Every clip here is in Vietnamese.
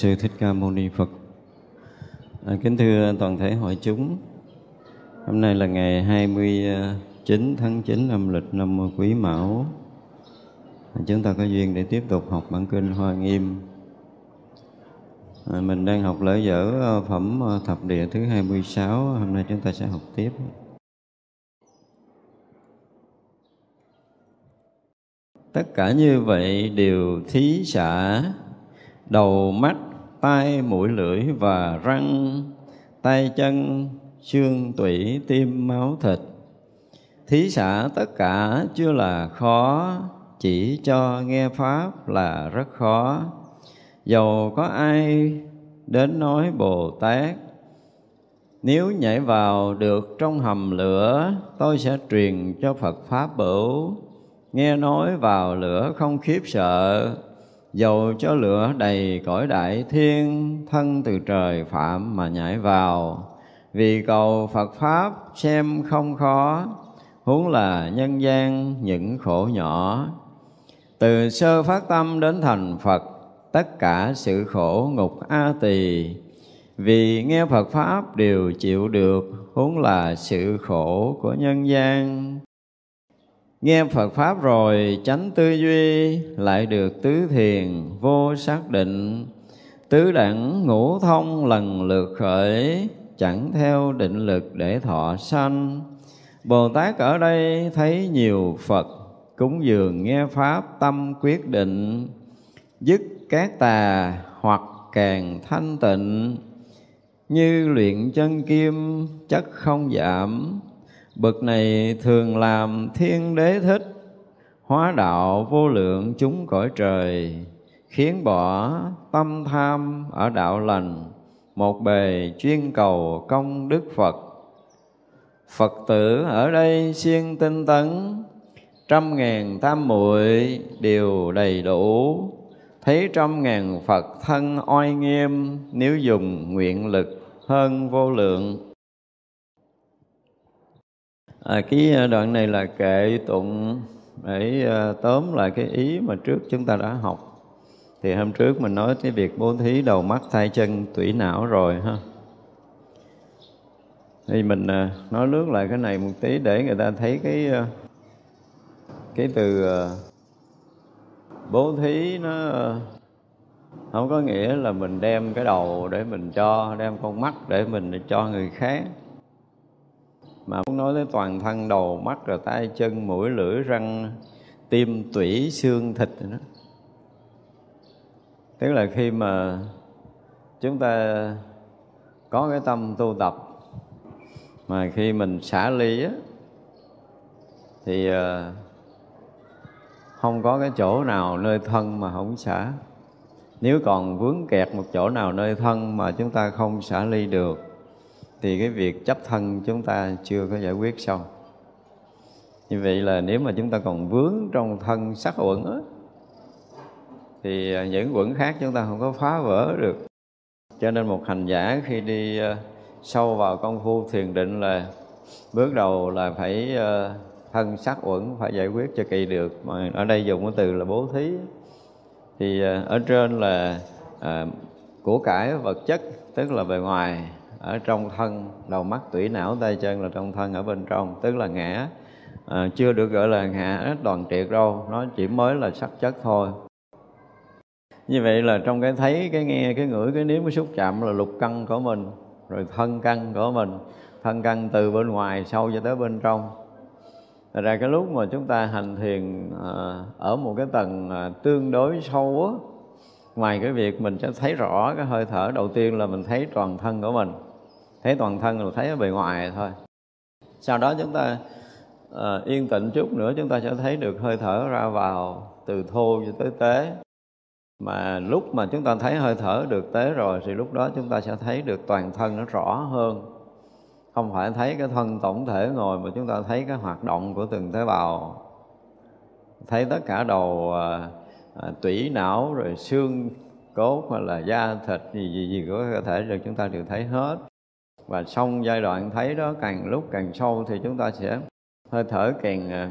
Sư Thích Ca Mâu Ni Phật. À, kính thưa toàn thể hội chúng, hôm nay là ngày 29 tháng 9 âm lịch năm Quý Mão. À, chúng ta có duyên để tiếp tục học bản kinh Hoa Nghiêm. À, mình đang học lễ dở à, phẩm à, thập địa thứ 26, hôm nay chúng ta sẽ học tiếp. Tất cả như vậy đều thí xả đầu mắt, tai, mũi, lưỡi và răng, tay chân, xương, tủy, tim, máu, thịt. Thí xả tất cả chưa là khó, chỉ cho nghe Pháp là rất khó. Dầu có ai đến nói Bồ Tát, nếu nhảy vào được trong hầm lửa, tôi sẽ truyền cho Phật Pháp bửu. Nghe nói vào lửa không khiếp sợ, dầu cho lửa đầy cõi đại thiên, thân từ trời phạm mà nhảy vào. Vì cầu Phật Pháp xem không khó, huống là nhân gian những khổ nhỏ. Từ sơ phát tâm đến thành Phật, tất cả sự khổ ngục A tỳ vì nghe Phật Pháp đều chịu được, huống là sự khổ của nhân gian. Nghe Phật Pháp rồi tránh tư duy, lại được tứ thiền vô xác định. Tứ đẳng ngũ thông lần lượt khởi, chẳng theo định lực để thọ sanh. Bồ Tát ở đây thấy nhiều Phật, cúng dường nghe Pháp tâm quyết định, dứt các tà hoặc càng thanh tịnh, như luyện chân kim chất không giảm bậc này thường làm thiên đế thích, hóa đạo vô lượng chúng cõi trời, khiến bỏ tâm tham ở đạo lành, một bề chuyên cầu công đức phật. Phật tử ở đây siêng tinh tấn, trăm ngàn tam muội đều đầy đủ. Thấy trăm ngàn phật thân oai nghiêm, nếu dùng nguyện lực hơn vô lượng À, cái à, đoạn này là kệ tụng để à, tóm lại cái ý mà trước chúng ta đã học. Thì hôm trước mình nói cái việc bố thí đầu mắt tay chân tủy não rồi ha. Thì mình à, nói lướt lại cái này một tí để người ta thấy cái cái từ bố thí nó không có nghĩa là mình đem cái đầu để mình cho, đem con mắt để mình cho người khác mà muốn nói tới toàn thân, đầu mắt, rồi tay chân, mũi, lưỡi, răng, tim, tủy, xương, thịt đó. Tức là khi mà chúng ta có cái tâm tu tập, mà khi mình xả ly á, thì ờ, không có cái chỗ nào nơi thân mà không xả. Nếu còn vướng kẹt một chỗ nào nơi thân mà chúng ta không xả ly được thì cái việc chấp thân chúng ta chưa có giải quyết xong. Như vậy là nếu mà chúng ta còn vướng trong thân sắc uẩn á thì à, những uẩn khác chúng ta không có phá vỡ được. Cho nên một hành giả khi đi à, sâu vào công phu thiền định là bước đầu là phải à, thân sắc uẩn phải giải quyết cho kỳ được. Mà ở đây dùng cái từ là bố thí. Thì ở trên là à, của cải vật chất tức là bề ngoài ở trong thân đầu mắt tủy não tay chân là trong thân ở bên trong tức là ngã. À, chưa được gọi là ngã toàn triệt đâu nó chỉ mới là sắc chất thôi. Như vậy là trong cái thấy cái nghe cái ngửi cái nếm cái xúc chạm là lục căn của mình rồi thân căn của mình thân căn từ bên ngoài sâu cho tới bên trong. Thật ra cái lúc mà chúng ta hành thiền à, ở một cái tầng à, tương đối sâu á ngoài cái việc mình sẽ thấy rõ cái hơi thở đầu tiên là mình thấy toàn thân của mình thấy toàn thân là thấy bề ngoài thôi. Sau đó chúng ta à, yên tĩnh chút nữa chúng ta sẽ thấy được hơi thở ra vào từ thô cho tới tế. Mà lúc mà chúng ta thấy hơi thở được tế rồi thì lúc đó chúng ta sẽ thấy được toàn thân nó rõ hơn. Không phải thấy cái thân tổng thể ngồi mà chúng ta thấy cái hoạt động của từng tế bào. Thấy tất cả đầu à, à, tủy não rồi xương cốt hoặc là da thịt gì gì gì của cơ thể được chúng ta đều thấy hết và xong giai đoạn thấy đó, càng lúc càng sâu thì chúng ta sẽ hơi thở càng à,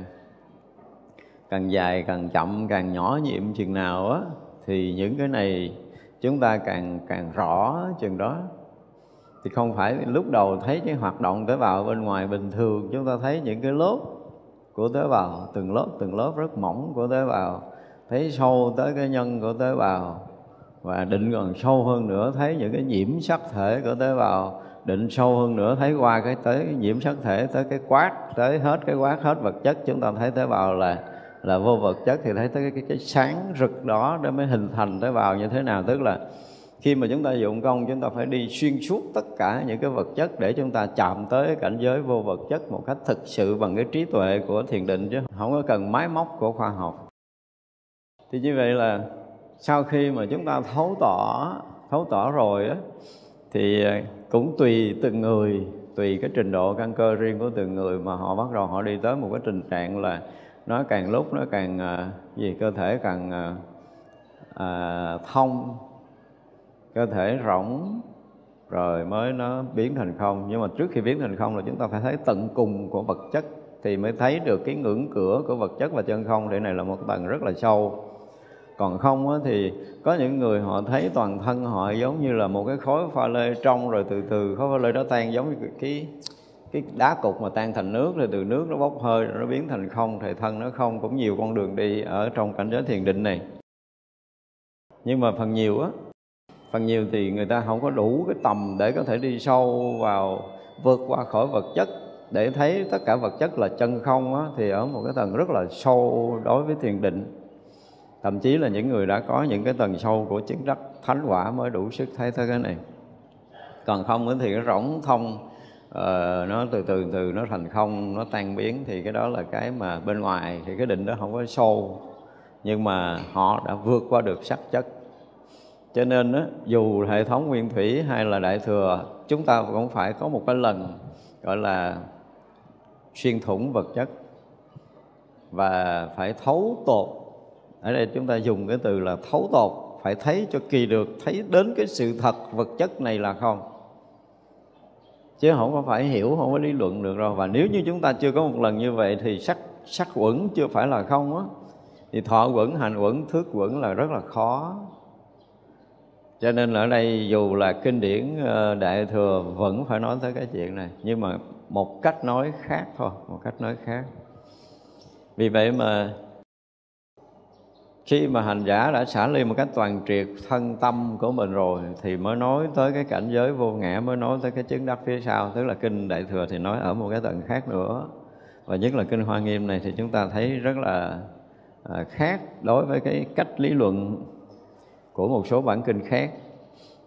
càng dài, càng chậm, càng nhỏ nhiệm chừng nào á, thì những cái này chúng ta càng càng rõ chừng đó. Thì không phải lúc đầu thấy cái hoạt động tế bào bên ngoài bình thường, chúng ta thấy những cái lớp của tế bào, từng lớp từng lớp rất mỏng của tế bào, thấy sâu tới cái nhân của tế bào, và định gần sâu hơn nữa, thấy những cái nhiễm sắc thể của tế bào định sâu hơn nữa thấy qua cái tới nhiễm sắc thể tới cái quát tới hết cái quát hết vật chất chúng ta thấy tế bào là là vô vật chất thì thấy tới cái, cái, cái sáng rực đó để mới hình thành tế bào như thế nào. Tức là khi mà chúng ta dụng công chúng ta phải đi xuyên suốt tất cả những cái vật chất để chúng ta chạm tới cảnh giới vô vật chất một cách thực sự bằng cái trí tuệ của thiền định chứ không có cần máy móc của khoa học. Thì như vậy là sau khi mà chúng ta thấu tỏ thấu tỏ rồi á thì ờ, cũng tùy từng người tùy cái trình độ căn cơ riêng của từng người mà họ bắt đầu họ đi tới một cái tình trạng là nó càng lúc nó càng ờ, gì cơ thể càng à, thông cơ thể rỗng rồi mới nó biến thành không. Nhưng mà trước khi biến thành không là chúng ta phải thấy tận cùng của vật chất thì mới thấy được cái ngưỡng cửa của vật chất và chân không. Để này là một tầng rất là sâu còn không á, thì có những người họ thấy toàn thân họ giống như là một cái khối pha lê trong rồi từ từ khối pha lê đó tan giống như cái cái đá cục mà tan thành nước rồi từ nước nó bốc hơi rồi nó biến thành không thì thân nó không cũng nhiều con đường đi ở trong cảnh giới thiền định này. Nhưng mà phần nhiều á phần nhiều thì người ta không có đủ cái tầm để có thể đi sâu vào vượt qua khỏi vật chất. Để thấy tất cả vật chất là chân không á, thì ở một cái tầng rất là sâu đối với thiền định thậm chí là những người đã có những cái tầng sâu của chứng đắc thánh quả mới đủ sức thấy tới cái này. Còn không thì nó rỗng thông uh, nó từ từ từ nó thành không nó tan biến thì cái đó là cái mà bên ngoài thì cái định đó không có sâu. Nhưng mà họ đã vượt qua được sắc chất. Cho nên đó, dù hệ thống nguyên thủy hay là đại thừa chúng ta cũng phải có một cái lần gọi là xuyên thủng vật chất. Và phải thấu tột ở đây chúng ta dùng cái từ là thấu tột, phải thấy cho kỳ được, thấy đến cái sự thật, vật chất này là không? Chứ không có phải hiểu, không có lý luận được rồi và nếu như chúng ta chưa có một lần như vậy thì sắc sắc quẩn chưa phải là không á. Thì thọ quẩn hành quẩn thước quẩn là rất là khó. Cho nên ở đây dù là kinh điển ờ, đại thừa vẫn phải nói tới cái chuyện này. Nhưng mà một cách nói khác thôi, một cách nói khác. Vì vậy mà khi mà hành giả đã xả ly một cách toàn triệt thân tâm của mình rồi thì mới nói tới cái cảnh giới vô ngã mới nói tới cái chứng đắc phía sau. Tức là kinh đại thừa thì nói ở một cái tầng khác nữa. Và nhất là kinh hoa nghiêm này thì chúng ta thấy rất là à, khác đối với cái cách lý luận của một số bản kinh khác.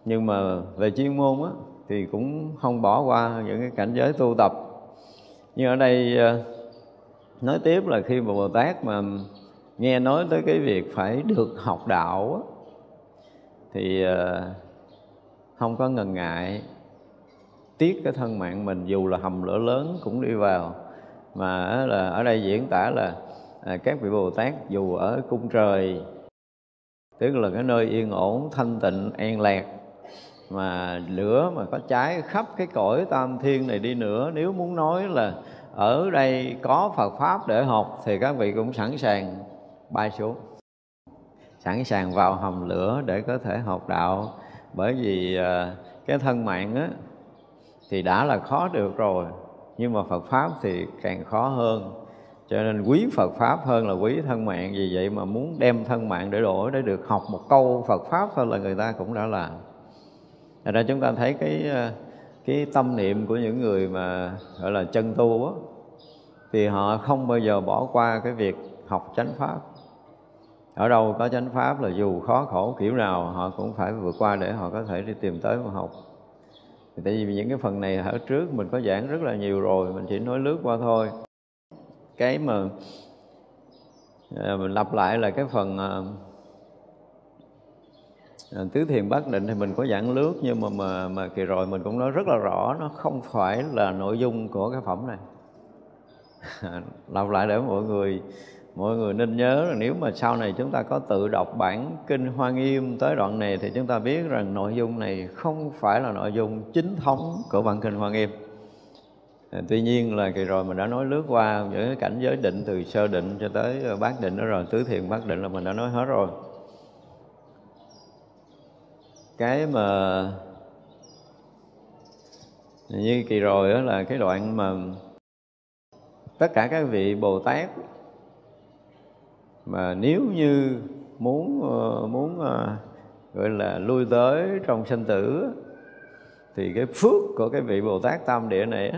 Nhưng mà về chuyên môn á, thì cũng không bỏ qua những cái cảnh giới tu tập. Nhưng ở đây à, nói tiếp là khi mà bồ tát mà nghe nói tới cái việc phải được học đạo thì ờ, không có ngần ngại tiếc cái thân mạng mình, dù là hầm lửa lớn cũng đi vào. Mà là, ở đây diễn tả là à, các vị bồ tát dù ở cung trời, tức là cái nơi yên ổn, thanh tịnh, an lạc, mà lửa mà có cháy khắp cái cõi tam thiên này đi nữa, nếu muốn nói là ở đây có Phật pháp để học thì các vị cũng sẵn sàng bay xuống. Sẵn sàng vào hầm lửa để có thể học đạo. Bởi vì ờ, cái thân mạng á, thì đã là khó được rồi. Nhưng mà Phật pháp thì càng khó hơn. Cho nên quý Phật pháp hơn là quý thân mạng. Vì vậy mà muốn đem thân mạng để đổi, để được học một câu Phật pháp thôi là người ta cũng đã làm. Thật ra chúng ta thấy cái ờ, cái tâm niệm của những người mà, gọi là chân tu á, thì họ không bao giờ bỏ qua cái việc học chánh pháp ở đâu có chánh pháp là dù khó khổ kiểu nào, họ cũng phải vượt qua để họ có thể đi tìm tới mà học. Tại vì những cái phần này ở trước mình có giảng rất là nhiều rồi, mình chỉ nói lướt qua thôi. Cái mà à, mình lặp lại là cái phần à, à, tứ thiền bát định thì mình có giảng lướt, nhưng mà mà mà kỳ rồi mình cũng nói rất là rõ, nó không phải là nội dung của cái phẩm này. Lặp lại để mọi người mọi người nên nhớ là nếu mà sau này chúng ta có tự đọc bản kinh hoa nghiêm tới đoạn này thì chúng ta biết rằng nội dung này không phải là nội dung chính thống của bản kinh hoa nghiêm. À, tuy nhiên là kỳ rồi mình đã nói lướt qua những cái cảnh giới định từ sơ định cho tới ờ, bát định đó rồi tứ thiền bát định là mình đã nói hết rồi. Cái mà như kỳ rồi đó là cái đoạn mà tất cả các vị bồ tát mà nếu như muốn ờ, muốn ờ, gọi là lui tới trong sinh tử thì cái phước của cái vị Bồ Tát Tam Địa này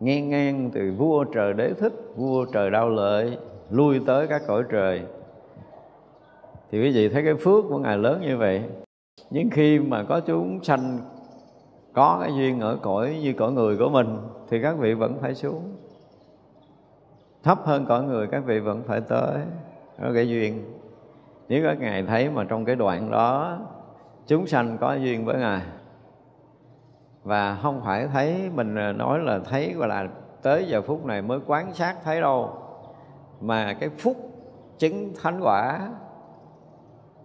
ngang ngang từ vua trời đế thích, vua trời đau lợi lui tới các cõi trời. Thì quý vị thấy cái phước của Ngài lớn như vậy. Nhưng khi mà có chúng sanh có cái duyên ở cõi như cõi người của mình thì các vị vẫn phải xuống. Thấp hơn cõi người các vị vẫn phải tới có cái duyên. Nếu các ngài thấy mà trong cái đoạn đó, chúng sanh có duyên với ngài, và không phải thấy mình nói là thấy gọi là tới giờ phút này mới quán sát thấy đâu, mà cái phúc chứng thánh quả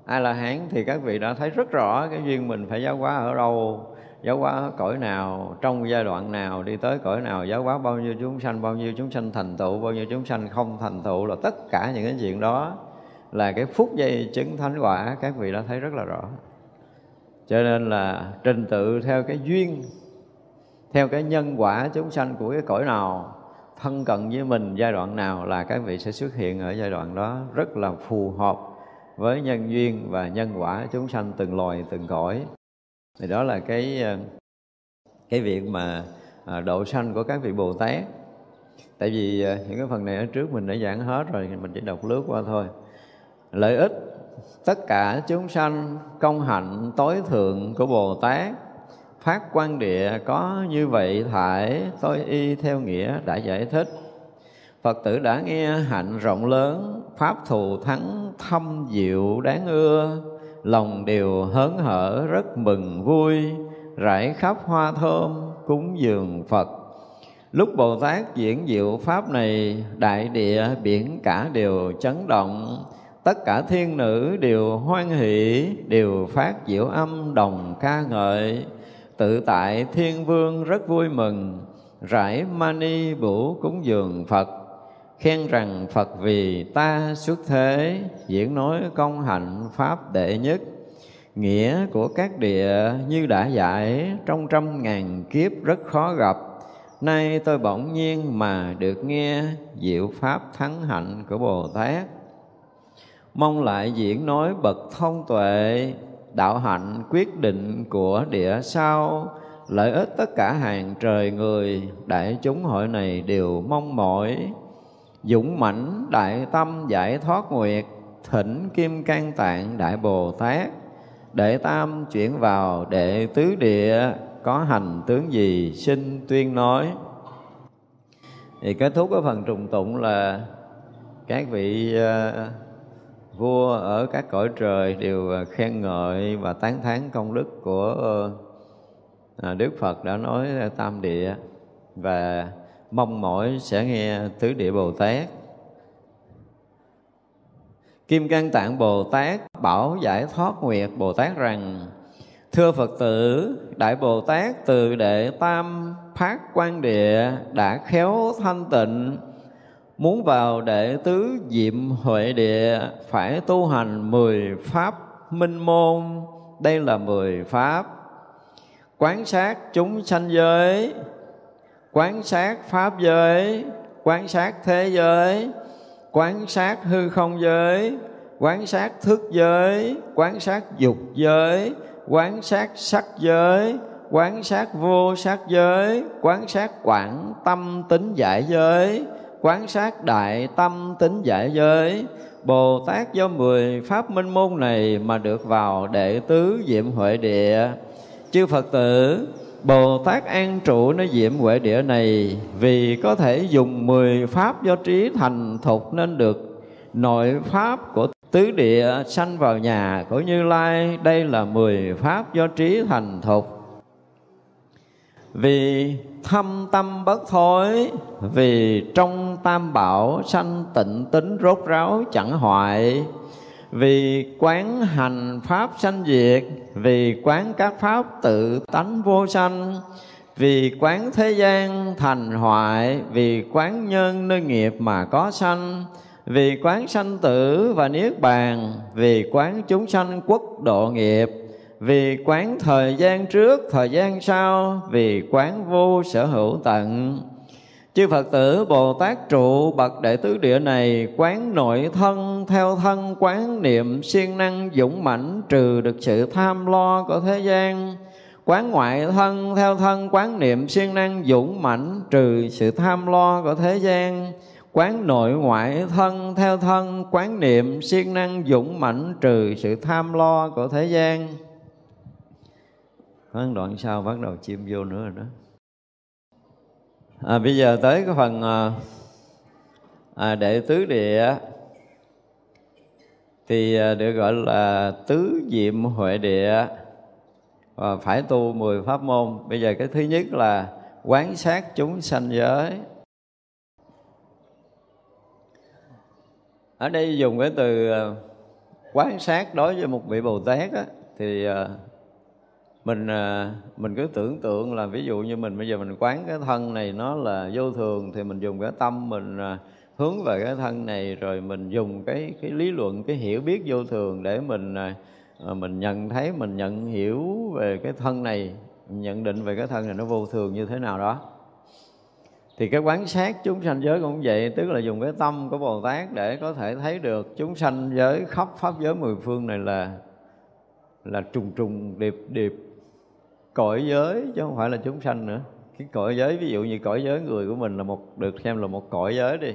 a la hán thì các vị đã thấy rất rõ cái duyên mình phải giáo hóa ở đâu giáo hóa cõi nào, trong giai đoạn nào, đi tới cõi nào, giáo hóa bao nhiêu chúng sanh, bao nhiêu chúng sanh thành tựu, bao nhiêu chúng sanh không thành tựu là tất cả những cái chuyện đó là cái phút giây chứng thánh quả, các vị đã thấy rất là rõ. Cho nên là trình tự theo cái duyên, theo cái nhân quả chúng sanh của cái cõi nào, thân cận với mình giai đoạn nào là các vị sẽ xuất hiện ở giai đoạn đó rất là phù hợp với nhân duyên và nhân quả chúng sanh từng loài, từng cõi thì đó là cái ờ, cái việc mà ờ, độ sanh của các vị bồ tát. Tại vì ờ, những cái phần này ở trước mình đã giảng hết rồi mình chỉ đọc lướt qua thôi. Lợi ích, tất cả chúng sanh công hạnh tối thượng của bồ tát, phát quan địa có như vậy thải tôi y theo nghĩa đã giải thích. Phật tử đã nghe hạnh rộng lớn, Pháp thù thắng thâm diệu đáng ưa lòng đều hớn hở, rất mừng, vui. Rải khắp hoa thơm, cúng dường phật. Lúc bồ tát diễn diệu pháp này, đại địa, biển cả đều chấn động. Tất cả thiên nữ đều hoan hỷ, đều phát diệu âm đồng ca ngợi. Tự tại thiên vương rất vui mừng, rải mani bủ cúng dường phật khen rằng Phật vì ta xuất thế, diễn nói công hạnh pháp đệ nhất. Nghĩa của các địa như đã giải, trong trăm ngàn kiếp rất khó gặp. Nay tôi bỗng nhiên mà được nghe diệu pháp thắng hạnh của bồ tát. Mong lại diễn nói bậc thông tuệ, đạo hạnh quyết định của địa sau. Lợi ích tất cả hàng trời người, đại chúng hội này đều mong mỏi dũng mãnh đại tâm giải thoát nguyệt thỉnh kim can tạng đại bồ tát. Đệ tam chuyển vào đệ tứ địa có hành tướng gì xin tuyên nói. Thì kết thúc cái phần trùng tụng là các vị uh, vua ở các cõi trời đều ờ, khen ngợi và tán thán công đức của uh, Đức Phật đã nói tam địa. Và mong mỏi sẽ nghe tứ địa Bồ Tát. Kim Cang Tạng Bồ Tát bảo giải thoát nguyệt Bồ Tát rằng Thưa Phật tử, Đại Bồ Tát từ đệ tam phát quan địa đã khéo thanh tịnh. Muốn vào đệ tứ diệm huệ địa phải tu hành mười pháp minh môn. Đây là mười pháp. Quán sát chúng sanh giới quán sát pháp giới, quán sát thế giới, quán sát hư không giới, quán sát thức giới, quán sát dục giới, quán sát sắc giới, quán sát vô sắc giới, quán sát quảng tâm tính giải giới, quán sát đại tâm tính giải giới. Bồ Tát do mười pháp minh môn này mà được vào đệ tứ diệm huệ địa. Chư Phật tử Bồ Tát an trụ nơi diệm huệ địa này, vì có thể dùng mười pháp do trí thành thục nên được. Nội pháp của tứ địa sanh vào nhà của Như Lai, đây là mười pháp do trí thành thục. Vì thâm tâm bất thối, vì trong tam bảo sanh tịnh tính rốt ráo chẳng hoại vì quán hành pháp sanh diệt, vì quán các pháp tự tánh vô sanh, vì quán thế gian thành hoại, vì quán nhân nơi nghiệp mà có sanh, vì quán sanh tử và niết bàn, vì quán chúng sanh quốc độ nghiệp, vì quán thời gian trước, thời gian sau, vì quán vô sở hữu tận chư phật tử, bồ tát trụ bậc đệ tứ địa này quán nội thân, theo thân quán niệm siêng năng dũng mãnh trừ được sự tham lo của thế gian. Quán ngoại thân, theo thân quán niệm siêng năng dũng mãnh trừ sự tham lo của thế gian. Quán nội ngoại thân, theo thân quán niệm siêng năng dũng mãnh trừ sự tham lo của thế gian. Có đoạn sau bắt đầu chim vô nữa rồi đó à, bây giờ tới cái phần à, à, đệ tứ địa. Thì à, được gọi là tứ diệm huệ địa. Và phải tu 10 pháp môn. Bây giờ cái thứ nhất là quán sát chúng sanh giới. Ở đây dùng cái từ à, quán sát đối với một vị bồ tát á, thì à, mình ờ, mình cứ tưởng tượng là ví dụ như mình, bây giờ mình quán cái thân này nó là vô thường thì mình dùng cái tâm mình ờ, hướng về cái thân này, rồi mình dùng cái cái lý luận, cái hiểu biết vô thường để mình ờ, mình nhận thấy, mình nhận hiểu về cái thân này, nhận định về cái thân này nó vô thường như thế nào đó. Thì cái quán sát chúng sanh giới cũng vậy, tức là dùng cái tâm của bồ tát để có thể thấy được chúng sanh giới khắp pháp giới mười phương này là là trùng trùng, điệp điệp cõi giới, chứ không phải là chúng sanh nữa. Cái cõi giới, ví dụ như cõi giới người của mình là một, được xem là một cõi giới đi,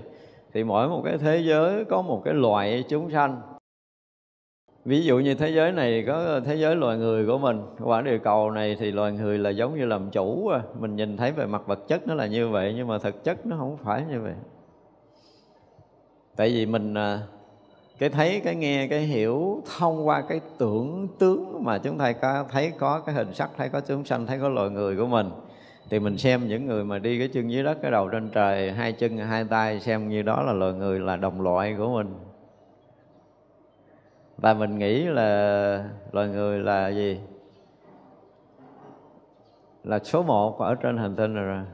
thì mỗi một cái thế giới có một cái loại chúng sanh. Ví dụ như thế giới này có thế giới loài người của mình, quả địa cầu này thì loài người là giống như làm chủ à. mình nhìn thấy về mặt vật chất nó là như vậy, nhưng mà thực chất nó không phải như vậy. Tại vì mình à, cái thấy cái nghe cái hiểu thông qua cái tưởng tướng mà chúng ta có thấy có cái hình sắc thấy có chúng sanh thấy có loài người của mình thì mình xem những người mà đi cái chân dưới đất cái đầu trên trời hai chân hai tay xem như đó là loài người là đồng loại của mình. Và mình nghĩ là loài người là gì? Là số một ở trên hành tinh rồi, rồi.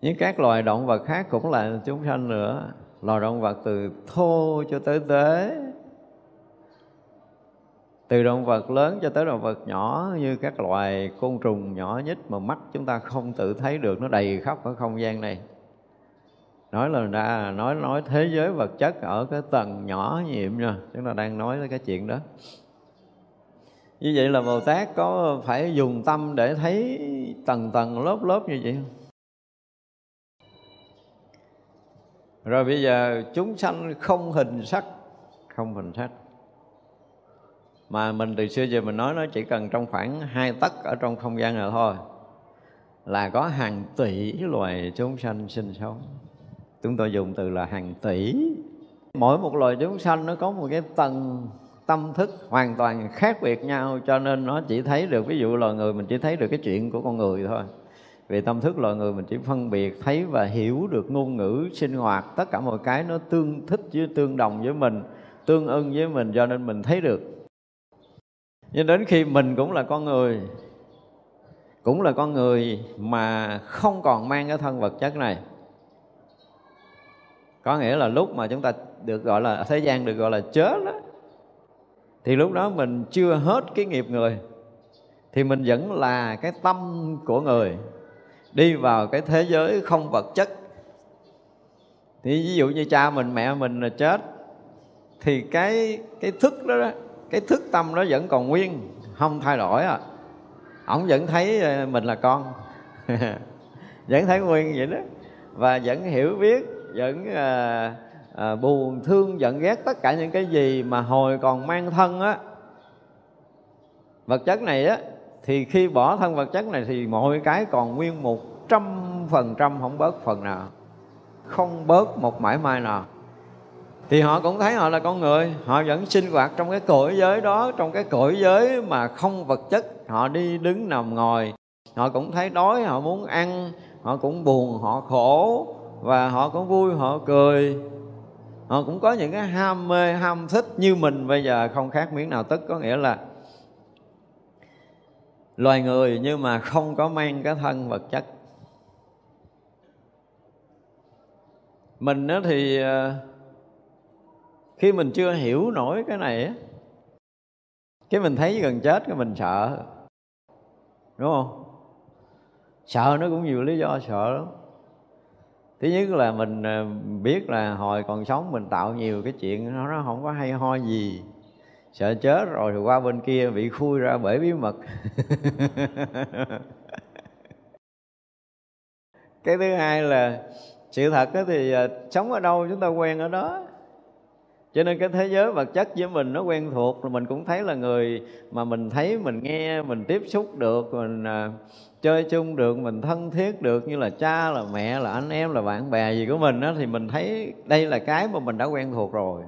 Những các loài động vật khác cũng là chúng sanh nữa loài động vật từ thô cho tới tế từ động vật lớn cho tới động vật nhỏ, như các loài côn trùng nhỏ nhất mà mắt chúng ta không tự thấy được, nó đầy khắp ở không gian này. Nói là ra, nói nói thế giới vật chất ở cái tầng nhỏ nhiệm nha, chúng ta đang nói tới cái chuyện đó. Như vậy là bồ tát có phải dùng tâm để thấy tầng tầng lớp lớp như vậy không? Rồi bây giờ chúng sanh không hình sắc, không hình sắc. Mà mình từ xưa giờ mình nói, nó chỉ cần trong khoảng hai tấc ở trong không gian này thôi, là có hàng tỷ loài chúng sanh sinh sống. Chúng tôi dùng từ là hàng tỷ. Mỗi một loài chúng sanh nó có một cái tầng tâm thức hoàn toàn khác biệt nhau, cho nên nó chỉ thấy được, ví dụ loài người mình chỉ thấy được cái chuyện của con người thôi vì tâm thức loài người mình chỉ phân biệt, thấy và hiểu được ngôn ngữ sinh hoạt. Tất cả mọi cái nó tương thích với, tương đồng với mình, tương ưng với mình cho nên mình thấy được. Nhưng đến khi mình cũng là con người, cũng là con người mà không còn mang cái thân vật chất này, có nghĩa là lúc mà chúng ta được gọi là, thế gian được gọi là chết đó, thì lúc đó mình chưa hết cái nghiệp người, thì mình vẫn là cái tâm của người đi vào cái thế giới không vật chất. Thì ví dụ như cha mình mẹ mình là chết thì cái cái thức đó, đó cái thức tâm nó vẫn còn nguyên không thay đổi à. Ông vẫn thấy ờ, mình là con. Vẫn thấy nguyên vậy đó. Và vẫn hiểu biết vẫn à, à, buồn thương giận ghét tất cả những cái gì mà hồi còn mang thân á. Vật chất này á thì khi bỏ thân vật chất này thì mọi cái còn nguyên một trăm phần trăm không bớt phần nào. Không bớt một mãi mai nào. Thì họ cũng thấy họ là con người, họ vẫn sinh hoạt trong cái cõi giới đó, trong cái cõi giới mà không vật chất. Họ đi đứng nằm ngồi, họ cũng thấy đói, họ muốn ăn, họ cũng buồn, họ khổ và họ cũng vui, họ cười. Họ cũng có những cái ham mê, ham thích như mình bây giờ, không khác miếng nào tức. Có nghĩa là loài người nhưng mà không có mang cái thân vật chất. Mình đó thì ờ, khi mình chưa hiểu nổi cái này á, cái mình thấy gần chết cái mình sợ, đúng không? Sợ nó cũng nhiều lý do sợ lắm. Thứ nhất là mình ờ, biết là hồi còn sống mình tạo nhiều cái chuyện nó không có hay ho gì sợ chết rồi thì qua bên kia bị khui ra bể bí mật. Cái thứ hai là sự thật thì à, sống ở đâu chúng ta quen ở đó. Cho nên cái thế giới vật chất với mình nó quen thuộc rồi mình cũng thấy là người mà mình thấy mình nghe mình tiếp xúc được mình uh, chơi chung được mình thân thiết được như là cha là mẹ là anh em là bạn bè gì của mình đó thì mình thấy đây là cái mà mình đã quen thuộc rồi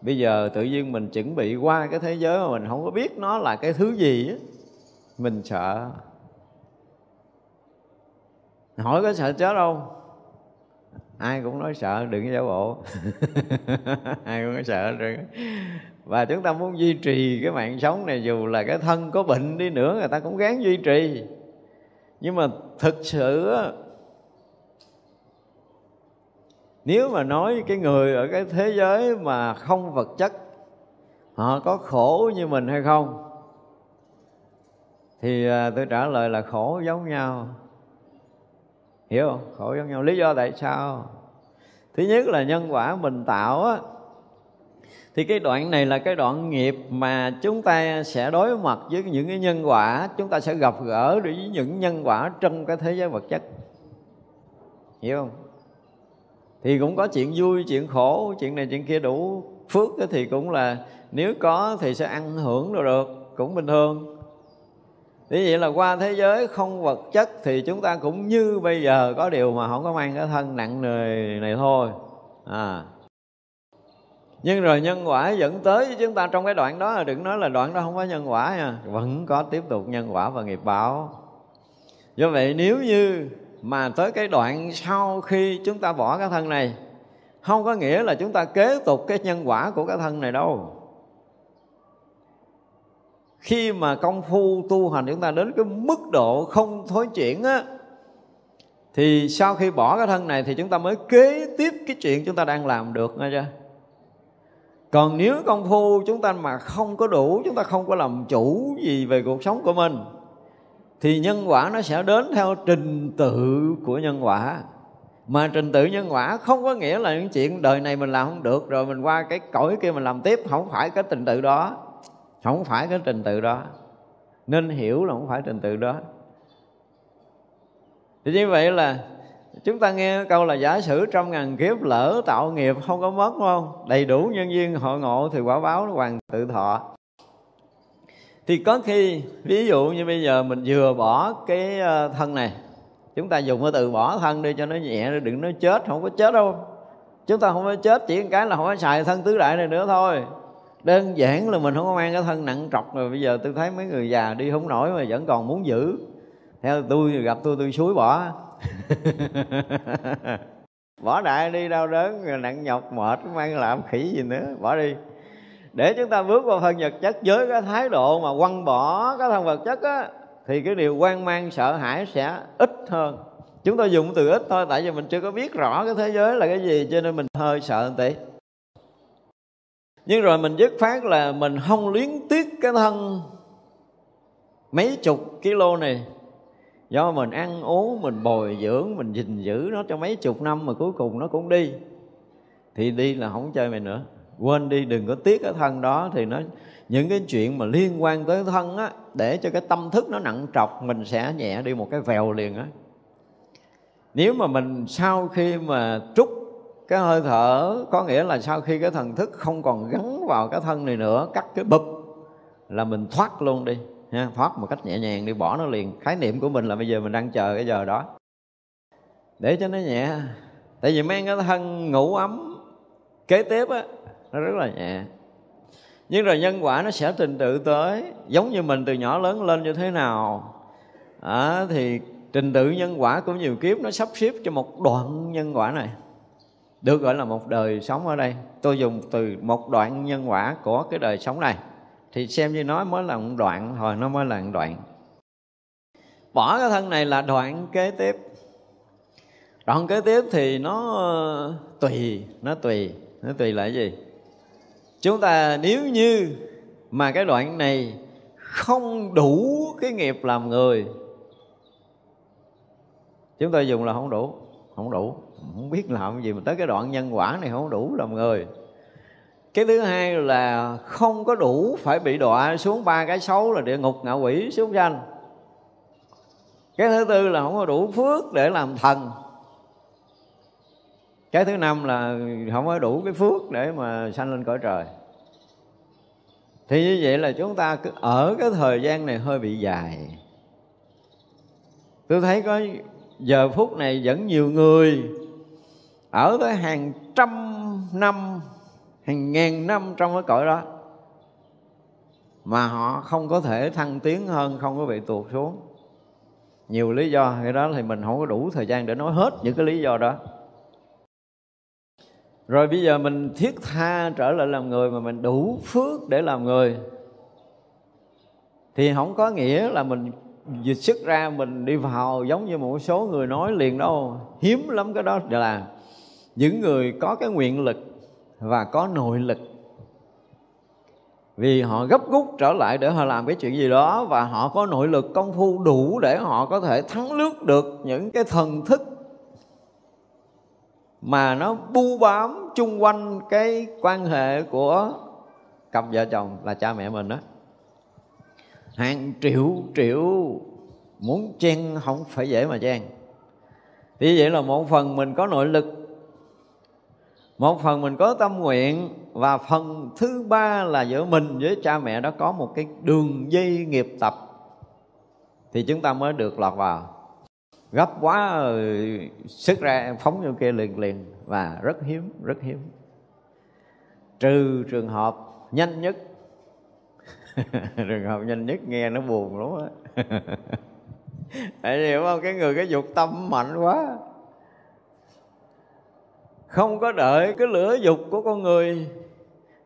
bây giờ tự nhiên mình chuẩn bị qua cái thế giới mà mình không có biết nó là cái thứ gì á, mình sợ. Hỏi có sợ chết không? Ai cũng nói sợ, đừng giả bộ. Ai cũng nói sợ, đừng và chúng ta muốn duy trì cái mạng sống này, dù là cái thân có bệnh đi nữa, người ta cũng gắng duy trì. Nhưng mà thực sự nếu mà nói cái người ở cái thế giới mà không vật chất, họ có khổ như mình hay không? Thì à, tôi trả lời là khổ giống nhau. Hiểu không? Khổ giống nhau. Lý do tại sao? Thứ nhất là nhân quả mình tạo á. Thì cái đoạn này là cái đoạn nghiệp mà chúng ta sẽ đối mặt với những cái nhân quả. Chúng ta sẽ gặp gỡ với những nhân quả trong cái thế giới vật chất. Hiểu không? Thì cũng có chuyện vui, chuyện khổ, chuyện này chuyện kia đủ phước thì cũng là, nếu có thì sẽ ăn hưởng được được, cũng bình thường Thế vậy là qua thế giới không vật chất thì chúng ta cũng như bây giờ, có điều mà không có mang cái thân nặng nề này thôi. À. Nhưng rồi nhân quả dẫn tới với chúng ta trong cái đoạn đó là đừng nói là đoạn đó không có nhân quả nha. Vẫn có tiếp tục nhân quả và nghiệp báo. Do vậy nếu như mà tới cái đoạn sau khi chúng ta bỏ cái thân này, không có nghĩa là chúng ta kế tục cái nhân quả của cái thân này đâu. Khi mà công phu tu hành chúng ta đến cái mức độ không thối chuyển á, thì sau khi bỏ cái thân này thì chúng ta mới kế tiếp cái chuyện chúng ta đang làm được, nghe chưa? Còn nếu công phu chúng ta mà không có đủ, chúng ta không có làm chủ gì về cuộc sống của mình thì nhân quả nó sẽ đến theo trình tự của nhân quả. Mà trình tự nhân quả không có nghĩa là những chuyện đời này mình làm không được, rồi mình qua cái cõi kia mình làm tiếp, không phải cái trình tự đó. Không phải cái trình tự đó. Nên hiểu là không phải trình tự đó. Thì như vậy là chúng ta nghe câu là giả sử trong ngàn kiếp lỡ tạo nghiệp không có mất, đúng không? Đầy đủ nhân duyên hội ngộ thì quả báo nó hoàn tự thọ thì có khi, ví dụ như bây giờ mình vừa bỏ cái ờ, thân này, chúng ta dùng cái từ bỏ thân đi cho nó nhẹ đừng nói chết, không có chết đâu. Chúng ta không có chết, chỉ cái là không có xài thân tứ đại này nữa thôi. Đơn giản là mình không có mang cái thân nặng trọc rồi, bây giờ tôi thấy mấy người già đi không nổi mà vẫn còn muốn giữ. Theo tôi gặp tôi tôi suối bỏ. Bỏ đại đi, đau đớn nặng nhọc, mệt mang làm khỉ gì nữa, bỏ đi để chúng ta bước vào phần vật chất với cái thái độ mà quăng bỏ cái thân vật chất á, thì cái điều quan mang, sợ hãi sẽ ít hơn. Chúng ta dùng từ ít thôi, tại vì mình chưa có biết rõ cái thế giới là cái gì, cho nên mình hơi sợ một tí. Nhưng rồi mình dứt phát là mình không luyến tiếc cái thân mấy chục kilo này. Do mình ăn uống, mình bồi dưỡng, mình gìn giữ nó cho mấy chục năm mà cuối cùng nó cũng đi. Thì đi là không chơi mày nữa quên đi đừng có tiếc cái thân đó. Thì nó những cái chuyện mà liên quan tới thân á để cho cái tâm thức nó nặng trọc mình sẽ nhẹ đi một cái vèo liền á. Nếu mà mình sau khi mà trút cái hơi thở có nghĩa là sau khi cái thần thức không còn gắn vào cái thân này nữa cắt cái bụp là mình thoát luôn đi ha, thoát một cách nhẹ nhàng đi bỏ nó liền. Khái niệm của mình là bây giờ mình đang chờ cái giờ đó. Để cho nó nhẹ. Tại vì mang cái thân ngủ ấm kế tiếp á nó rất là nhẹ. Nhưng rồi nhân quả nó sẽ trình tự tới giống như mình từ nhỏ lớn lên như thế nào. À, thì trình tự nhân quả của nhiều kiếp nó sắp xếp cho một đoạn nhân quả này. Được gọi là một đời sống ở đây. Tôi dùng từ một đoạn nhân quả của cái đời sống này. Thì xem như nói mới là một đoạn thôi nó mới là một đoạn. Bỏ cái thân này là đoạn kế tiếp. Đoạn kế tiếp thì nó ờ, tùy nó tùy. Nó tùy là cái gì? Chúng ta nếu như mà cái đoạn này không đủ cái nghiệp làm người, chúng ta dùng là không đủ không đủ. Không biết làm cái gì mà tới cái đoạn nhân quả này không đủ làm người. Cái thứ hai là không có đủ phải bị đọa xuống ba cái xấu là địa ngục ngạ quỷ xuống danh cái thứ tư là không có đủ phước để làm thần cái thứ năm là không có đủ cái phước để mà sanh lên cõi trời. Thì như vậy là chúng ta cứ ở cái thời gian này hơi bị dài. Tôi thấy có giờ phút này vẫn nhiều người ở tới hàng trăm năm, hàng ngàn năm trong cái cõi đó, mà họ không có thể thăng tiến hơn, không có bị tuột xuống. Nhiều lý do, cái đó thì mình không có đủ thời gian để nói hết những cái lý do đó rồi bây giờ mình thiết tha trở lại làm người mà mình đủ phước để làm người, thì không có nghĩa là mình dịch sức ra mình đi vào giống như một số người nói liền đâu. Hiếm lắm cái đó. Là những người có cái nguyện lực và có nội lực. Vì họ gấp rút trở lại để họ làm cái chuyện gì đó và họ có nội lực công phu đủ để họ có thể thắng lướt được những cái thần thức mà nó bu bám chung quanh cái quan hệ của cặp vợ chồng là cha mẹ mình đó. Hàng triệu triệu muốn chen không phải dễ mà chen. Thì vậy là một phần mình có nội lực, một phần mình có tâm nguyện, và phần thứ ba là giữa mình với cha mẹ đó có một cái đường dây nghiệp tập. Thì chúng ta mới được lọt vào gấp quá rồi sức ra phóng vô kia liền liền và rất hiếm rất hiếm. Trừ trường hợp nhanh nhất. Trường hợp nhanh nhất nghe nó buồn lắm á. Tại hiểu không? Cái người, cái dục tâm mạnh quá. Không có đợi cái lửa dục của con người.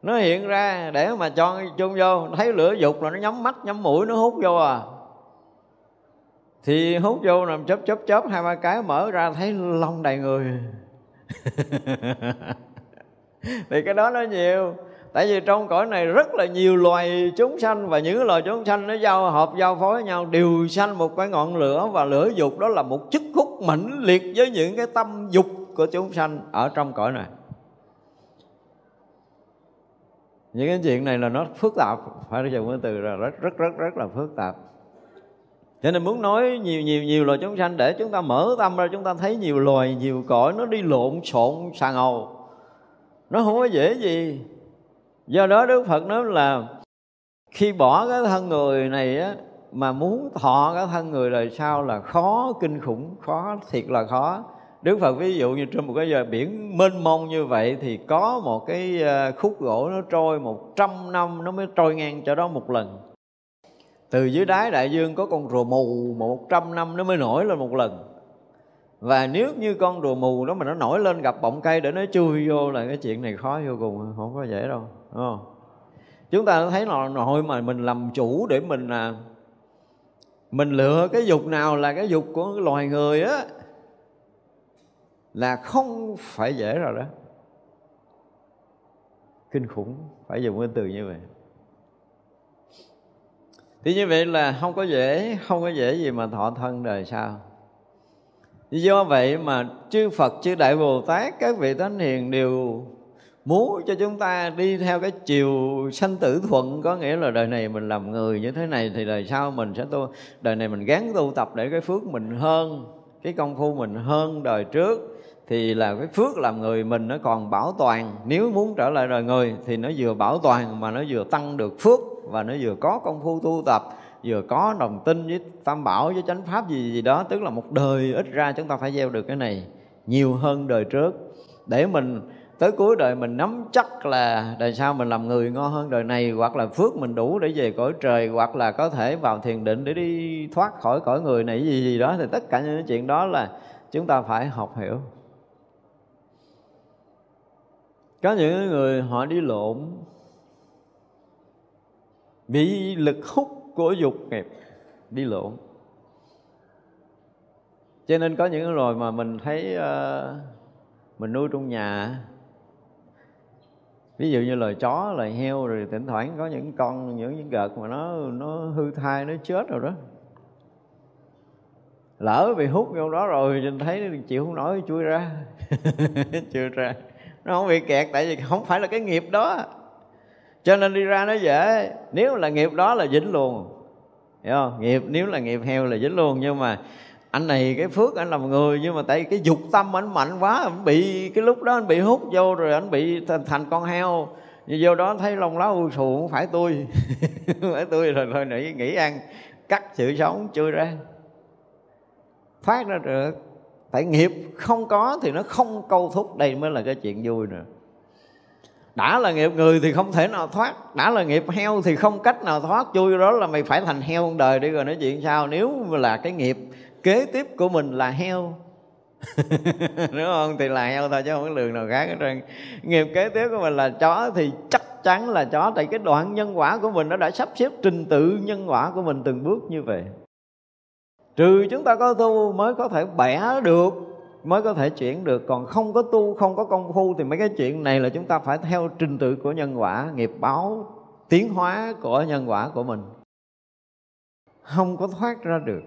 Nó hiện ra để mà cho chung vô. Thấy lửa dục là nó nhắm mắt, nhắm mũi, nó hút vô à thì hút vô nằm chớp chớp chớp, hai, ba cái mở ra thấy lông đầy người. Thì cái đó nó nhiều. Tại vì trong cõi này rất là nhiều loài chúng sanh và những loài chúng sanh nó giao hợp, giao phối với nhau, đều sanh một cái ngọn lửa và lửa dục đó là một chức hút mãnh liệt với những cái tâm dục của chúng sanh ở trong cõi này. Những cái chuyện này là nó phức tạp, phải dùng cái từ là rất rất rất rất là phức tạp cho nên muốn nói nhiều nhiều nhiều loài chúng sanh để chúng ta mở tâm ra, chúng ta thấy nhiều loài, nhiều cõi nó đi lộn xộn, xà ngầu. Nó không có dễ gì. Do đó đức phật nói là khi bỏ cái thân người này á, mà muốn thọ cái thân người đời sau là khó kinh khủng, khó thiệt là khó. Đức Phật ví dụ như trên một cái giờ biển mênh mông như vậy thì có một cái ờ, khúc gỗ nó trôi một trăm năm, nó mới trôi ngang cho đó một lần. Từ dưới đáy đại dương có con rùa mù một trăm năm nó mới nổi lên một lần. Và nếu như con rùa mù đó mà nó nổi lên gặp bọng cây để nó chui vô là cái chuyện này khó vô cùng, không có dễ đâu. Đúng không? Chúng ta thấy là nội mà mình làm chủ để mình là mình lựa cái dục nào là cái dục của loài người á là không phải dễ rồi đó kinh khủng phải dùng cái từ như vậy thì như vậy là không có dễ, không có dễ gì mà thọ thân đời sau. Do vậy mà chư Phật, chư Đại Bồ Tát, các vị thánh hiền đều muốn cho chúng ta đi theo cái chiều sanh tử thuận. Có nghĩa là đời này mình làm người như thế này thì đời sau mình sẽ tu, đời này mình gắn tu tập để cái phước mình hơn, cái công phu mình hơn đời trước, thì là cái phước làm người mình nó còn bảo toàn. Nếu muốn trở lại đời người thì nó vừa bảo toàn mà nó vừa tăng được phước và nó vừa có công phu tu tập, vừa có đồng tin với tam bảo, với chánh pháp gì gì đó, tức là một đời ít ra chúng ta phải gieo được cái này nhiều hơn đời trước. Để mình tới cuối đời mình nắm chắc là đời sau mình làm người ngon hơn đời này, hoặc là phước mình đủ để về cõi trời, hoặc là có thể vào thiền định để đi thoát khỏi cõi người này, gì gì đó, thì tất cả những chuyện đó là chúng ta phải học hiểu. Có những người họ đi lộn bị lực hút của dục nghiệp đi lộn. Cho nên có những rồi mà mình thấy uh, mình nuôi trong nhà ví dụ như loài chó loài heo rồi thỉnh thoảng có những con những những gợt mà nó nó hư thai nó chết rồi đó. Lỡ bị hút vô đó rồi nhìn thấy chịu không nổi chui ra. Chui ra. Nó không bị kẹt tại vì không phải là cái nghiệp đó cho nên đi ra nó dễ. Nếu là nghiệp đó là dính luôn. Hiểu không? Nghiệp nếu là nghiệp heo là dính luôn. Nhưng mà anh này cái phước anh làm người nhưng mà tại cái dục tâm anh mạnh quá anh bị cái lúc đó anh bị hút vô rồi anh bị thành, thành con heo. Nhưng vô đó thấy lông lá u sù không phải tôi. Không phải tôi rồi thôi nãy nghĩ ăn. Cắt sự sống chui ra. Thoát ra được. Tại nghiệp không có thì nó không câu thúc đây mới là cái chuyện vui nữa đã là nghiệp người thì không thể nào thoát. Đã là nghiệp heo thì không cách nào thoát. Chui đó là mày phải thành heo đời đi rồi nói chuyện sao. Nếu là cái nghiệp kế tiếp của mình là heo. Đúng không thì là heo thôi, chứ không có đường nào khác hết trơn. Nghiệp kế tiếp của mình là chó thì chắc chắn là chó. Tại cái đoạn nhân quả của mình nó đã sắp xếp trình tự nhân quả của mình từng bước như vậy. Trừ chúng ta có tu mới có thể bẻ được mới có thể chuyển được. Còn không có tu, không có công phu thì mấy cái chuyện này là chúng ta phải theo trình tự của nhân quả, nghiệp báo, tiến hóa của nhân quả của mình. Không có thoát ra được.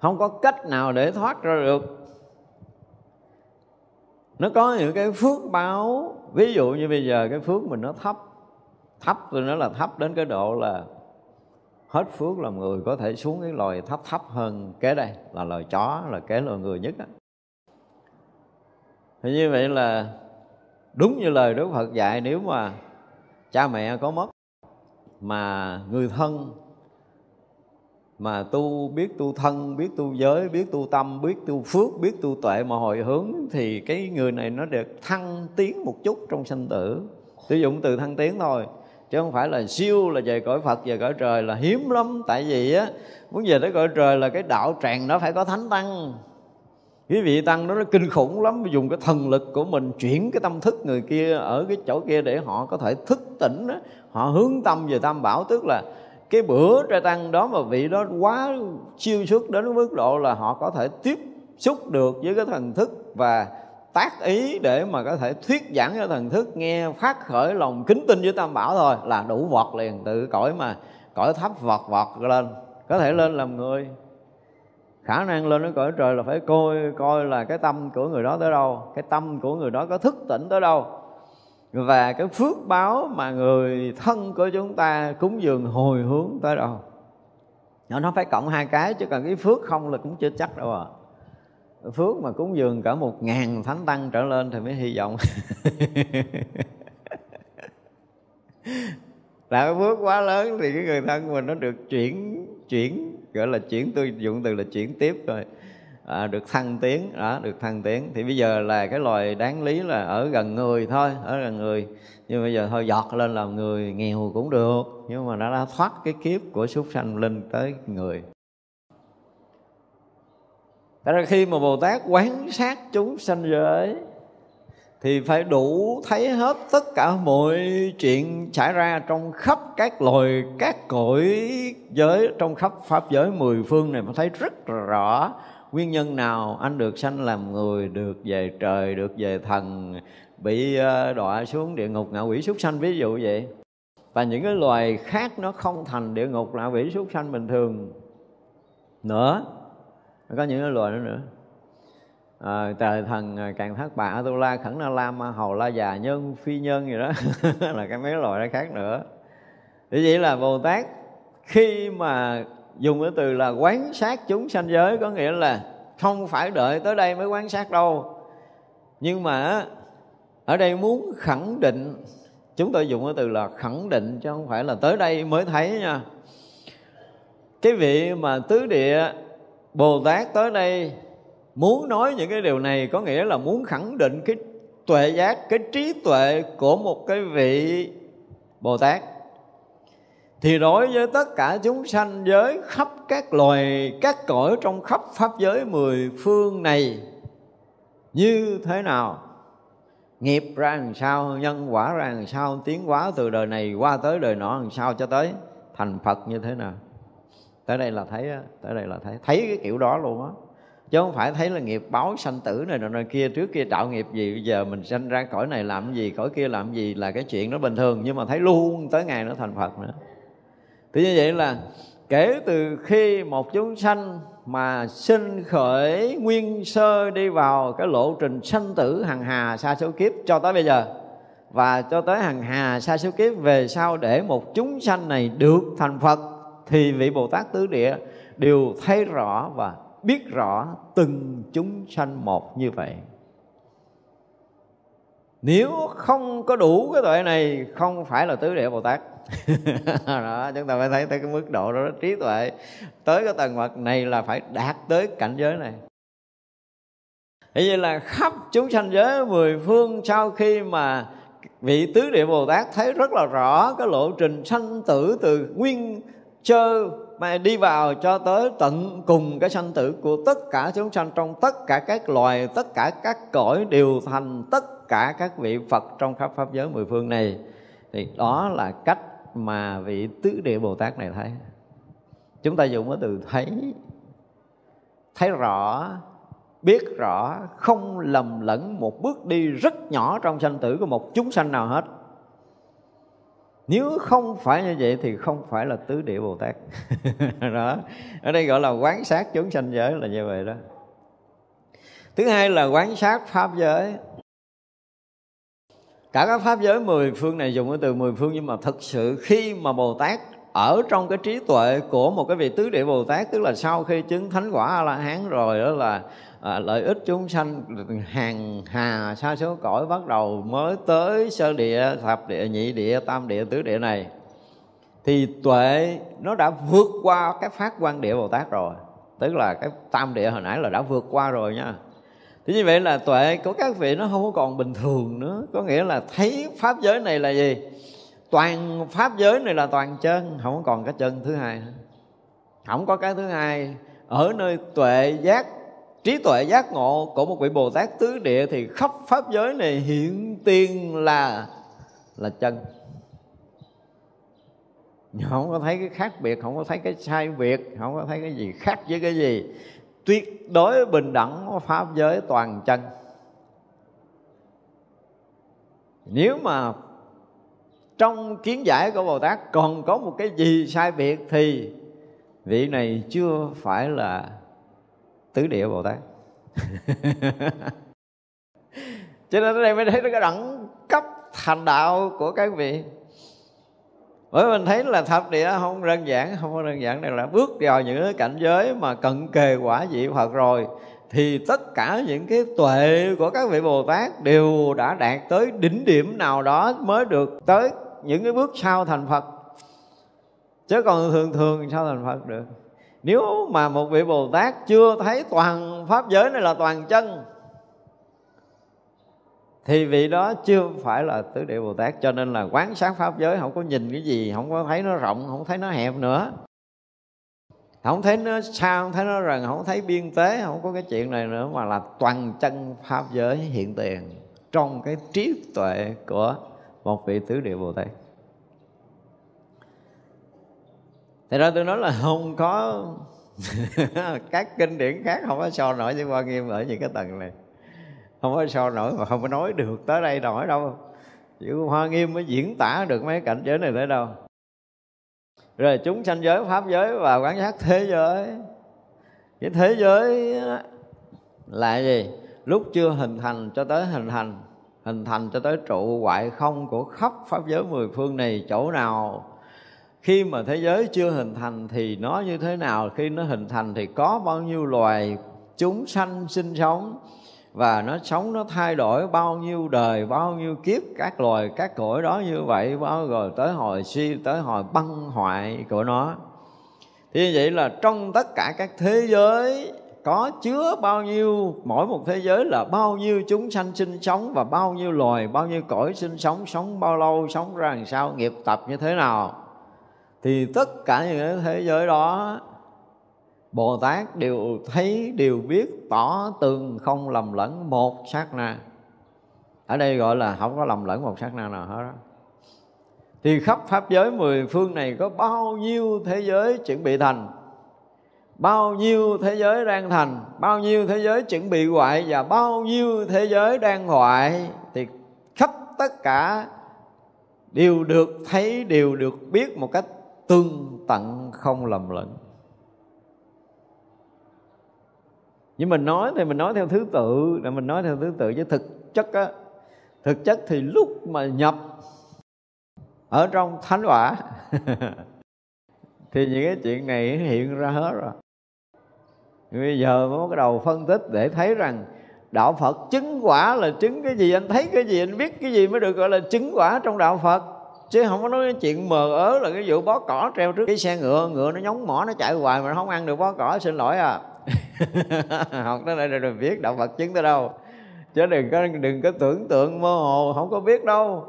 Không có cách nào để thoát ra được. Nó có những cái phước báo. Ví dụ như bây giờ cái phước mình nó thấp. Thấp tôi nói là thấp đến cái độ là hết phước làm người có thể xuống cái loài thấp thấp hơn kế đây, là loài chó, là kế loài người nhất á. Thì như vậy là đúng như lời Đức Phật dạy, nếu mà cha mẹ có mất mà người thân mà tu biết tu thân, biết tu giới, biết tu tâm, biết tu phước, biết tu tuệ mà hồi hướng thì cái người này nó được thăng tiến một chút trong sanh tử. Sử dụng từ thăng tiến thôi chứ không phải là siêu là về cõi Phật, về cõi trời là hiếm lắm tại vì á, muốn về tới cõi trời là cái đạo tràng nó phải có thánh tăng quý vị tăng đó nó kinh khủng lắm, dùng cái thần lực của mình chuyển cái tâm thức người kia ở cái chỗ kia để họ có thể thức tỉnh đó. họ hướng tâm về tam bảo, tức là cái bữa trai tăng đó mà vị đó quá siêu xuất đến mức độ là họ có thể tiếp xúc được với cái thần thức và tác ý để mà có thể thuyết giảng cho thần thức, nghe phát khởi lòng kính tin với tam bảo thôi là đủ vọt liền, từ cõi mà cõi thấp vọt vọt lên. Có thể lên làm người. Khả năng lên đến cõi trời là phải coi coi là cái tâm của người đó tới đâu, cái tâm của người đó có thức tỉnh tới đâu. Và cái phước báo mà người thân của chúng ta cúng dường hồi hướng tới đâu. Nó phải cộng hai cái chứ còn cái phước không là cũng chưa chắc đâu à phước mà cúng dường cả một ngàn thánh tăng trở lên thì mới hy vọng. Là cái phước quá lớn thì cái người thân mình nó được chuyển chuyển gọi là chuyển tôi dụng từ là chuyển tiếp rồi. À, được thăng tiến đó được thăng tiến. Thì bây giờ là cái loài đáng lý là ở gần người thôi ở gần người. Nhưng bây giờ thôi giọt lên làm người nghèo cũng được. Nhưng mà nó đã thoát cái kiếp của súc sanh lên tới người. Tại ra khi mà Bồ Tát quán sát chúng sanh giới, thì phải đủ thấy hết tất cả mọi chuyện xảy ra trong khắp các loài, các cõi giới, trong khắp pháp giới mười phương này. Phải thấy rất rõ nguyên nhân nào anh được sanh làm người, được về trời, được về thần, bị ờ, đọa xuống địa ngục, ngạ quỷ súc sanh, ví dụ vậy. Và những cái loài khác nó không thành địa ngục, ngạ quỷ súc sanh bình thường nữa có những cái loài đó nữa. À, trời thần càng càng thác tu la khẩn na lam hầu la già nhân phi nhân gì đó. Là cái mấy loại đó khác nữa. Thì vậy là bồ tát khi mà dùng cái từ là quán sát chúng sanh giới có nghĩa là không phải đợi tới đây mới quán sát đâu. Nhưng mà ở đây muốn khẳng định chúng tôi dùng cái từ là khẳng định chứ không phải là tới đây mới thấy nha. Cái vị mà tứ địa bồ tát tới đây muốn nói những cái điều này có nghĩa là muốn khẳng định cái tuệ giác, cái trí tuệ của một cái vị bồ tát. Thì đối với tất cả chúng sanh giới khắp các loài, các cõi trong khắp pháp giới mười phương này, như thế nào? Nghiệp ra làm sao, nhân quả ra làm sao, tiến hóa từ đời này qua tới đời nọ làm sao cho tới thành phật như thế nào? Tới đây là thấy tới đây là thấy thấy cái kiểu đó luôn á. Chứ không phải thấy là nghiệp báo sanh tử này nọ kia, trước kia tạo nghiệp gì, bây giờ mình sanh ra cõi này làm gì, cõi kia làm gì là cái chuyện nó bình thường. Nhưng mà thấy luôn tới ngày nó thành phật nữa. Thì như vậy là kể từ khi một chúng sanh mà sinh khởi nguyên sơ đi vào cái lộ trình sanh tử hằng hà sa số kiếp cho tới bây giờ, và cho tới hằng hà sa số kiếp về sau để một chúng sanh này được thành Phật thì vị Bồ Tát tứ địa đều thấy rõ và biết rõ từng chúng sanh một như vậy. Nếu không có đủ cái tuệ này, không phải là tứ địa bồ tát. Đó, chúng ta phải thấy tới cái mức độ đó, trí tuệ tới cái tầng bậc này là phải đạt tới cảnh giới này. Thế vậy là khắp chúng sanh giới, mười phương sau khi mà vị tứ địa Bồ Tát thấy rất là rõ cái lộ trình sanh tử từ nguyên chơ mà đi vào cho tới tận cùng cái sanh tử của tất cả chúng sanh, trong tất cả các loài, tất cả các cõi đều thành tất cả các vị Phật trong khắp pháp giới mười phương này. Thì đó là cách mà vị tứ địa Bồ Tát này thấy. Chúng ta dùng cái từ thấy. Thấy rõ, biết rõ, không lầm lẫn một bước đi rất nhỏ trong sanh tử của một chúng sanh nào hết nếu không phải như vậy thì không phải là tứ địa bồ tát. Đó. Ở đây gọi là quán sát chúng sanh giới là như vậy đó. Thứ hai là quán sát pháp giới. Cả các pháp giới mười phương này dùng cái từ mười phương nhưng mà thực sự khi mà bồ tát ở trong cái trí tuệ của một cái vị tứ địa bồ tát, tức là sau khi chứng thánh quả a la hán rồi đó là à, lợi ích chúng sanh hàng hà sa số cõi bắt đầu mới tới sơ địa thập địa nhị địa tam địa tứ địa này. Thì tuệ nó đã vượt qua cái phát quan địa bồ tát rồi. Tức là cái tam địa hồi nãy là đã vượt qua rồi nha. Thế như vậy là tuệ của các vị nó không còn bình thường nữa. Có nghĩa là thấy pháp giới này là gì? Toàn pháp giới này là toàn chân không còn cái chân thứ hai không có cái thứ hai. Ở nơi tuệ giác trí tuệ giác ngộ của một vị bồ tát tứ địa thì khắp pháp giới này hiện tiền là là chân. Không có thấy cái khác biệt, không có thấy cái sai biệt, không có thấy cái gì khác với cái gì. Tuyệt đối bình đẳng pháp giới toàn chân. Nếu mà trong kiến giải của Bồ Tát còn có một cái gì sai biệt thì vị này chưa phải là tứ địa Bồ Tát. Cho nên ở đây mới thấy cái đẳng cấp thành đạo của các vị. Bởi mình thấy là thập địa không đơn giản không có đơn giản đây là bước vào những cái cảnh giới mà cận kề quả vị phật rồi thì tất cả những cái tuệ của các vị bồ tát đều đã đạt tới đỉnh điểm nào đó mới được tới những cái bước sau thành phật. Chứ còn thường thường sao thành phật được nếu mà một vị bồ tát chưa thấy toàn pháp giới này là toàn chân, thì vị đó chưa phải là tứ địa bồ tát. Cho nên là quán sát pháp giới không có nhìn cái gì, không có thấy nó rộng, không thấy nó hẹp nữa. Không thấy nó xa không thấy nó rần, không thấy biên tế, không có cái chuyện này nữa, mà là toàn chân pháp giới hiện tiền trong cái trí tuệ của một vị tứ địa bồ tát. Thì ra tôi nói là không có các kinh điển khác không có so nổi với quan nghiêm ở những cái tầng này. Không có so nổi mà không có nói được tới đây nổi đâu. Chữ hoa nghiêm mới diễn tả được mấy cảnh giới này tới đâu. Rồi chúng sanh giới, pháp giới và quán sát thế giới. Cái thế giới là gì? Lúc chưa hình thành cho tới hình thành hình thành cho tới trụ hoại không của khắp pháp giới mười phương này, chỗ nào khi mà thế giới chưa hình thành thì nó như thế nào? Khi nó hình thành thì có bao nhiêu loài chúng sanh sinh sống? Và nó sống, nó thay đổi bao nhiêu đời, bao nhiêu kiếp? Các loài, các cõi đó như vậy, bao rồi tới hồi suy tới hồi băng hoại của nó. Thì như vậy là trong tất cả các thế giới, có chứa bao nhiêu, mỗi một thế giới là bao nhiêu chúng sanh sinh sống và bao nhiêu loài, bao nhiêu cõi sinh sống sống bao lâu, sống ra làm sao, nghiệp tập như thế nào? Thì tất cả những cái thế giới đó, Bồ Tát đều thấy, đều biết tỏ tường không lầm lẫn một sát na. Ở đây gọi là không có lầm lẫn một sát na nào hết đó thì khắp pháp giới mười phương này có bao nhiêu thế giới chuẩn bị thành? Bao nhiêu thế giới đang thành? Bao nhiêu thế giới chuẩn bị hoại? Và bao nhiêu thế giới đang hoại? Thì khắp tất cả đều được thấy, đều được biết một cách tương tận không lầm lẫn. Nhưng mình nói thì mình nói theo thứ tự là mình nói theo thứ tự. Chứ thực chất á, thực chất thì lúc mà nhập ở trong thánh quả thì những cái chuyện này hiện ra hết rồi. Bây giờ mới bắt đầu phân tích để thấy rằng đạo Phật chứng quả là chứng cái gì, anh thấy cái gì, anh biết cái gì mới được gọi là chứng quả trong đạo Phật chứ không có nói chuyện mờ ớ là cái vụ bó cỏ treo trước cái xe ngựa ngựa nó nhóng mỏ, nó chạy hoài mà nó không ăn được bó cỏ, xin lỗi à. Học tới đây rồi biết đạo Phật chứng tới đâu. Chứ đừng có đừng có tưởng tượng mơ hồ, không có biết đâu.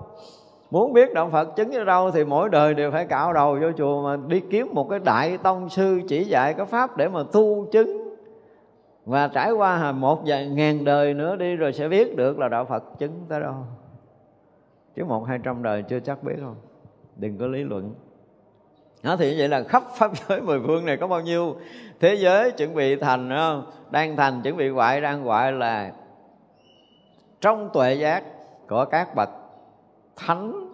Muốn biết đạo Phật chứng ở đâu thì mỗi đời đều phải cạo đầu vô chùa mà đi kiếm một cái đại tông sư chỉ dạy cái pháp để mà tu chứng. Và trải qua một vài ngàn đời nữa đi rồi sẽ biết được là đạo Phật chứng tới đâu chứ một, hai trăm đời chưa chắc biết không? Đừng có lý luận. Đó thì như vậy là khắp pháp giới mười phương này có bao nhiêu thế giới chuẩn bị thành không? đang thành, chuẩn bị hoại, đang hoại là trong tuệ giác của các bậc thánh,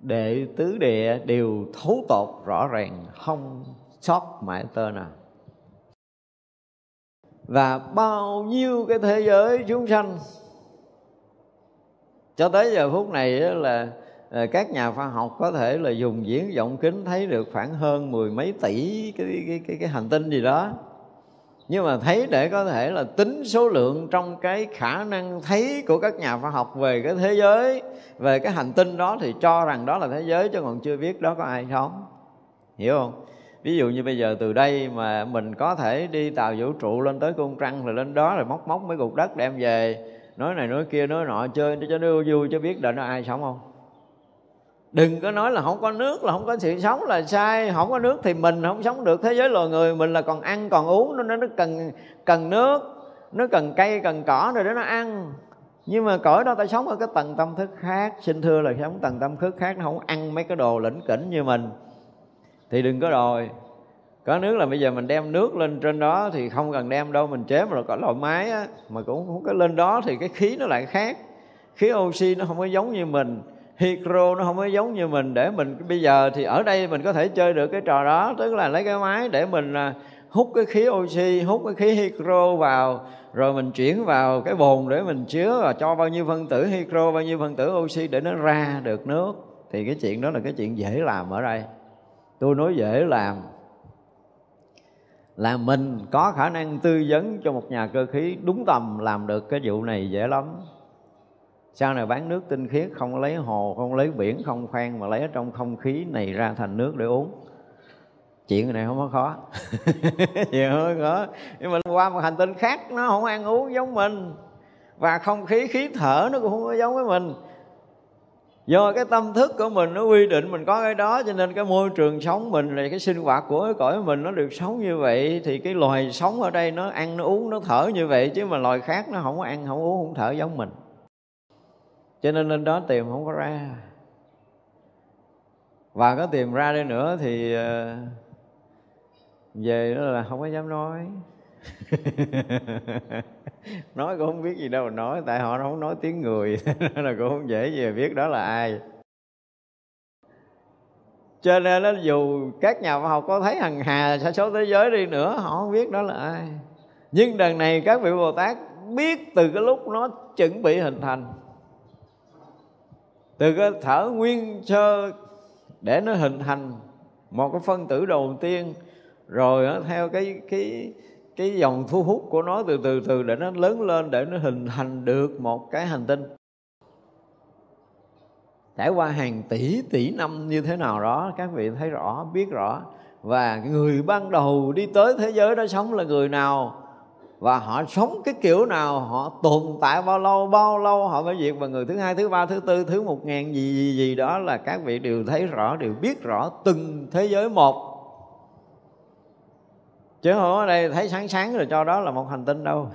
đệ tứ địa đều thấu tột rõ ràng, không sót mãi tơ nào. Và bao nhiêu cái thế giới chúng sanh cho tới giờ phút này là ờ, các nhà khoa học có thể là dùng viễn vọng kính thấy được khoảng hơn mười mấy tỷ cái cái cái, cái hành tinh gì đó. Nhưng mà thấy để có thể là tính số lượng trong cái khả năng thấy của các nhà khoa học về cái thế giới về cái hành tinh đó thì cho rằng đó là thế giới chứ còn chưa biết đó có ai sống hiểu không? Ví dụ như bây giờ từ đây mà mình có thể đi tàu vũ trụ lên tới cung trăng rồi lên đó rồi móc móc mấy cục đất đem về nói này nói kia, nói nọ chơi, cho nó vui cho biết là nó ai sống không? Đừng có nói là không có nước, là không có sự sống là sai. Không có nước thì mình không sống được. Thế giới loài người mình là còn ăn, còn uống, nó nó cần cần nước, nó cần cây, cần cỏ rồi để nó ăn. Nhưng mà cõi đó ta sống ở cái tầng tâm thức khác. Xin thưa là sống tầng tâm thức khác, nó không ăn mấy cái đồ lĩnh kỉnh như mình. Thì đừng có đòi có nước là bây giờ mình đem nước lên trên đó thì không cần đem đâu mình chế mà có loại máy á, mà cũng không có lên đó thì cái khí nó lại khác. Khí oxy nó không có giống như mình hydro nó không có giống như mình. Để mình bây giờ thì ở đây mình có thể chơi được cái trò đó tức là lấy cái máy để mình à, hút cái khí oxy hút cái khí hydro vào rồi mình chuyển vào cái bồn để mình chứa và cho bao nhiêu phân tử hydro bao nhiêu phân tử oxy để nó ra được nước. Thì cái chuyện đó là cái chuyện dễ làm ở đây. Tôi nói dễ làm là mình có khả năng tư vấn cho một nhà cơ khí đúng tầm làm được cái vụ này dễ lắm. Sau này bán nước tinh khiết, không lấy hồ, không lấy biển, không khoan mà lấy ở trong không khí này ra thành nước để uống. Chuyện này không có khó. Chuyện hơi khó. Nhưng mà qua một hành tinh khác, nó không ăn uống giống mình. Và không khí khí thở nó cũng không có giống với mình do cái tâm thức của mình nó quy định mình có cái đó, cho nên cái môi trường sống mình là cái sinh hoạt của cái cõi mình nó được sống như vậy, thì cái loài sống ở đây nó ăn, nó uống, nó thở như vậy, chứ mà loài khác nó không có ăn, không uống, không thở giống mình. Cho nên lên đó tìm không có ra. Và có tìm ra đây nữa thì ờ, về đó là không có dám nói. nói cũng không biết gì đâu mà nói, tại họ không nói tiếng người là cũng không dễ gì biết đó là ai. Cho nên nó dù các nhà khoa học có thấy hằng hà sa số thế giới đi nữa, họ không biết đó là ai. Nhưng đằng này các vị bồ tát biết từ cái lúc nó chuẩn bị hình thành. Từ cái thở nguyên sơ để nó hình thành một cái phân tử đầu tiên. Rồi nó theo cái cái cái dòng thu hút của nó từ từ từ để nó lớn lên, để nó hình thành được một cái hành tinh. Trải qua hàng tỷ tỷ năm như thế nào đó, các vị thấy rõ, biết rõ. Và người ban đầu đi tới thế giới đó sống là người nào? Và họ sống cái kiểu nào? Họ tồn tại bao lâu bao lâu? Họ mới diệt. Và người thứ hai, thứ ba, thứ tư, thứ một ngàn gì gì gì đó là các vị đều thấy rõ, đều biết rõ từng thế giới một chứ không ở đây thấy sáng sáng rồi cho đó là một hành tinh đâu.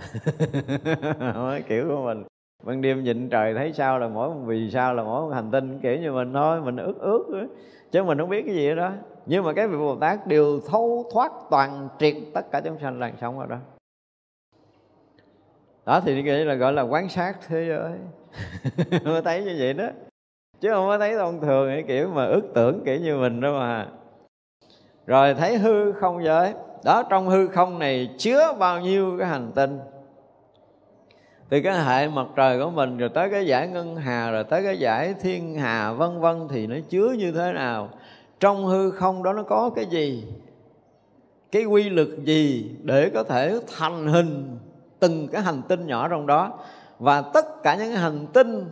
Kiểu của mình. Ban đêm nhìn trời thấy sao là mỗi vì sao là mỗi một hành tinh kiểu như mình thôi mình ước ước chứ mình không biết cái gì đó. Nhưng mà cái vị bồ tát đều thâu thoát toàn triệt tất cả chúng sanh đang sống ở đó. Đó thì nghĩ là gọi là quan sát thế giới. Mới thấy như vậy đó. Chứ không có thấy thông thường cái kiểu mà ước tưởng kiểu như mình đâu mà. Rồi thấy hư không giới đó, trong hư không này chứa bao nhiêu cái hành tinh? Từ cái hệ mặt trời của mình, rồi tới cái giải ngân hà, rồi tới cái giải thiên hà, vân vân, thì nó chứa như thế nào? Trong hư không đó nó có cái gì? Cái quy luật gì để có thể thành hình từng cái hành tinh nhỏ trong đó? Và tất cả những hành tinh,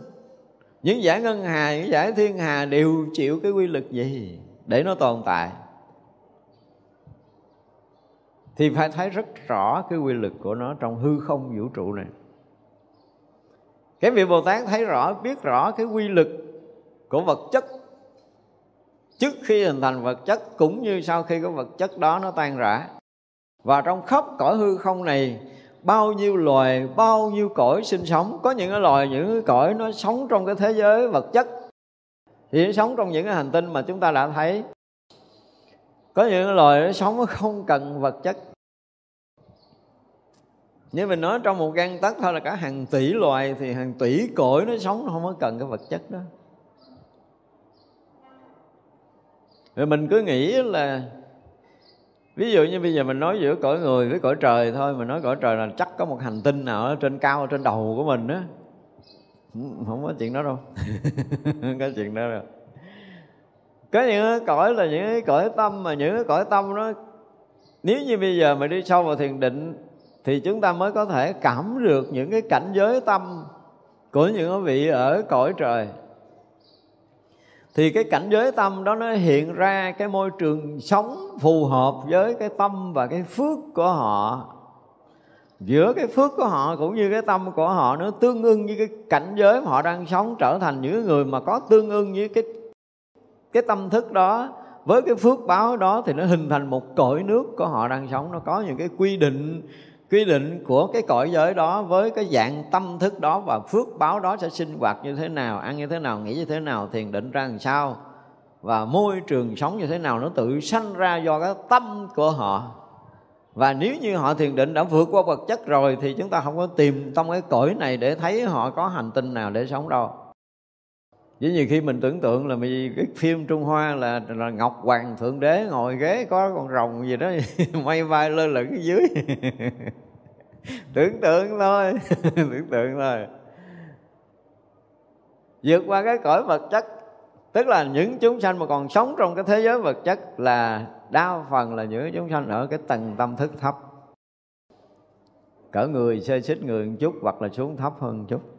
những giải ngân hà, những giải thiên hà đều chịu cái quy luật gì để nó tồn tại? Thì phải thấy rất rõ cái quy luật của nó trong hư không vũ trụ này. Cái vị bồ tát thấy rõ, biết rõ cái quy luật của vật chất. Trước khi hình thành vật chất, cũng như sau khi có vật chất đó nó tan rã. Và trong khắp cõi hư không này, bao nhiêu loài, bao nhiêu cõi sinh sống, có những cái loài, những cái cõi nó sống trong cái thế giới vật chất. Thì nó sống trong những cái hành tinh mà chúng ta đã thấy có những cái loài nó sống nó không cần vật chất. Nếu mình nói trong một gan tắc thôi là cả hàng tỷ loài thì hàng tỷ cõi nó sống nó không có cần cái vật chất đó. Rồi mình cứ nghĩ là, ví dụ như bây giờ mình nói giữa cõi người với cõi trời thôi mình nói cõi trời là chắc có một hành tinh nào ở trên cao ở trên đầu của mình á. Không có chuyện đó đâu. Không có chuyện đó đâu. có những cái cõi là những cái cõi tâm mà những cái cõi tâm đó, nếu như bây giờ mà đi sâu vào thiền định, thì chúng ta mới có thể cảm được những cái cảnh giới tâm của những vị ở cõi trời. Thì cái cảnh giới tâm đó nó hiện ra cái môi trường sống phù hợp với cái tâm và cái phước của họ. Giữa cái phước của họ cũng như cái tâm của họ nó tương ưng với cái cảnh giới mà họ đang sống, trở thành những người mà có tương ưng với cái cái tâm thức đó, với cái phước báo đó thì nó hình thành một cõi nước của họ đang sống. Nó có những cái quy định quy định của cái cõi giới đó với cái dạng tâm thức đó và phước báo đó sẽ sinh hoạt như thế nào, ăn như thế nào nghĩ như thế nào, thiền định ra làm sao. Và môi trường sống như thế nào nó tự sanh ra do cái tâm của họ. Và nếu như họ thiền định đã vượt qua vật chất rồi thì chúng ta không có tìm trong cái cõi này để thấy họ có hành tinh nào để sống đâu với nhiều khi mình tưởng tượng là vì cái phim Trung Hoa là là Ngọc Hoàng Thượng Đế ngồi ghế có con rồng gì đó, may vai lơ lửng dưới. Tưởng tượng thôi, tưởng tượng thôi. Vượt qua cái cõi vật chất, tức là những chúng sanh mà còn sống trong cái thế giới vật chất là đa phần là những chúng sanh ở cái tầng tâm thức thấp. Cỡ người xê xích người một chút hoặc là xuống thấp hơn một chút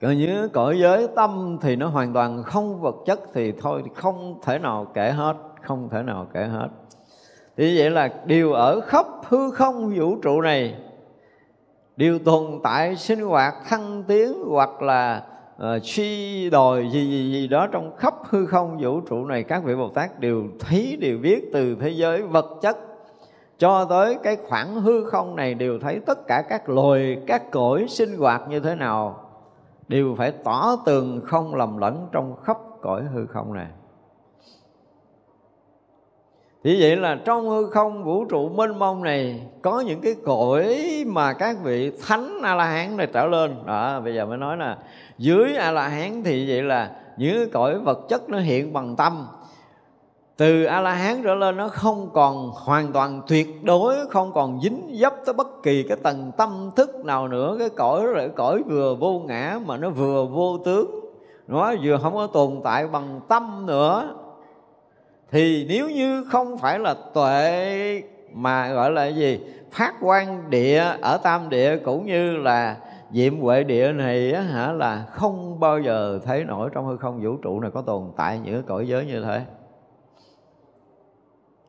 còn như cõi giới tâm thì nó hoàn toàn không vật chất thì thôi không thể nào kể hết không thể nào kể hết. Thì vậy là điều ở khắp hư không vũ trụ này điều tồn tại sinh hoạt thăng tiến hoặc là uh, suy đồi gì gì gì đó trong khắp hư không vũ trụ này các vị bồ tát đều thấy đều biết từ thế giới vật chất cho tới cái khoảng hư không này đều thấy tất cả các loài các cõi sinh hoạt như thế nào đều phải tỏ tường không lầm lẫn trong khắp cõi hư không này. Thì vậy là trong hư không vũ trụ mênh mông này, có những cái cõi mà các vị thánh a la hán này trở lên. Đó, bây giờ mới nói là dưới a la hán thì vậy là những cái cõi vật chất nó hiện bằng tâm từ a la hán trở lên nó không còn hoàn toàn tuyệt đối không còn dính dấp tới bất kỳ cái tầng tâm thức nào nữa. Cái cõi là cõi vừa vô ngã mà nó vừa vô tướng. Nó vừa không có tồn tại bằng tâm nữa. Thì nếu như không phải là tuệ mà gọi là gì? Phát quan địa ở tam địa cũng như là diệm huệ địa này á, hả là không bao giờ thấy nổi trong hư không vũ trụ này có tồn tại những cái cõi giới như thế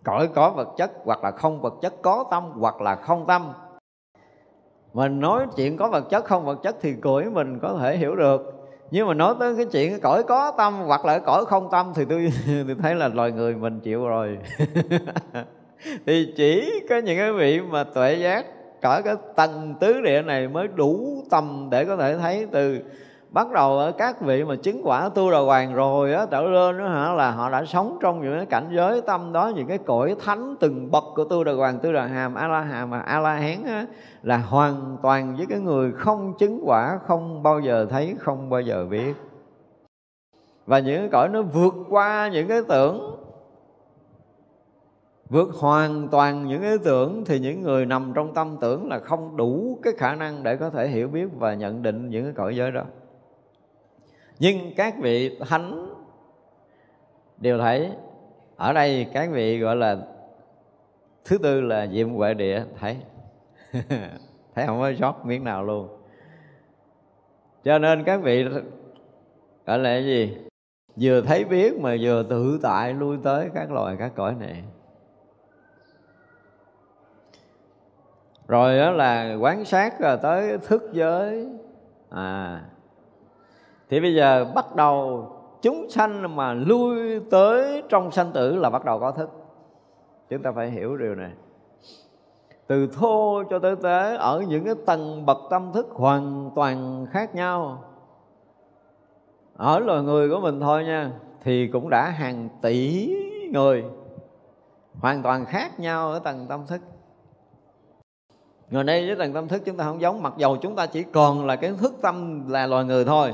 cõi có vật chất hoặc là không vật chất, có tâm hoặc là không tâm. Mình nói chuyện có vật chất, không vật chất thì cõi mình có thể hiểu được. Nhưng mà nói tới cái chuyện cõi có tâm hoặc là cõi không tâm thì tôi tôi thấy là loài người mình chịu rồi. Thì chỉ có những cái vị mà tuệ giác cỡ cái tầng tứ địa này mới đủ tâm để có thể thấy từ bắt đầu ở các vị mà chứng quả tu đà hoàng rồi á trở lên đó hả là họ đã sống trong những cái cảnh giới tâm đó những cái cõi thánh từng bậc của tu đà hoàng tu đà hàm a la hàm và a la hán á, là hoàn toàn với cái người không chứng quả không bao giờ thấy không bao giờ biết. Và những cái cõi nó vượt qua những cái tưởng vượt hoàn toàn những ý tưởng thì những người nằm trong tâm tưởng là không đủ cái khả năng để có thể hiểu biết và nhận định những cái cõi giới đó nhưng các vị thánh đều thấy, ở đây các vị gọi là thứ tư là diệm huệ địa, thấy. Thấy không có sót miếng nào luôn. Cho nên các vị gọi là cái gì? Vừa thấy biết mà vừa tự tại lui tới các loài, các cõi này. Rồi đó là quán sát rồi tới thức giới. À thì bây giờ bắt đầu chúng sanh mà lui tới trong sanh tử là bắt đầu có thức. Chúng ta phải hiểu điều này. Từ thô cho tới tế, ở những cái tầng bậc tâm thức hoàn toàn khác nhau. Ở loài người của mình thôi nha, thì cũng đã hàng tỷ người hoàn toàn khác nhau ở tầng tâm thức. Ngồi đây với tầng tâm thức chúng ta không giống, Mặc dầu chúng ta chỉ còn là cái thức tâm là loài người thôi.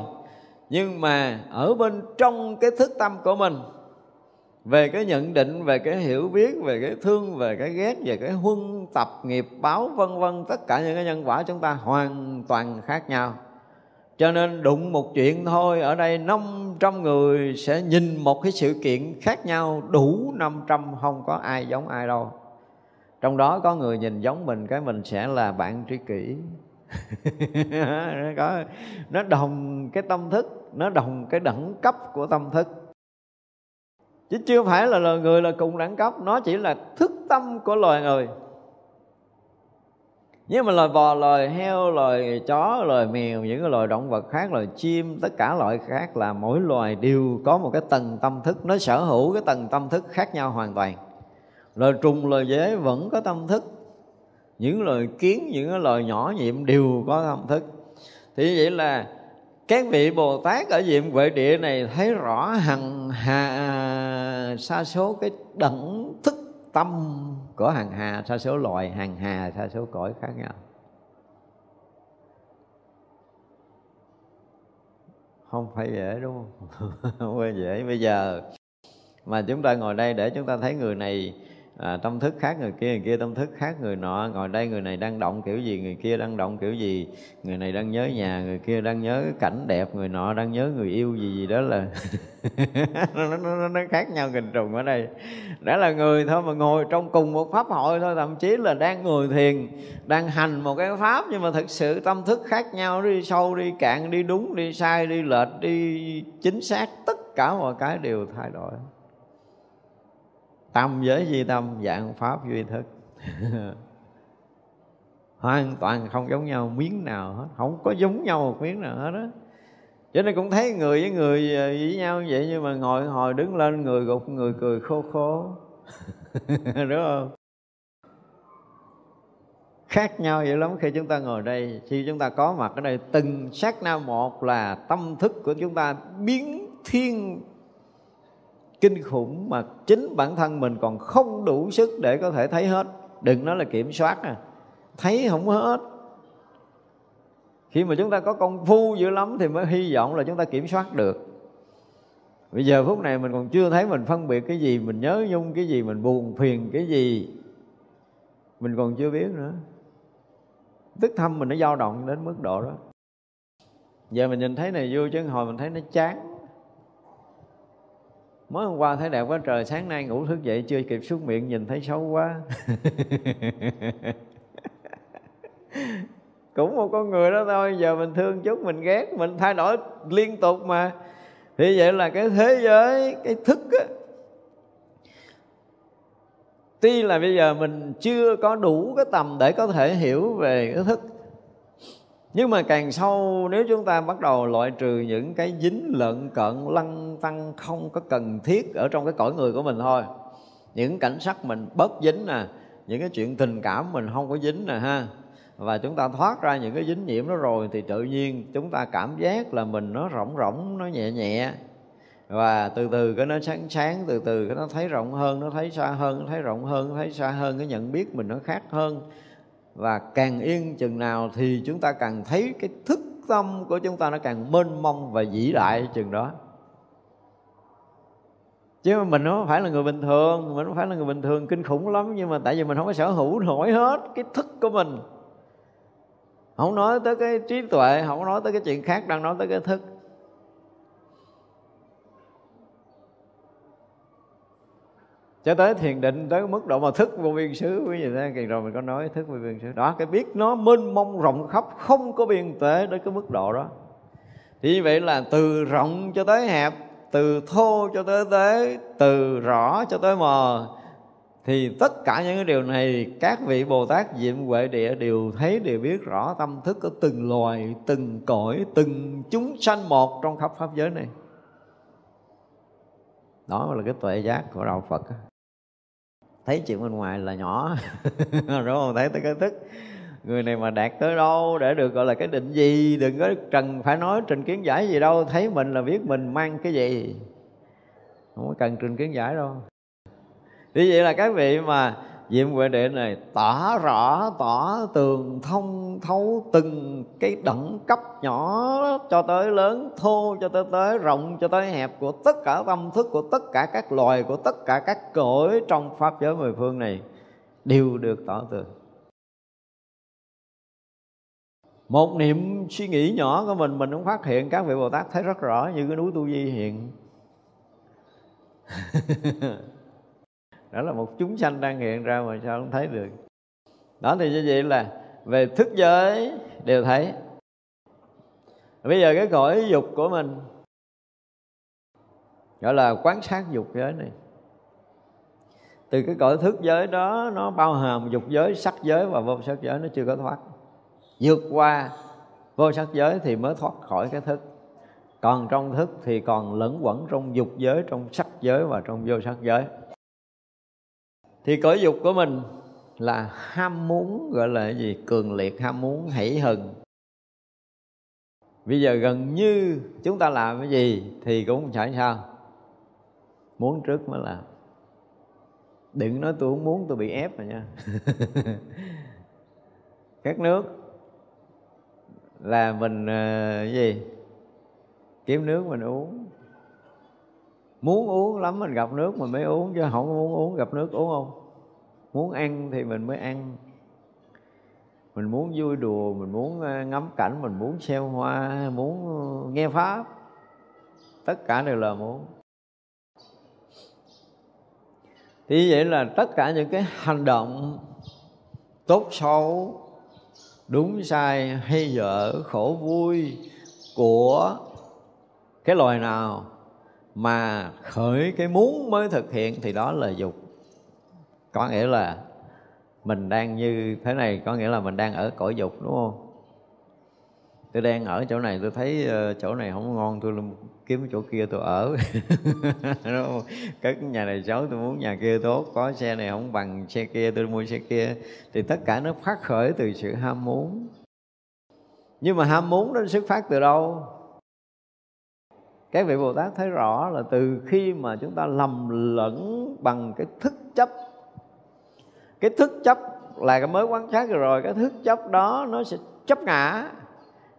Nhưng mà ở bên trong cái thức tâm của mình Về cái nhận định, về cái hiểu biết, về cái thương, về cái ghét Về cái huân tập, nghiệp báo vân vân Tất cả những cái nhân quả chúng ta hoàn toàn khác nhau. Cho nên đụng một chuyện thôi Ở đây 500 người sẽ nhìn một cái sự kiện khác nhau Đủ 500 không có ai giống ai đâu. Trong đó có người nhìn giống mình cái mình sẽ là bạn tri kỷ. có. Nó đồng cái tâm thức, nó đồng cái đẳng cấp của tâm thức. Chứ chưa phải là loài người là cùng đẳng cấp, nó chỉ là thức tâm của loài người. Nhưng mà loài bò, loài heo, loài chó, loài mèo, những cái loài động vật khác, loài chim, tất cả loại khác là mỗi loài đều có một cái tầng tâm thức, nó sở hữu cái tầng tâm thức khác nhau hoàn toàn. Loài trùng, loài dế vẫn có tâm thức những lời kiến, những cái nhỏ nhiệm đều có tâm thức. Thì vậy là các vị bồ tát ở diện huệ địa này thấy rõ hằng hà, sa số cái đẳng thức tâm của hằng hà, sa số loài hằng hà, sa số cõi khác nhau. Không phải dễ, đúng không? Không phải dễ. Bây giờ mà chúng ta ngồi đây để chúng ta thấy người này à, tâm thức khác người kia người kia tâm thức khác người nọ. Ngồi đây người này đang động kiểu gì người kia đang động kiểu gì? Người này đang nhớ nhà người kia đang nhớ cảnh đẹp người nọ đang nhớ người yêu gì gì đó là nó, nó, nó khác nhau gần trùng ở đây. Đã là người thôi mà ngồi trong cùng một pháp hội thôi thậm chí là đang ngồi thiền đang hành một cái pháp nhưng mà thực sự tâm thức khác nhau đi sâu đi cạn đi đúng đi sai đi lệch đi chính xác tất cả mọi cái đều thay đổi tâm giới duy tâm, dạng pháp duy thức. Hoàn toàn không giống nhau miếng nào hết. Không có giống nhau một miếng nào hết đó cho nên cũng thấy người với người ờ, với nhau như vậy, nhưng mà ngồi hồi đứng lên, người gục, người cười khô khô. Đúng không? Khác nhau vậy lắm khi chúng ta ngồi đây. Khi chúng ta có mặt ở đây, từng sát na một là tâm thức của chúng ta biến thiên kinh khủng mà chính bản thân mình còn không đủ sức để có thể thấy hết. Đừng nói là kiểm soát à. Thấy không hết. Khi mà chúng ta có công phu dữ lắm thì mới hy vọng là chúng ta kiểm soát được. Bây giờ phút này mình còn chưa thấy mình phân biệt cái gì, mình nhớ nhung cái gì, mình buồn phiền cái gì. Mình còn chưa biết nữa. Tức thâm mình nó dao động đến mức độ đó. Giờ mình nhìn thấy này vui chứ, hồi mình thấy nó chán mới hôm qua thấy đẹp quá, trời, sáng nay ngủ thức dậy chưa kịp xuống miệng, nhìn thấy xấu quá. Cũng một con người đó thôi, giờ mình thương chút, mình ghét, mình thay đổi liên tục mà. Thì vậy là cái thế giới, cái thức á. Tuy là bây giờ mình chưa có đủ cái tầm để có thể hiểu về cái thức nhưng mà càng sâu, nếu chúng ta bắt đầu loại trừ những cái dính, lợn, cận, lăng, tăng, không có cần thiết ở trong cái cõi người của mình thôi. Những cảnh sắc mình bớt dính nè, những cái chuyện tình cảm mình không có dính nè ha. Và chúng ta thoát ra những cái dính nhiễm đó rồi thì tự nhiên chúng ta cảm giác là mình nó rỗng rỗng, nó nhẹ nhẹ. Và từ từ cái nó sáng sáng, từ từ cái nó thấy rộng hơn, nó thấy xa hơn, nó thấy rộng hơn, nó thấy xa hơn, cái nhận biết mình nó khác hơn và càng yên chừng nào thì chúng ta càng thấy cái thức tâm của chúng ta nó càng mênh mông và vĩ đại chừng đó. Chứ mà mình không phải là người bình thường, mình không phải là người bình thường kinh khủng lắm, nhưng mà tại vì mình không có sở hữu nổi hết cái thức của mình. Không nói tới cái trí tuệ, không nói tới cái chuyện khác, đang nói tới cái thức. Cho tới thiền định tới mức độ mà thức vô biên xứ, quý vị thấy kỳ rồi mình có nói thức vô biên xứ. Đó, cái biết nó mênh mông rộng khắp, không có biên tế đến cái mức độ đó. Thì như vậy là từ rộng cho tới hẹp, từ thô cho tới tế, từ rõ cho tới mờ. Thì tất cả những cái điều này các vị bồ tát diệm huệ địa đều thấy, đều biết rõ tâm thức của từng loài, từng cõi, từng chúng sanh một trong khắp pháp giới này. Đó là cái tuệ giác của đạo phật thấy chuyện bên ngoài là nhỏ. Đúng không? Thấy tới cái thức. Người này mà đạt tới đâu để được, gọi là, cái định gì? Đừng có cần phải nói trình kiến giải gì đâu. Thấy mình là biết mình mang cái gì. Không có cần trình kiến giải đâu. Như vậy là các vị mà Diệm Huệ Địa này tỏ rõ, tỏ tường thông thấu từng cái đẳng cấp nhỏ cho tới lớn, thô cho tới tới, rộng cho tới hẹp của tất cả tâm thức của tất cả các loài, của tất cả các cõi trong Pháp giới mười phương này đều được tỏ tường. Một niệm suy nghĩ nhỏ của mình mình cũng phát hiện các vị Bồ Tát thấy rất rõ như cái núi Tu Di hiện. đó là một chúng sanh đang hiện ra mà sao không thấy được. Đó thì như vậy là về thức giới đều thấy. Bây giờ cái cõi dục của mình gọi là quán sát dục giới này. Từ cái cõi thức giới đó nó bao hàm dục giới, sắc giới và vô sắc giới nó chưa có thoát. Vượt qua vô sắc giới thì mới thoát khỏi cái thức. Còn trong thức thì còn lẫn quẩn trong dục giới, trong sắc giới và trong vô sắc giới thì cõi dục của mình là ham muốn gọi là gì? Cường liệt ham muốn hãy hừng. Bây giờ gần như chúng ta làm cái gì thì cũng phải sao? Muốn trước mới làm. Đừng nói tôi không muốn tôi bị ép rồi nha. Các nước. Là mình uh, gì? Kiếm nước mình uống muốn uống lắm mình gặp nước mình mới uống, chứ không muốn uống gặp nước uống không? Muốn ăn thì mình mới ăn. Mình muốn vui đùa, mình muốn ờ, ngắm cảnh, mình muốn xem hoa, muốn nghe pháp. Tất cả đều là muốn. Thì vậy là tất cả những cái hành động tốt xấu, đúng sai hay dở, khổ vui của cái loài nào mà khởi cái muốn mới thực hiện thì đó là dục. Có nghĩa là mình đang như thế này, có nghĩa là mình đang ở cõi dục, đúng không? Tôi đang ở chỗ này, tôi thấy ờ, chỗ này không ngon, tôi kiếm chỗ kia tôi ở. Đúng không? cất nhà này xấu, tôi muốn nhà kia tốt. Có xe này không bằng xe kia, tôi mua xe kia. Thì tất cả nó phát khởi từ sự ham muốn. Nhưng mà ham muốn nó xuất phát từ đâu? Các vị bồ tát thấy rõ là từ khi mà chúng ta lầm lẫn bằng cái thức chấp, cái thức chấp là cái mới quan sát rồi, cái thức chấp đó nó sẽ chấp ngã.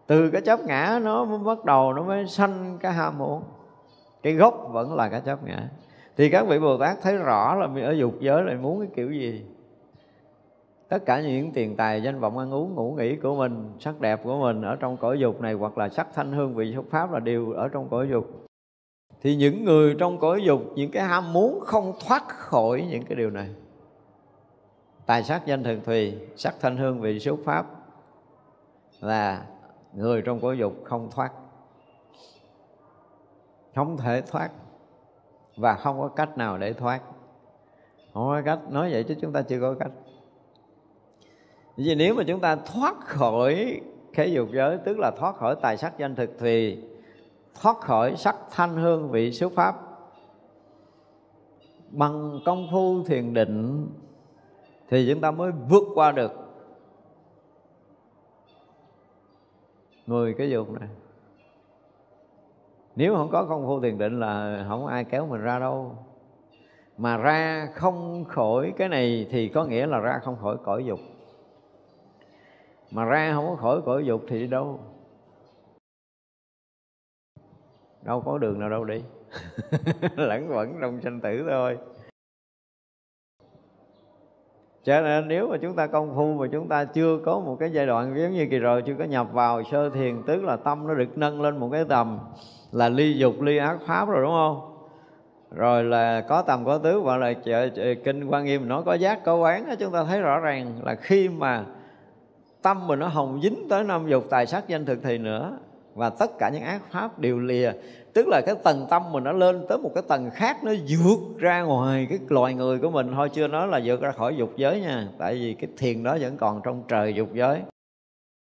Từ cái chấp ngã nó mới bắt đầu nó mới sanh cái ham muốn, cái gốc vẫn là cái chấp ngã. Thì các vị bồ tát thấy rõ là mình ở dục giới lại muốn cái kiểu gì? Tất cả những tiền tài, danh vọng, ăn uống, ngủ nghỉ của mình, sắc đẹp của mình ở trong cõi dục này hoặc là sắc thanh hương vị xuất pháp là đều ở trong cõi dục. Thì những người trong cõi dục, những cái ham muốn không thoát khỏi những cái điều này. Tài sắc danh thường thùy, sắc thanh hương vị xuất pháp là người trong cõi dục không thoát. Không thể thoát và không có cách nào để thoát. Không có cách. Nói vậy chứ chúng ta chưa có cách vì nếu mà chúng ta thoát khỏi cái dục giới, tức là thoát khỏi tài sắc danh thực, thì thoát khỏi sắc thanh hương vị xuất pháp bằng công phu thiền định thì chúng ta mới vượt qua được mười cái dục này. Nếu không có công phu thiền định là không ai kéo mình ra đâu. Mà ra không khỏi cái này thì có nghĩa là ra không khỏi cõi dục mà ra không có khỏi cõi dục thì đi đâu? Đâu có đường nào đâu đi. Lẫn quẩn trong sanh tử thôi. Cho nên nếu mà chúng ta công phu mà chúng ta chưa có một cái giai đoạn giống như kỳ rồi chưa có nhập vào sơ thiền tức là tâm nó được nâng lên một cái tầm là ly dục ly ác pháp rồi đúng không? Rồi là có tầm có tứ gọi là chợ, chợ, kinh quan nghiêm nó có giác có quán chúng ta thấy rõ ràng là khi mà tâm mình nó hồng dính tới năm dục tài sắc danh thực thì nữa. Và tất cả những ác pháp đều lìa. Tức là cái tầng tâm mình nó lên tới một cái tầng khác, nó vượt ra ngoài cái loài người của mình. Thôi chưa nói là vượt ra khỏi dục giới nha. Tại vì cái thiền đó vẫn còn trong trời dục giới.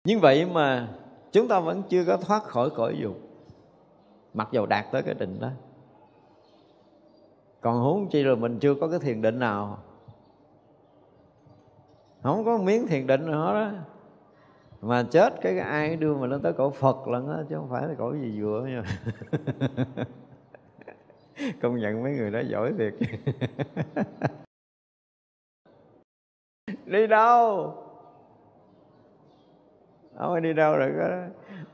Nhưng vậy mà chúng ta vẫn chưa có thoát khỏi cõi dục. Mặc dù đạt tới cái định đó. Còn huống chi là mình chưa có cái thiền định nào. Không có miếng thiền định nữa đó mà chết cái, ai đưa mà lên tới cổ Phật lần nó chứ không phải là cổ gì vừa nha. Công nhận mấy người đó giỏi thiệt. Đi đâu? Không phải đi đâu rồi đó?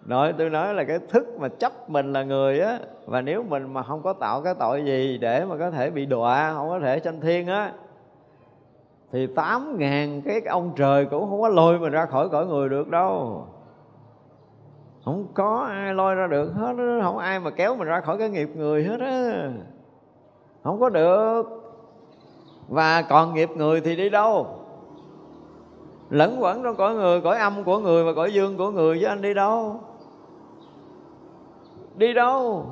Nói tôi nói là cái thức mà chấp mình là người á và nếu mình mà không có tạo cái tội gì để mà có thể bị đọa không có thể sanh thiên á thì tám ngàn cái ông trời cũng không có lôi mình ra khỏi cõi người được đâu. Không có ai lôi ra được hết không ai mà kéo mình ra khỏi cái nghiệp người hết á. Không có được. Và còn nghiệp người thì đi đâu? Lẫn quẩn trong cõi người, cõi âm của người và cõi dương của người chứ anh đi đâu? Đi đâu?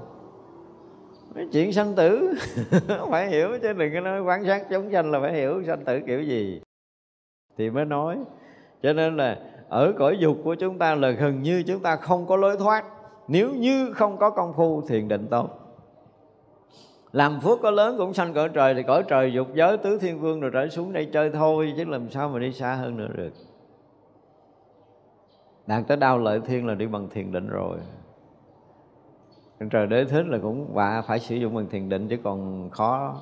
Chuyện sanh tử. Phải hiểu, chứ đừng có nói quan sát chống sanh là phải hiểu sanh tử kiểu gì. Thì mới nói. Cho nên là ở cõi dục của chúng ta là gần như chúng ta không có lối thoát. Nếu như không có công phu thiền định tốt. Làm phước có lớn cũng sanh cõi trời, thì cõi trời dục giới, tứ thiên vương rồi trở xuống đây chơi thôi, chứ làm sao mà đi xa hơn nữa được. Đạt tới đau lợi thiên là đi bằng thiền định rồi trời đế thích là cũng và phải sử dụng bằng thiền định chứ còn khó.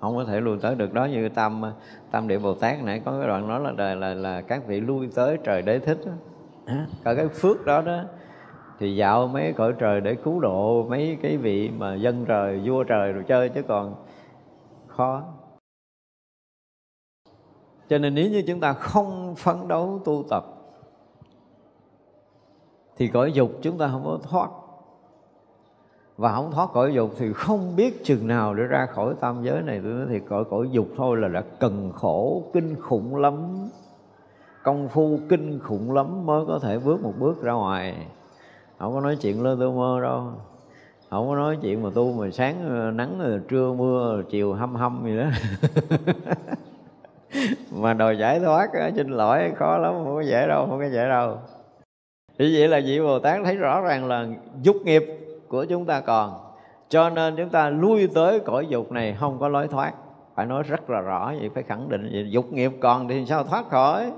Không có thể lui tới được đó như tam tam địa bồ tát nãy có cái đoạn nói là là là, là các vị lui tới trời đế thích đó. cả cái phước đó đó thì dạo mấy cõi trời để cứu độ mấy cái vị mà dân trời vua trời rồi chơi chứ còn khó. Cho nên nếu như chúng ta không phấn đấu tu tập thì cõi dục chúng ta không có thoát và không thoát cõi dục thì không biết chừng nào để ra khỏi tam giới này tôi nói thì cõi cõi dục thôi là đã cần khổ, kinh khủng lắm. Công phu kinh khủng lắm mới có thể bước một bước ra ngoài. Không có nói chuyện lơ tôi mơ đâu. Không có nói chuyện mà tu mà sáng ờ, nắng ờ, trưa, mưa, chiều hâm hâm gì đó. Mà đòi giải thoát xin lỗi khó lắm, không có dễ đâu, không có dễ đâu. Như vậy là vị bồ tát thấy rõ ràng là dục nghiệp của chúng ta còn. Cho nên chúng ta lui tới cõi dục này không có lối thoát. Phải nói rất là rõ vậy phải khẳng định vậy. Dục nghiệp còn thì sao thoát khỏi?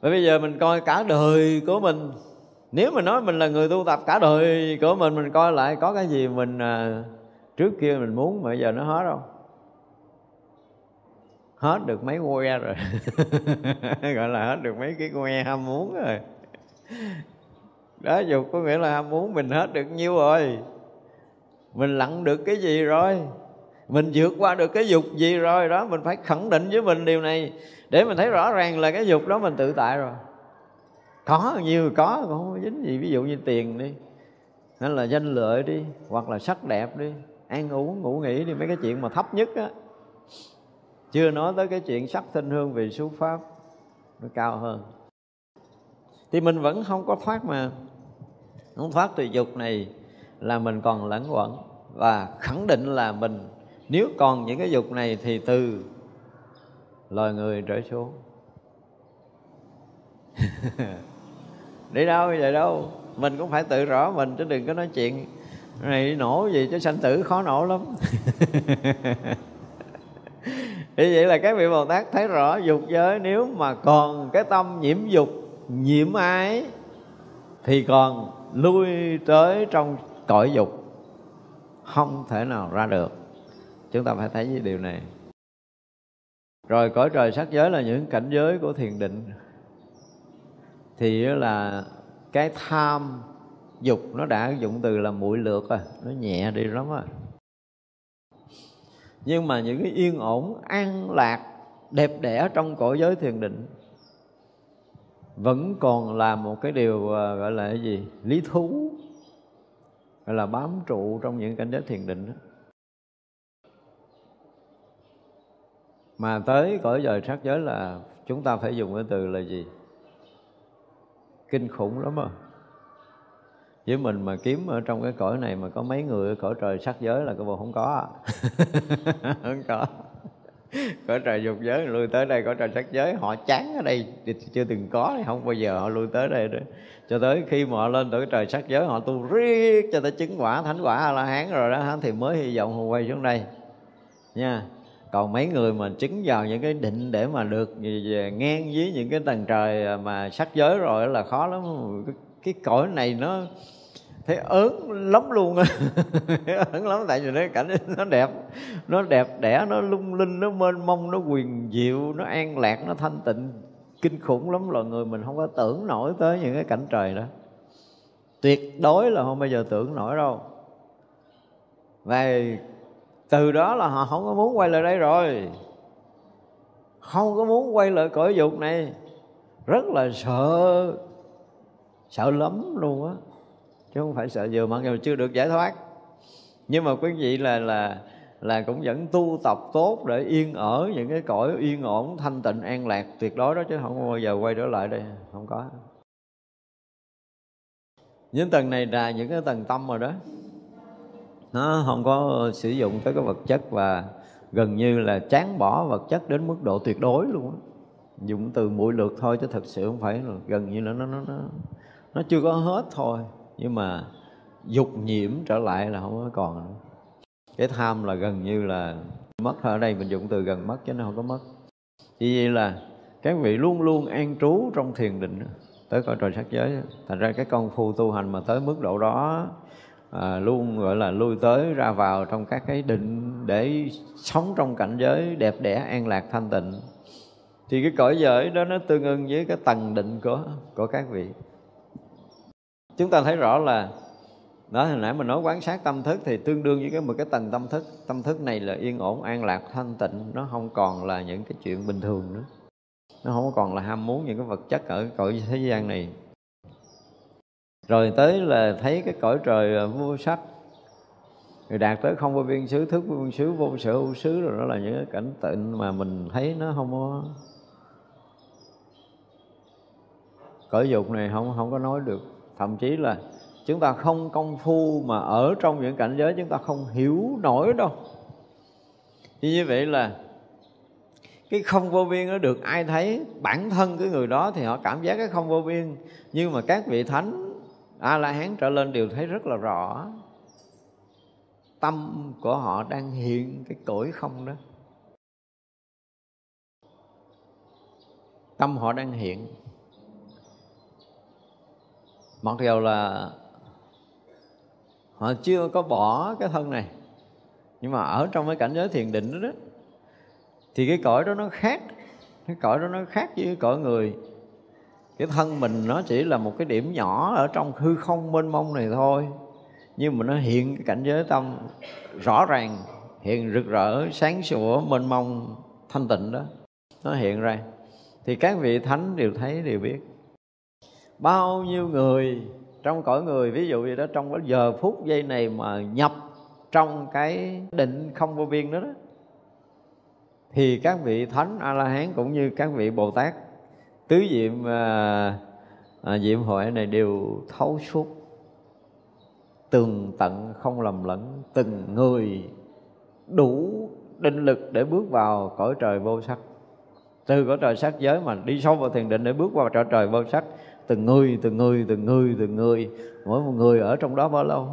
Và bây giờ mình coi cả đời của mình nếu mà nói mình là người tu tập cả đời của mình mình coi lại có cái gì mình à, trước kia mình muốn mà giờ nó hết không hết được mấy que rồi. Gọi là hết được mấy cái que ham muốn rồi đó dục có nghĩa là ham muốn mình hết được nhiêu rồi, mình lặn được cái gì rồi, mình vượt qua được cái dục gì rồi, đó, mình phải khẳng định với mình điều này để mình thấy rõ ràng là cái dục đó mình tự tại rồi. Có nhiều có, cũng không có dính gì, ví dụ như tiền đi, hay là danh lợi đi, hoặc là sắc đẹp đi, ăn uống, ngủ nghỉ đi, mấy cái chuyện mà thấp nhất á, chưa nói tới cái chuyện sắc tinh hương vị số pháp nó cao hơn. Thì mình vẫn không có thoát mà không thoát từ dục này là mình còn lẫn quẩn. Và khẳng định là mình, nếu còn những cái dục này thì từ loài người trở xuống. Đi đâu vậy đâu? Mình cũng phải tự rõ mình, chứ đừng có nói chuyện này nổ gì, chứ sanh tử khó nổ lắm. Thì vậy là các vị bồ tát thấy rõ dục giới, nếu mà còn cái tâm nhiễm dục, nhiễm ái, thì còn lui tới trong cõi dục, không thể nào ra được. Chúng ta phải thấy cái điều này. Rồi cõi trời sắc giới là những cảnh giới của thiền định. Thì là cái tham dục nó đã dụng từ là mũi lượt à nó nhẹ đi lắm à nhưng mà những cái yên ổn, an lạc, đẹp đẽ trong cõi giới thiền định vẫn còn là một cái điều à, gọi là cái gì? Lý thú, gọi là bám trụ trong những cảnh giới thiền định đó. mà tới cõi trời sắc giới là chúng ta phải dùng cái từ là gì? Kinh khủng lắm à. Với mình mà kiếm ở trong cái cõi này mà có mấy người ở cõi trời sắc giới là cái bộ không có à. không có. cõi trời dục giới, lui tới đây cõi trời sắc giới. Họ chán ở đây chưa từng có không bao giờ họ lui tới đây nữa. Cho tới khi mà họ lên tới trời sắc giới, họ tu riết cho tới chứng quả, thánh quả a la hán rồi đó, thì mới hy vọng họ quay xuống đây. Nha. Còn mấy người mà chứng vào những cái định để mà được ngang với những cái tầng trời mà sắc giới rồi là khó lắm. Cái cõi này nó thấy ớn lắm luôn ớn lắm, tại vì nó cảnh nó đẹp. Nó đẹp đẽ, nó lung linh, nó mênh mông, nó quyền diệu, nó an lạc, nó thanh tịnh. Kinh khủng lắm, loài người mình không có tưởng nổi tới những cái cảnh trời đó. Tuyệt đối là không bao giờ tưởng nổi đâu. Và từ đó là họ không có muốn quay lại đây rồi. Không có muốn quay lại cõi dục này. Rất là sợ. Sợ lắm luôn á chứ không phải sợ vừa mặc dù chưa được giải thoát. Nhưng mà quý vị là là là cũng vẫn tu tập tốt để yên ở những cái cõi yên ổn, thanh tịnh, an lạc, tuyệt đối đó chứ không bao giờ quay trở lại đây, không có. Những tầng này là những cái tầng tâm rồi đó. Nó không có sử dụng tới cái vật chất và gần như là chán bỏ vật chất đến mức độ tuyệt đối luôn á. Dùng từ mũi lượt thôi chứ thật sự không phải là gần như là nó nó nó nó chưa có hết thôi nhưng mà dục nhiễm trở lại là không có còn nữa. Cái tham là gần như là mất ở đây mình dùng từ gần mất chứ nó không có mất. Vì vậy là các vị luôn luôn an trú trong thiền định tới cõi trời sắc giới thành ra cái công phu tu hành mà tới mức độ đó à, luôn gọi là lui tới ra vào trong các cái định để sống trong cảnh giới đẹp đẽ an lạc thanh tịnh. Thì cái cõi giới đó nó tương ưng với cái tầng định của của các vị chúng ta thấy rõ là đó, hồi nãy mình nói quán sát tâm thức thì tương đương với cái một cái tầng tâm thức. Tâm thức này là yên ổn, an lạc, thanh tịnh. Nó không còn là những cái chuyện bình thường nữa. Nó không còn là ham muốn những cái vật chất ở cõi thế gian này. Rồi tới là thấy cái cõi trời à, vô sắc. Rồi đạt tới không vô biên xứ, thức vô biên xứ, vô sở hữu xứ, rồi đó là những cái cảnh tịnh mà mình thấy nó không có, cõi dục này không không có nói được thậm chí là chúng ta không công phu mà ở trong những cảnh giới chúng ta không hiểu nổi đâu. Thì như vậy là cái không vô biên nó được ai thấy, bản thân cái người đó thì họ cảm giác cái không vô biên. Nhưng mà các vị thánh a la hán trở lên đều thấy rất là rõ tâm của họ đang hiện cái cõi không đó. Tâm họ đang hiện mặc dù là họ chưa có bỏ cái thân này nhưng mà ở trong cái cảnh giới thiền định đó, đó thì cái cõi đó nó khác cái cõi đó nó khác với cái cõi người. Cái thân mình nó chỉ là một cái điểm nhỏ ở trong hư không mênh mông này thôi nhưng mà nó hiện cái cảnh giới tâm rõ ràng hiện rực rỡ sáng sủa mênh mông thanh tịnh đó. Nó hiện ra. Thì các vị thánh đều thấy đều biết bao nhiêu người trong cõi người ví dụ như đó trong cái giờ phút giây này mà nhập trong cái định không vô biên đó, đó thì các vị thánh a la hán cũng như các vị bồ tát tứ diệm à, à, diệm hội này đều thấu suốt từng tận không lầm lẫn từng người đủ định lực để bước vào cõi trời vô sắc. Từ cõi trời sắc giới mà đi sâu vào thiền định để bước vào cõi trời vô sắc từng người từng người từng người từng người. Mỗi một người ở trong đó bao lâu?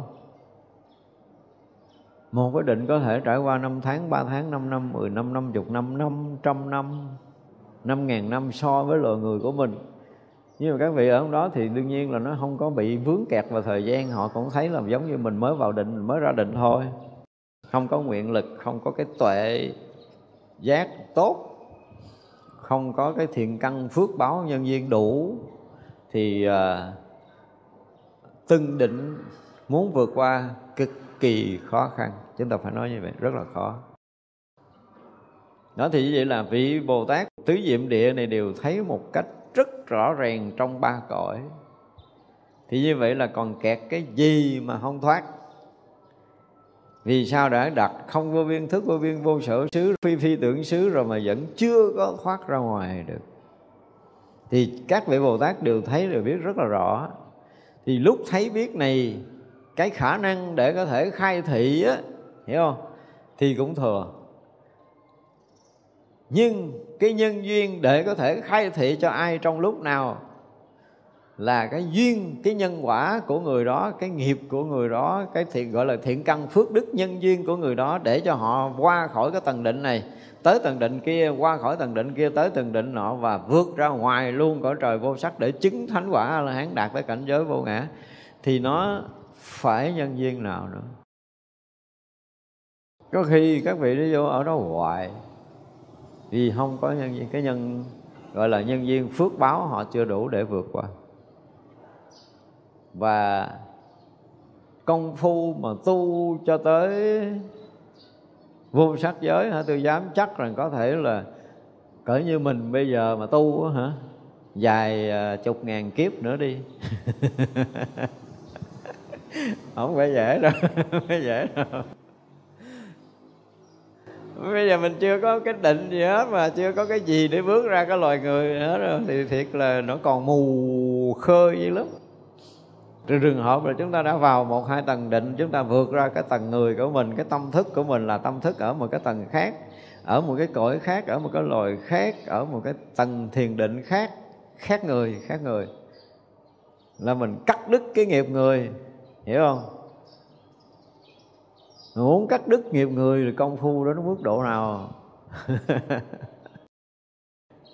Một cái định có thể trải qua năm tháng, ba tháng, năm năm, mười năm, năm chục năm, năm trăm năm, năm ngàn năm so với loài người của mình. Nhưng mà các vị ở trong đó thì đương nhiên là nó không có bị vướng kẹt vào thời gian. Họ cũng thấy là giống như mình mới vào định, mới ra định thôi. Không có nguyện lực, không có cái tuệ giác tốt Không có cái thiện căn phước báo nhân duyên đủ. Thì à, từng định muốn vượt qua cực kỳ khó khăn. Chúng ta phải nói như vậy rất là khó. Đó thì như vậy là vị bồ tát tứ diệm địa này đều thấy một cách rất rõ ràng trong ba cõi. Thì như vậy là còn kẹt cái gì mà không thoát? Vì sao đã đặt không vô biên thức vô biên vô sở xứ phi phi tưởng xứ rồi mà vẫn chưa có thoát ra ngoài được? Thì các vị bồ tát đều thấy đều biết rất là rõ. Thì lúc thấy biết này, cái khả năng để có thể khai thị á, hiểu không? Thì cũng thừa. Nhưng cái nhân duyên để có thể khai thị cho ai trong lúc nào là cái duyên, cái nhân quả của người đó, cái nghiệp của người đó, cái thiện, gọi là thiện căn phước đức nhân duyên của người đó để cho họ qua khỏi cái tầng định này tới tầng định kia, qua khỏi tầng định kia tới tầng định nọ và vượt ra ngoài luôn cõi trời vô sắc để chứng thánh quả là hán đạt tới cảnh giới vô ngã, thì nó phải nhân duyên nào nữa. Có khi các vị đi vô ở đó hoài, vì không có nhân duyên. Cái nhân, gọi là nhân duyên phước báo họ chưa đủ để vượt qua. Và công phu mà tu cho tới vô sắc giới hả? Tôi dám chắc rằng có thể là cỡ như mình bây giờ mà tu hả? Dài à, chục ngàn kiếp nữa đi. Không phải dễ đâu, không phải dễ đâu. Bây giờ mình chưa có cái định gì hết mà chưa có cái gì để bước ra cái loài người hết rồi. Thì thiệt là nó còn mù khơi dữ lắm trường hợp là chúng ta đã vào một hai tầng định, chúng ta vượt ra cái tầng người của mình, cái tâm thức của mình là tâm thức ở một cái tầng khác, ở một cái cõi khác, ở một cái loài khác, ở một cái tầng thiền định khác khác người khác người. Là mình cắt đứt cái nghiệp người, hiểu không? Muốn cắt đứt nghiệp người thì công phu đó nó mức độ nào?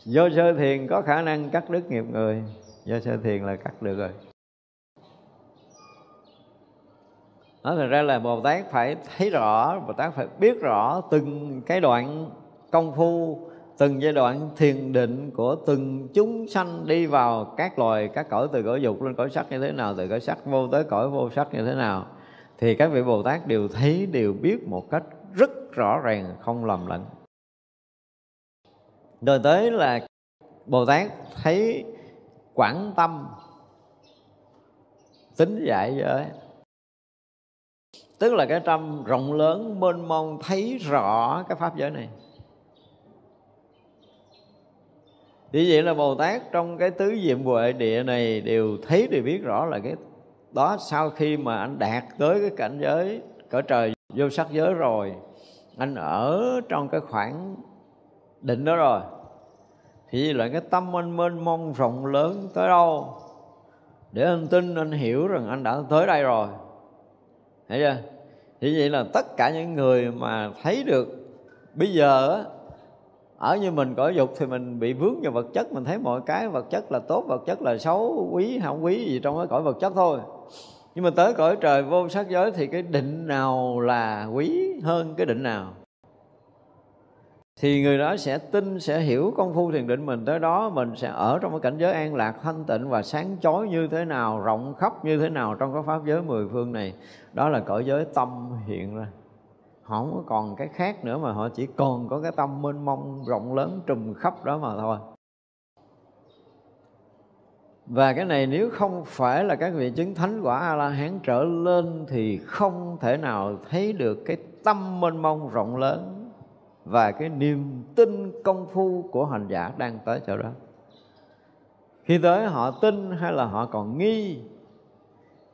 Do sơ thiền có khả năng cắt đứt nghiệp người do sơ thiền là cắt được rồi. Đó thật ra là bồ tát phải thấy rõ, bồ tát phải biết rõ từng cái đoạn công phu, từng giai đoạn thiền định của từng chúng sanh đi vào các loài, các cõi, từ cõi dục lên cõi sắc như thế nào, từ cõi sắc vô tới cõi vô sắc như thế nào. Thì các vị bồ tát đều thấy, đều biết một cách rất rõ ràng, không lầm lẫn. Rồi tới là bồ tát thấy quảng tâm, tính giải giới tức là cái tâm rộng lớn mênh mông thấy rõ cái pháp giới này. Vì vậy là Bồ Tát trong cái tứ diệm huệ địa này đều thấy, đều biết rõ là cái đó sau khi mà anh đạt tới cái cảnh giới cõi trời vô sắc giới rồi, anh ở trong cái khoảng định đó rồi, thì là cái tâm anh mênh mông rộng lớn tới đâu? Để anh tin, anh hiểu rằng anh đã tới đây rồi thấy chưa? Thì vậy là tất cả những người mà thấy được bây giờ ở như mình cõi dục thì mình bị vướng vào vật chất, mình thấy mọi cái vật chất là tốt, vật chất là xấu, quý không quý gì trong cái cõi vật chất thôi. Nhưng mà tới cõi trời vô sắc giới thì cái định nào là quý hơn cái định nào? Thì người đó sẽ tin, sẽ hiểu công phu thiền định mình tới đó, mình sẽ ở trong cái cảnh giới an lạc, thanh tịnh và sáng chói như thế nào, rộng khắp như thế nào trong cái pháp giới mười phương này. Đó là cõi giới tâm hiện ra. Họ không có còn cái khác nữa mà họ chỉ còn có cái tâm mênh mông, rộng lớn, trùm khắp đó mà thôi. Và cái này nếu không phải là các vị chứng thánh quả a la hán trở lên thì không thể nào thấy được cái tâm mênh mông rộng lớn và cái niềm tin công phu của hành giả đang tới chỗ đó. Khi tới họ tin hay là họ còn nghi,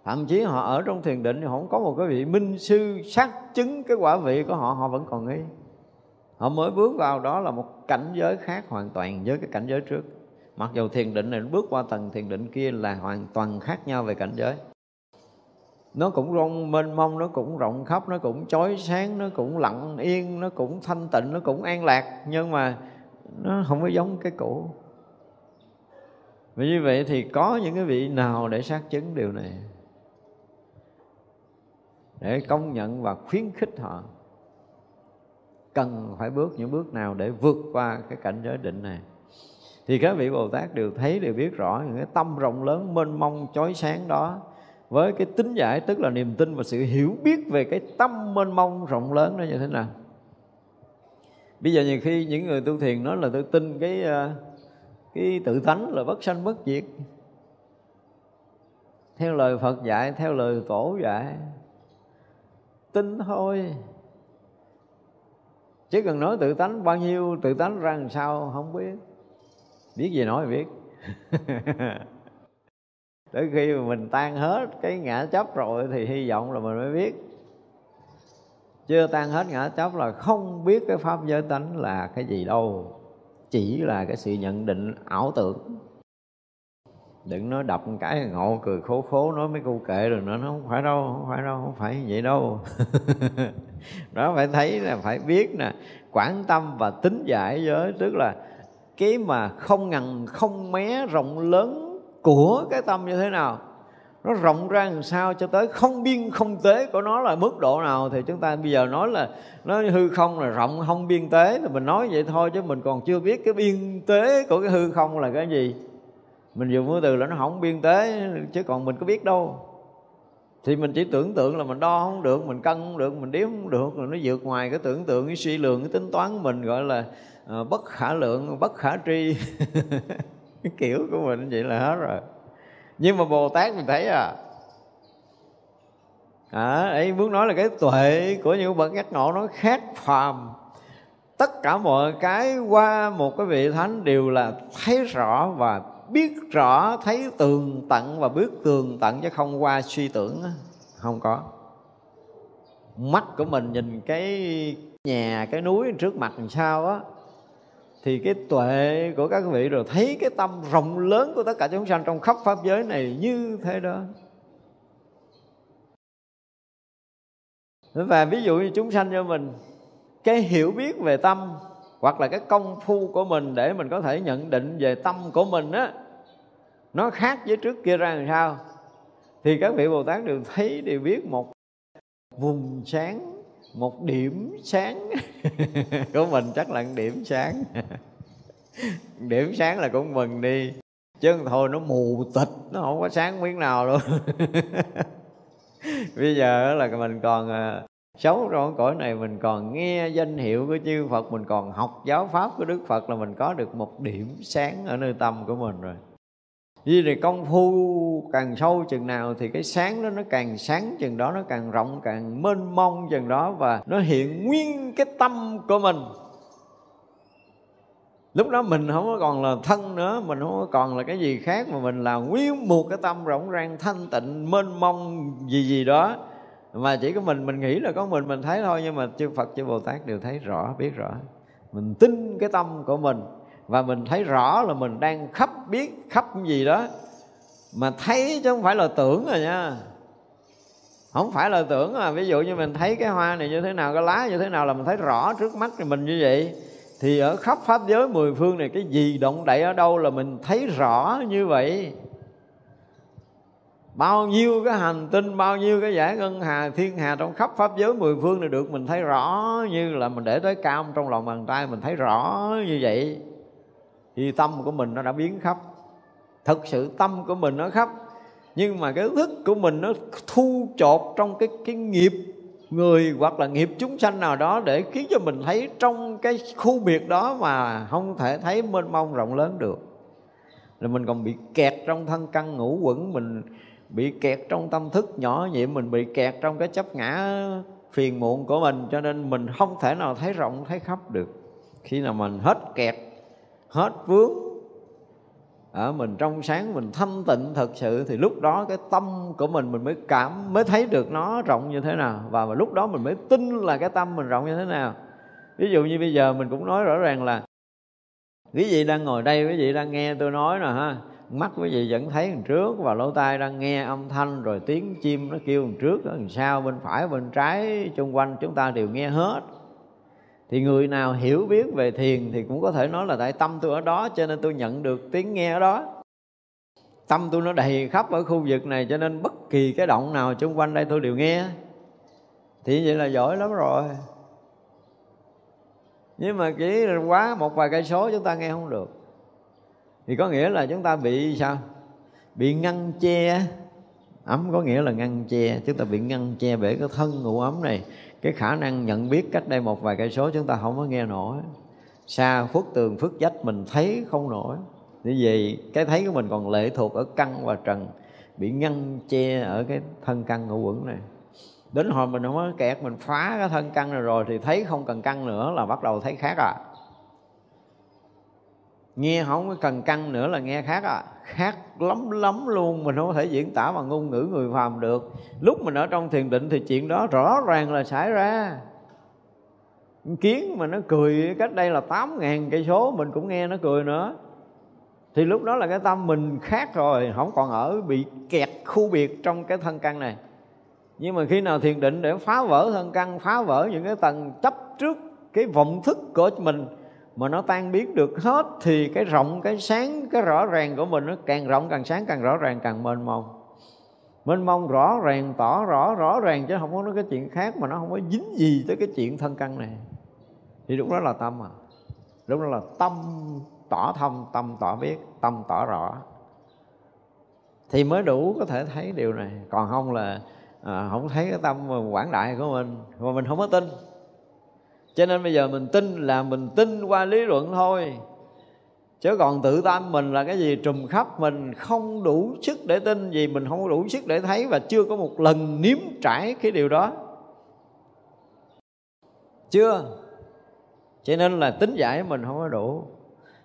thậm chí họ ở trong thiền định thì không có một cái vị minh sư xác chứng cái quả vị của họ họ vẫn còn nghi. Họ mới bước vào đó là một cảnh giới khác hoàn toàn với cái cảnh giới trước. Mặc dù thiền định này bước qua tầng thiền định kia là hoàn toàn khác nhau về cảnh giới nó cũng rong mênh mông, nó cũng rộng khắp, nó cũng chói sáng, nó cũng lặng yên, nó cũng thanh tịnh, nó cũng an lạc. Nhưng mà nó không có giống cái cũ. Vì như vậy thì có những cái vị nào để xác chứng điều này? Để công nhận và khuyến khích họ. Cần phải bước những bước nào để vượt qua cái cảnh giới định này? Thì các vị Bồ Tát đều thấy, đều biết rõ những cái tâm rộng lớn mênh mông, chói sáng đó với cái tính giải, tức là niềm tin và sự hiểu biết về cái tâm mênh mông rộng lớn đó như thế nào? Bây giờ nhiều khi những người tu thiền nói là tôi tin cái ờ, cái tự tánh là bất sanh bất diệt. Theo lời Phật dạy, theo lời tổ dạy, tin thôi. Chứ cần nói tự tánh, bao nhiêu tự tánh ra làm sao không biết. Biết gì nói biết. tới khi mà mình tan hết cái ngã chấp rồi thì hy vọng là mình mới biết. Chưa tan hết ngã chấp là không biết cái pháp giới tánh là cái gì đâu, chỉ là cái sự nhận định ảo tưởng. Đừng nói đập một cái ngộ cười khố khố, nói mấy câu kệ rồi nữa nó không phải đâu, không phải đâu, không phải vậy đâu. Đó, phải thấy là phải biết nè, quảng tâm và tính giải giới, tức là cái mà không ngần, không mé rộng lớn của cái tâm như thế nào. Nó rộng ra làm sao cho tới không biên, không tế của nó là mức độ nào thì chúng ta bây giờ nói là nó hư không là rộng, không biên tế thì mình nói vậy thôi chứ mình còn chưa biết cái biên tế của cái hư không là cái gì. Mình dùng cái từ là nó không biên tế chứ còn mình có biết đâu. Thì mình chỉ tưởng tượng là mình đo không được, mình cân không được, mình đếm không được, rồi nó vượt ngoài cái tưởng tượng, cái suy lượng cái tính toán của mình gọi là ờ, bất khả lượng, bất khả tri. cái kiểu của mình vậy là hết rồi. Nhưng mà bồ tát mình thấy à à ấy muốn nói là cái tuệ của những bậc giác ngộ nó khác phàm. Tất cả mọi cái qua một cái vị thánh đều là thấy rõ và biết rõ, thấy tường tận và biết tường tận chứ không qua suy tưởng không có. Mắt của mình nhìn cái nhà, cái núi trước mặt làm sao á thì cái tuệ của các vị rồi thấy cái tâm rộng lớn của tất cả chúng sanh trong khắp pháp giới này như thế đó. Và ví dụ như chúng sanh cho mình, cái hiểu biết về tâm hoặc là cái công phu của mình để mình có thể nhận định về tâm của mình á, nó khác với trước kia ra làm sao? Thì các vị bồ tát đều thấy, đều biết một vùng sáng một điểm sáng. Của mình chắc là điểm sáng. Điểm sáng là cũng mừng đi. Chứ thôi, nó mù tịch, nó không có sáng miếng nào luôn. Bây giờ là mình còn à, sống trong cõi này, mình còn nghe danh hiệu của chư Phật, mình còn học giáo pháp của Đức Phật là mình có được một điểm sáng ở nơi tâm của mình rồi vì thì công phu càng sâu chừng nào thì cái sáng đó nó càng sáng chừng đó, nó càng rộng, càng mênh mông chừng đó và nó hiện nguyên cái tâm của mình. Lúc đó mình không còn là thân nữa, mình không còn là cái gì khác mà mình là nguyên một cái tâm rộng ràng thanh tịnh, mênh mông gì gì đó. Mà chỉ có mình mình nghĩ là có mình mình thấy thôi, nhưng mà chư Phật, chư Bồ Tát đều thấy rõ, biết rõ. Mình tin cái tâm của mình và mình thấy rõ là mình đang khắp biết khắp gì đó. Mà thấy chứ không phải là tưởng rồi nha. Không phải là tưởng à. Ví dụ như mình thấy cái hoa này như thế nào, cái lá như thế nào là mình thấy rõ trước mắt thì mình như vậy. Thì ở khắp pháp giới mười phương này, cái gì động đậy ở đâu là mình thấy rõ như vậy. Bao nhiêu cái hành tinh, bao nhiêu cái giải ngân hà, thiên hà trong khắp pháp giới mười phương này được mình thấy rõ như là mình để tới cam trong lòng bàn tay mình thấy rõ như vậy thì tâm của mình nó đã biến khắp. Thật sự tâm của mình nó khắp. Nhưng mà cái thức của mình nó thu chột trong cái cái nghiệp người hoặc là nghiệp chúng sanh nào đó để khiến cho mình thấy trong cái khu biệt đó mà không thể thấy mênh mông rộng lớn được. Là mình còn bị kẹt trong thân căn ngũ quẩn, mình bị kẹt trong tâm thức nhỏ nhiệm mình bị kẹt trong cái chấp ngã phiền muộn của mình, cho nên mình không thể nào thấy rộng, thấy khắp được. Khi nào mình hết kẹt hết vướng. Ở mình trong sáng, mình thanh tịnh thật sự, thì lúc đó cái tâm của mình mình mới cảm, mới thấy được nó rộng như thế nào. Và lúc đó mình mới tin là cái tâm mình rộng như thế nào. Ví dụ như bây giờ mình cũng nói rõ ràng là, quý vị đang ngồi đây, quý vị đang nghe tôi nói nè ha. Mắt quý vị vẫn thấy đằng trước và lỗ tai đang nghe âm thanh, rồi tiếng chim nó kêu đằng trước đằng sau, bên phải, bên trái, xung quanh chúng ta đều nghe hết thì người nào hiểu biết về thiền thì cũng có thể nói là tại tâm tôi ở đó, cho nên tôi nhận được tiếng nghe ở đó. Tâm tôi nó đầy khắp ở khu vực này, cho nên bất kỳ cái động nào xung quanh đây tôi đều nghe. Thì vậy là giỏi lắm rồi. Nhưng mà chỉ quá một vài cây số chúng ta nghe không được. Thì có nghĩa là chúng ta bị sao? Bị ngăn che. Ấm có nghĩa là ngăn che chúng ta bị ngăn che bởi cái thân ngủ ấm này cái khả năng nhận biết cách đây một vài cây số chúng ta không có nghe nổi. Xa khuất tường phước dách mình thấy không nổi. Như vậy, cái thấy của mình còn lệ thuộc ở căn và trần, bị ngăn che ở cái thân căn ngũ quẩn này. Đến hồi mình không có kẹt, mình phá cái thân căn này rồi thì thấy không cần căn nữa là bắt đầu thấy khác à nghe không có cần căng nữa là nghe khác à. Khác lắm lắm luôn, mình không có thể diễn tả bằng ngôn ngữ người phàm được. Lúc mình ở trong thiền định thì chuyện đó rõ ràng là xảy ra. Kiến mà nó cười, cách đây là tám ngàn cây số, mình cũng nghe nó cười nữa. Thì lúc đó là cái tâm mình khác rồi, không còn ở, bị kẹt khu biệt trong cái thân căn này. Nhưng mà khi nào thiền định để phá vỡ thân căn, phá vỡ những cái tầng chấp trước cái vọng thức của mình mà nó tan biến được hết thì cái rộng cái sáng cái rõ ràng của mình nó càng rộng càng sáng càng rõ ràng càng mênh mông. Mênh mông rõ ràng tỏ rõ rõ ràng chứ không có nói cái chuyện khác mà nó không có dính gì tới cái chuyện thân căn này. Thì lúc đó là tâm à. Lúc đó là tâm tỏ thông tâm tỏ biết tâm tỏ rõ. Thì mới đủ có thể thấy điều này. Còn không là à, không thấy cái tâm quảng đại của mình. Mà mình không có tin cho nên bây giờ mình tin là mình tin qua lý luận thôi. Chứ còn tự tâm mình là cái gì trùm khắp mình, không đủ sức để tin gì, mình không đủ sức để thấy và chưa có một lần nếm trải cái điều đó. Chưa? Cho nên là tính giải mình không có đủ.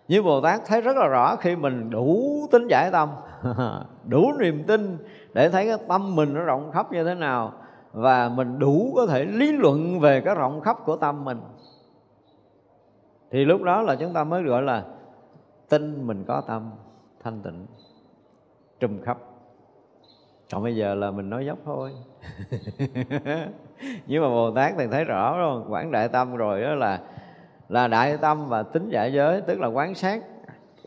Như Bồ Tát thấy rất là rõ khi mình đủ tính giải tâm, đủ niềm tin để thấy cái tâm mình nó rộng khắp như thế nào và mình đủ có thể lý luận về cái rộng khắp của tâm mình. Thì lúc đó là chúng ta mới gọi là tin mình có tâm, thanh tịnh, trùm khắp. Còn bây giờ là mình nói dốc thôi. Nhưng mà bồ tát thì thấy rõ rồi quảng đại tâm rồi đó là là đại tâm và tính giải giới, tức là quán sát.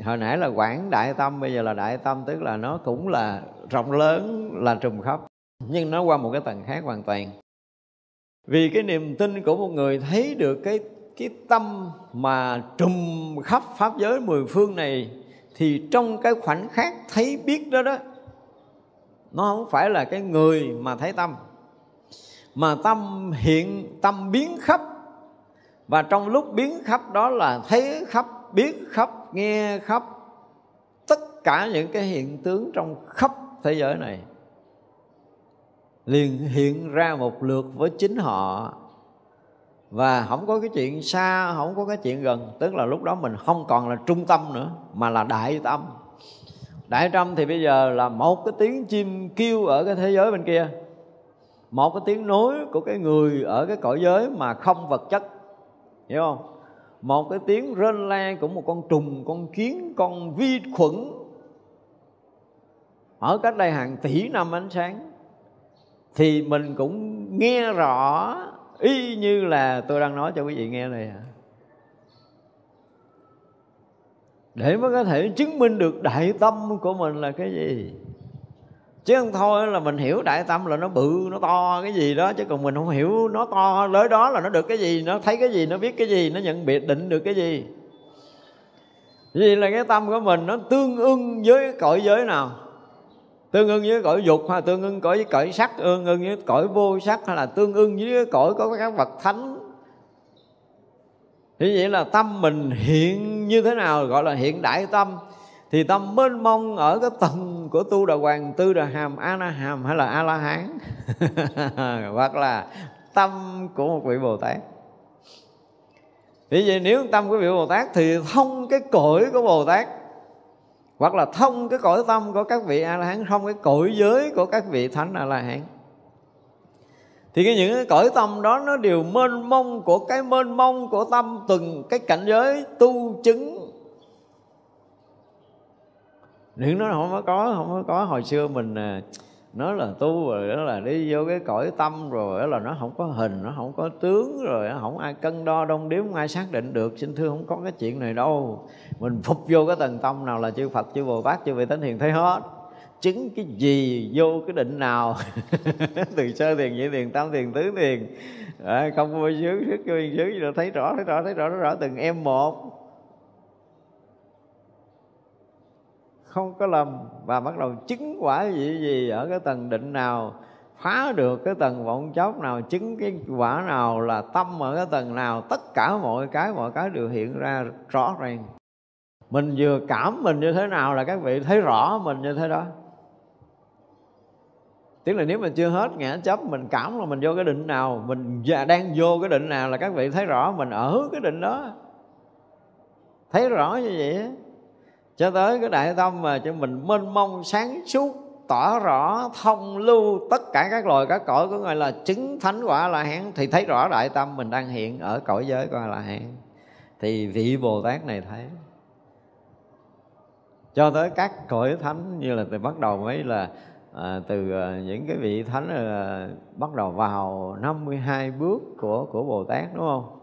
Hồi nãy là quảng đại tâm, bây giờ là đại tâm, tức là nó cũng là rộng lớn, là trùm khắp nhưng nó qua một cái tầng khác hoàn toàn. Vì cái niềm tin của một người thấy được cái cái tâm mà trùm khắp pháp giới mười phương này, thì trong cái khoảnh khắc thấy biết đó đó, nó không phải là cái người mà thấy tâm, mà tâm hiện, tâm biến khắp. Và trong lúc biến khắp đó là thấy khắp, biết khắp, nghe khắp tất cả những cái hiện tướng trong khắp thế giới này liền hiện ra một lượt với chính họ. Và không có cái chuyện xa, không có cái chuyện gần, tức là lúc đó mình không còn là trung tâm nữa, mà là đại tâm. Đại tâm thì bây giờ là một cái tiếng chim kêu ở cái thế giới bên kia, một cái tiếng nói của cái người ở cái cõi giới mà không vật chất, hiểu không? Một cái tiếng rên la của một con trùng, con kiến, con vi khuẩn, ở cách đây hàng tỷ năm ánh sáng thì mình cũng nghe rõ, y như là tôi đang nói cho quý vị nghe này để mới có thể chứng minh được đại tâm của mình là cái gì. Chứ không thôi là mình hiểu đại tâm là nó bự, nó to cái gì đó, chứ còn mình không hiểu nó to lớn đó là nó được cái gì, nó thấy cái gì, nó biết cái gì, nó nhận biệt định được cái gì. Vì là cái tâm của mình nó tương ưng với cõi giới nào? Tương ưng với cõi dục hay tương ưng cõi với cõi sắc, tương ưng với cõi vô sắc hay là tương ưng với cõi có các vật thánh? Thì vậy là tâm mình hiện như thế nào gọi là hiện đại tâm? Thì tâm mênh mông ở cái tầng của tu đà hoàng, tư đà hàm, a na hàm hay là a la hán? Hoặc là tâm của một vị bồ tát. Vì vậy nếu tâm của vị bồ tát thì thông cái cõi của bồ tát hoặc là thông cái cõi tâm của các vị a la hán thông cái cõi giới của các vị thánh a la hán thì cái những cái cõi tâm đó nó đều mênh mông của cái mênh mông của tâm từng cái cảnh giới tu chứng. Những nó không có có, không có có hồi xưa mình à, nó là tu rồi đó là đi vô cái cõi tâm rồi đó là nó không có hình nó không có tướng rồi nó không ai cân đo đông điếm không ai xác định được. Xin thưa không có cái chuyện này đâu. Mình phục vô cái tầng tâm nào là chư Phật chư Bồ Tát chư vị thánh hiền thấy hết. Chứng cái gì vô cái định nào? Từ sơ thiền nhị thiền tam thiền tứ thiền. À, không vô sướng sức vô xứ rồi thấy rõ thấy rõ thấy rõ thấy rõ. Từng em một. Không có lầm. Và bắt đầu chứng quả gì gì ở cái tầng định nào, phá được cái tầng vọng chốc nào, chứng cái quả nào là tâm ở cái tầng nào, tất cả mọi cái mọi cái đều hiện ra rõ ràng. Mình vừa cảm mình như thế nào là các vị thấy rõ mình như thế đó. Tức là nếu mình chưa hết ngã chấp, mình cảm là mình vô cái định nào, mình dạ, đang vô cái định nào là các vị thấy rõ mình ở cái định đó. Thấy rõ như vậy cho tới cái đại tâm mà cho mình mênh mông sáng suốt tỏ rõ thông lưu tất cả các loài các cõi của người là chứng thánh quả là hán thì thấy rõ đại tâm mình đang hiện ở cõi giới của là hán thì vị bồ tát này thấy cho tới các cõi thánh như là từ bắt đầu mới là à, từ à, những cái vị thánh là bắt đầu vào 52 bước của của Bồ Tát đúng không?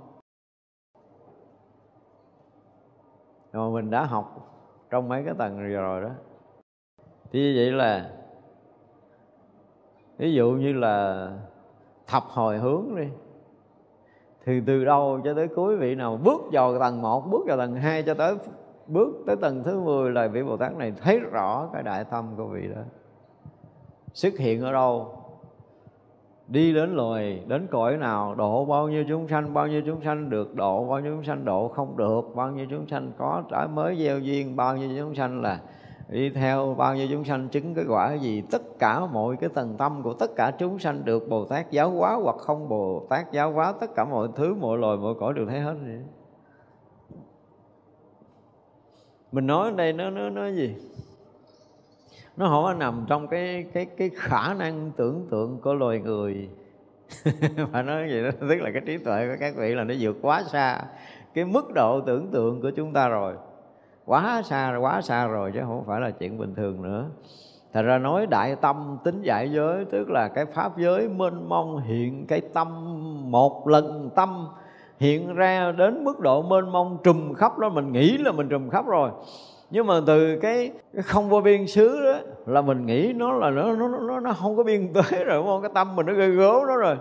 Rồi mình đã học trong mấy cái tầng rồi đó. Thì như vậy là ví dụ như là thập hồi hướng đi thì từ đầu cho tới cuối vị nào bước vào tầng 1, bước vào tầng 2 cho tới bước tới tầng thứ 10 là vị Bồ Tát này thấy rõ cái đại tâm của vị đó xuất hiện ở đâu đi đến loài, đến cõi nào, độ bao nhiêu chúng sanh, bao nhiêu chúng sanh được độ, bao nhiêu chúng sanh độ không được, bao nhiêu chúng sanh có trái mới gieo duyên, bao nhiêu chúng sanh là đi theo, bao nhiêu chúng sanh chứng cái quả gì, tất cả mọi cái tầng tâm của tất cả chúng sanh được bồ tát giáo hóa hoặc không bồ tát giáo hóa, tất cả mọi thứ, mọi loài, mọi cõi đều thấy hết vậy. Mình nói ở đây nó nó nó gì? Nó không có nằm trong cái cái cái khả năng tưởng tượng của loài người. Mà nói vậy đó, tức là cái trí tuệ của các vị là nó vượt quá xa cái mức độ tưởng tượng của chúng ta rồi. Quá xa quá xa rồi chứ không phải là chuyện bình thường nữa. Thật ra nói đại tâm tính giải giới, tức là cái pháp giới mênh mông hiện cái tâm một lần tâm, hiện ra đến mức độ mênh mông trùm khắp đó, mình nghĩ là mình trùm khắp rồi nhưng mà từ cái, cái không vô biên xứ đó là mình nghĩ nó là nó nó nó nó không có biên tới rồi đúng không? Cái tâm mình nó gây gớm đó rồi.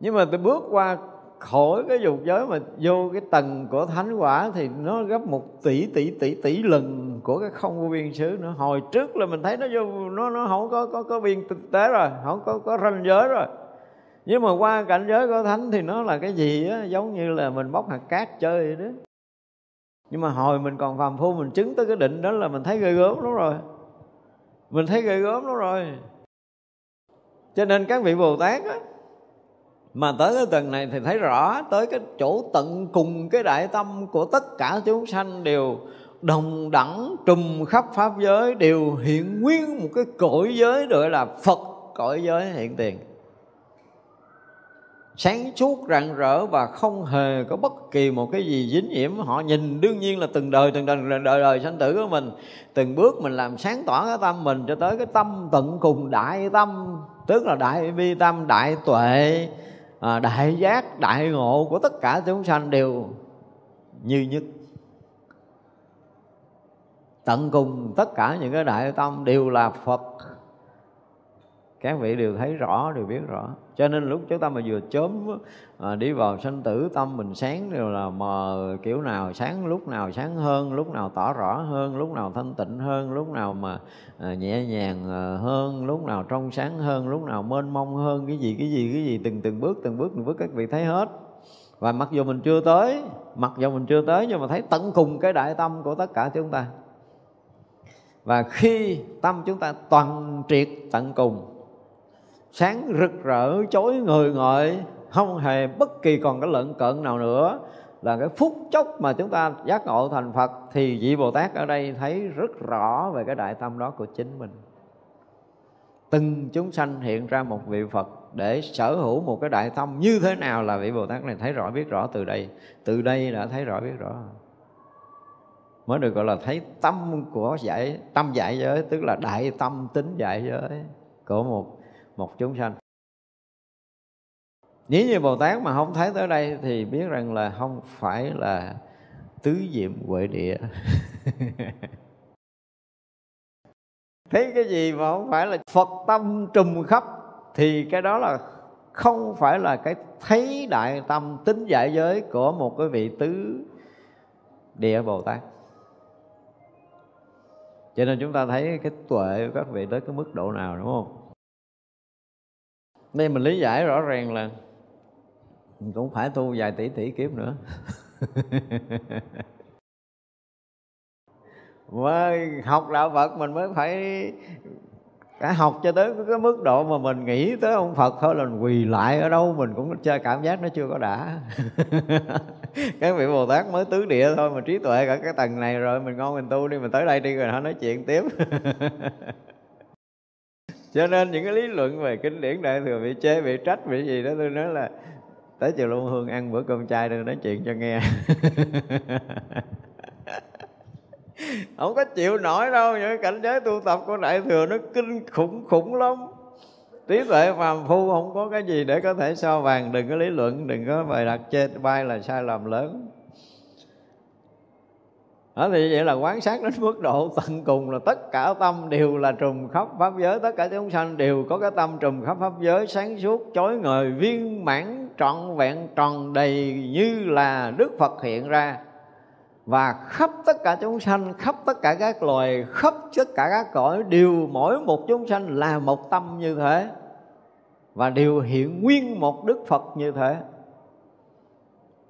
Nhưng mà từ bước qua khỏi cái dục giới mà vô cái tầng của thánh quả thì nó gấp một tỷ tỷ tỷ tỷ lần của cái không vô biên xứ nữa. Hồi trước là mình thấy nó vô nó nó không có có có biên thực tế rồi không có có ranh giới rồi. Nhưng mà qua cảnh giới của thánh thì nó là cái gì á? Giống như là mình bóc hạt cát chơi vậy đó nhưng mà hồi mình còn phàm phu, mình chứng tới cái định đó là mình thấy ghê gớm lắm rồi. Mình thấy ghê gớm lắm rồi. Cho nên các vị bồ tát á, mà tới cái tầng này thì thấy rõ, tới cái chỗ tận cùng cái đại tâm của tất cả chúng sanh đều đồng đẳng trùm khắp pháp giới, đều hiện nguyên một cái cõi giới, gọi là phật cõi giới hiện tiền sáng suốt rạng rỡ và không hề có bất kỳ một cái gì dính nhiễm. Họ nhìn đương nhiên là từng đời từng đời đời đời, đời sanh tử của mình. Từng bước mình làm sáng tỏ cái tâm mình cho tới cái tâm tận cùng đại tâm tức là đại bi tâm đại tuệ à, đại giác đại ngộ của tất cả chúng sanh đều như nhất. Tận cùng tất cả những cái đại tâm đều là phật các vị đều thấy rõ đều biết rõ. Cho nên lúc chúng ta mà vừa chớm à, đi vào sanh tử tâm mình sáng đều là mờ kiểu nào sáng lúc nào sáng hơn lúc nào tỏ rõ hơn lúc nào thanh tịnh hơn lúc nào mà à, nhẹ nhàng à, hơn lúc nào trong sáng hơn lúc nào mênh mông hơn cái gì cái gì cái gì từng từng bước từng bước từng bước các vị thấy hết. Và mặc dù mình chưa tới mặc dù mình chưa tới nhưng mà thấy tận cùng cái đại tâm của tất cả chúng ta. Và khi tâm chúng ta toàn triệt tận cùng sáng rực rỡ chối người ngợi không hề bất kỳ còn cái lợn cận nào nữa. Là cái phút chốc mà chúng ta giác ngộ thành Phật thì vị Bồ Tát ở đây thấy rất rõ về cái đại tâm đó của chính mình. Từng chúng sanh hiện ra một vị Phật để sở hữu một cái đại tâm như thế nào là vị Bồ Tát này thấy rõ, biết rõ từ đây. Từ đây đã thấy rõ, biết rõ. Mới được gọi là thấy tâm của giải, tâm giải giới, tức là đại tâm tính giải giới của một một chúng sanh. Nếu như Bồ Tát mà không thấy tới đây thì biết rằng là không phải là tứ diệm huệ địa. Thấy cái gì mà không phải là Phật tâm trùm khắp thì cái đó là không phải là cái thấy đại tâm tính giải giới của một cái vị tứ địa Bồ Tát. Cho nên chúng ta thấy cái tuệ của các vị tới cái mức độ nào, đúng không? Đây mình lý giải rõ ràng là mình cũng phải tu vài tỷ tỷ kiếp nữa. Mới học đạo Phật mình mới phải cả học cho tới cái mức độ mà mình nghĩ tới ông Phật thôi là mình quỳ lại ở đâu mình cũng chơi cảm giác nó chưa có đã. Cái vị Bồ Tát mới tứ địa thôi mà trí tuệ cả cái tầng này rồi mình ngon mình tu đi mình tới đây đi rồi họ nói chuyện tiếp cho nên những cái lý luận về kinh điển đại thừa, bị chê, bị trách, bị gì đó, tôi nói là tới chiều Long Hương ăn bữa cơm chay đừng nói chuyện cho nghe. Không có chịu nổi đâu, những cảnh giới tu tập của đại thừa nó kinh khủng khủng lắm. Trí tuệ phàm phu không có cái gì để có thể so vàng. Đừng có lý luận, đừng có bài đặt chê bay là sai lầm lớn đó thì vậy là quán sát đến mức độ tận cùng là tất cả tâm đều là trùm khắp pháp giới. Tất cả chúng sanh đều có cái tâm trùm khắp pháp giới, sáng suốt, chói ngời, viên mãn, trọn vẹn, tròn đầy như là đức phật hiện ra. Và khắp tất cả chúng sanh, khắp tất cả các loài, khắp tất cả các cõi đều mỗi một chúng sanh là một tâm như thế. Và đều hiện nguyên một đức phật như thế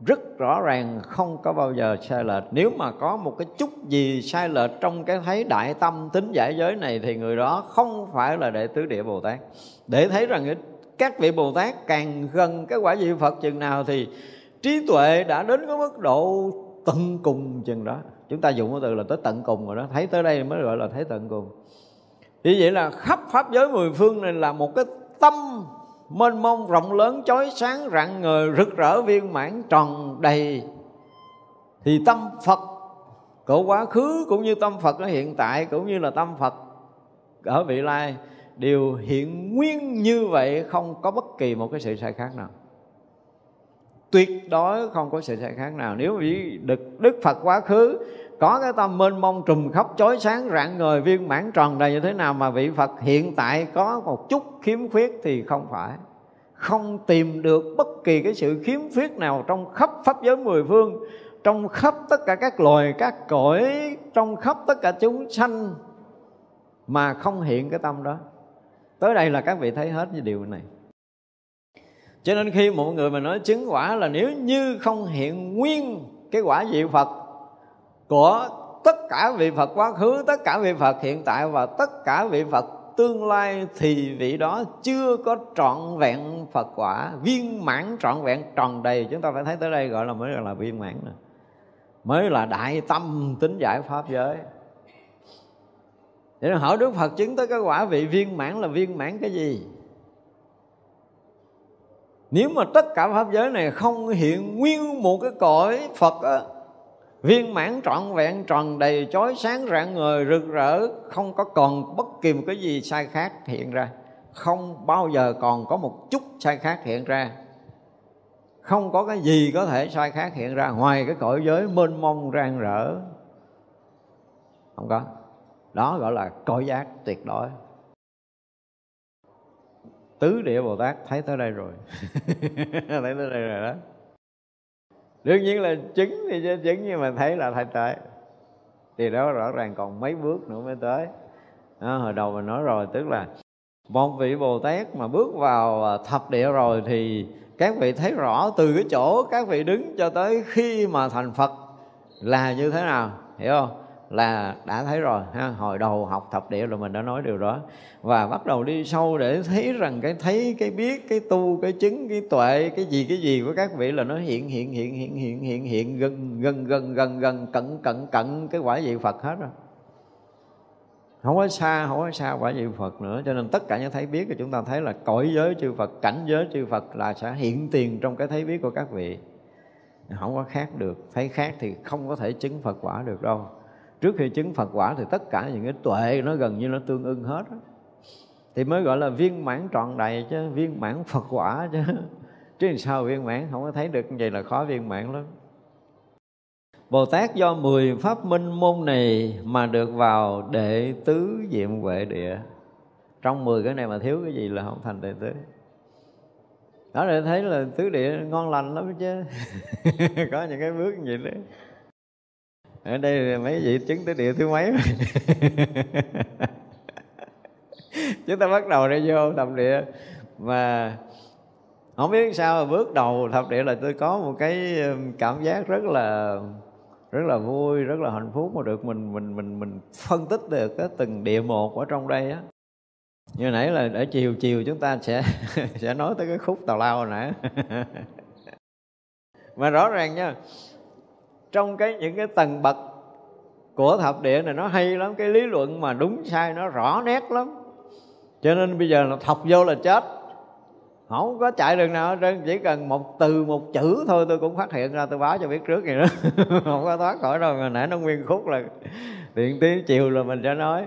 rất rõ ràng, không có bao giờ sai lệch. Nếu mà có một cái chút gì sai lệch trong cái thấy đại tâm tính giải giới này thì người đó không phải là đệ tứ địa bồ tát. Để thấy rằng các vị bồ tát càng gần cái quả vị phật chừng nào thì trí tuệ đã đến cái mức độ tận cùng chừng đó. Chúng ta dùng cái từ là tới tận cùng rồi đó. Thấy tới đây mới gọi là thấy tận cùng. Như vậy là khắp pháp giới mười phương này là một cái tâm mênh mông rộng lớn chói sáng rạng ngời rực rỡ viên mãn tròn đầy. Thì tâm Phật của quá khứ cũng như tâm Phật ở hiện tại cũng như là tâm Phật ở vị lai, đều hiện nguyên như vậy không có bất kỳ một cái sự sai khác nào. Tuyệt đối không có sự sai khác nào. Nếu vì được đức phật quá khứ có cái tâm mênh mông trùm khắp chói sáng, rạng ngời, viên mãn tròn đầy như thế nào mà vị Phật hiện tại có một chút khiếm khuyết thì không phải. Không tìm được bất kỳ cái sự khiếm khuyết nào trong khắp pháp giới mười phương, trong khắp tất cả các loài, các cõi, trong khắp tất cả chúng sanh mà không hiện cái tâm đó. Tới đây là các vị thấy hết cái điều này. Cho nên khi một người mà nói chứng quả là nếu như không hiện nguyên cái quả vị Phật của tất cả vị Phật quá khứ, tất cả vị Phật hiện tại và tất cả vị Phật tương lai thì vị đó chưa có trọn vẹn Phật quả, viên mãn trọn vẹn tròn đầy. Chúng ta phải thấy tới đây gọi là mới là viên mãn này. Mới là đại tâm tính giải pháp giới. Để hỏi Đức Phật chứng tới cái quả vị viên mãn là viên mãn cái gì? Nếu mà tất cả pháp giới này không hiện nguyên một cái cõi Phật á, viên mãn trọn vẹn, tròn đầy chói sáng rạng ngời, rực rỡ, không có còn bất kỳ một cái gì sai khác hiện ra. Không bao giờ còn có một chút sai khác hiện ra. Không có cái gì có thể sai khác hiện ra. Ngoài cái cõi giới mênh mông rạng rỡ. Không có. Đó gọi là cõi giác tuyệt đối. Tứ địa bồ tát thấy tới đây rồi. Thấy tới đây rồi đó đương nhiên là chứng thì chứ chứng nhưng mà thấy là thay tệ thì đó rõ ràng còn mấy bước nữa mới tới. Đó, hồi đầu mình nói rồi tức là một vị bồ tát mà bước vào à, thập địa rồi thì các vị thấy rõ từ cái chỗ các vị đứng cho tới khi mà thành phật là như thế nào hiểu không? Là đã thấy rồi, ha, hồi đầu học thập địa là mình đã nói điều đó. Và bắt đầu đi sâu để thấy rằng cái thấy, cái biết, cái tu, cái chứng, cái tuệ, cái gì cái gì của các vị là nó hiện hiện hiện hiện hiện hiện hiện, gần gần gần gần gần, cận cận cận cái quả vị phật hết rồi. Không có xa, không có xa quả vị phật nữa. Cho nên tất cả những thấy biết của chúng ta thấy là cõi giới chư phật, cảnh giới chư phật là sẽ hiện tiền trong cái thấy biết của các vị. Không có khác được. Thấy khác thì không có thể chứng phật quả được đâu trước khi chứng Phật quả thì tất cả những cái tuệ nó gần như nó tương ưng hết đó. thì mới gọi là viên mãn trọn đầy chứ, viên mãn Phật quả chứ. Chứ làm sao viên mãn, không có thấy được như vậy là khó viên mãn lắm. Bồ Tát do mười pháp minh môn này mà được vào đệ tứ diệm huệ địa. Trong mười cái này mà thiếu cái gì là không thành đệ tứ. Đó để thấy là tứ địa ngon lành lắm chứ. Có những cái bước như vậy đấy ở đây mấy vị chứng tới địa thứ mấy chúng ta bắt đầu đi vô thập địa. Mà không biết sao mà bước đầu thập địa là tôi có một cái cảm giác rất là rất là vui, rất là hạnh phúc mà được mình mình mình mình phân tích được cái từng địa một ở trong đây á. Như nãy là ở chiều chiều chúng ta sẽ sẽ nói tới cái khúc tào lao hồi nãy mà rõ ràng nha trong cái, những cái tầng bậc của thập địa này nó hay lắm, cái lý luận mà đúng sai nó rõ nét lắm. Cho nên bây giờ là thọc vô là chết. Không có chạy đường nào hết trơn, chỉ cần một từ, một chữ thôi tôi cũng phát hiện ra, tôi báo cho biết trước vậy đó. Không có thoát khỏi đâu, mà nãy nó nguyên khúc là điện tiếng chiều là mình sẽ nói.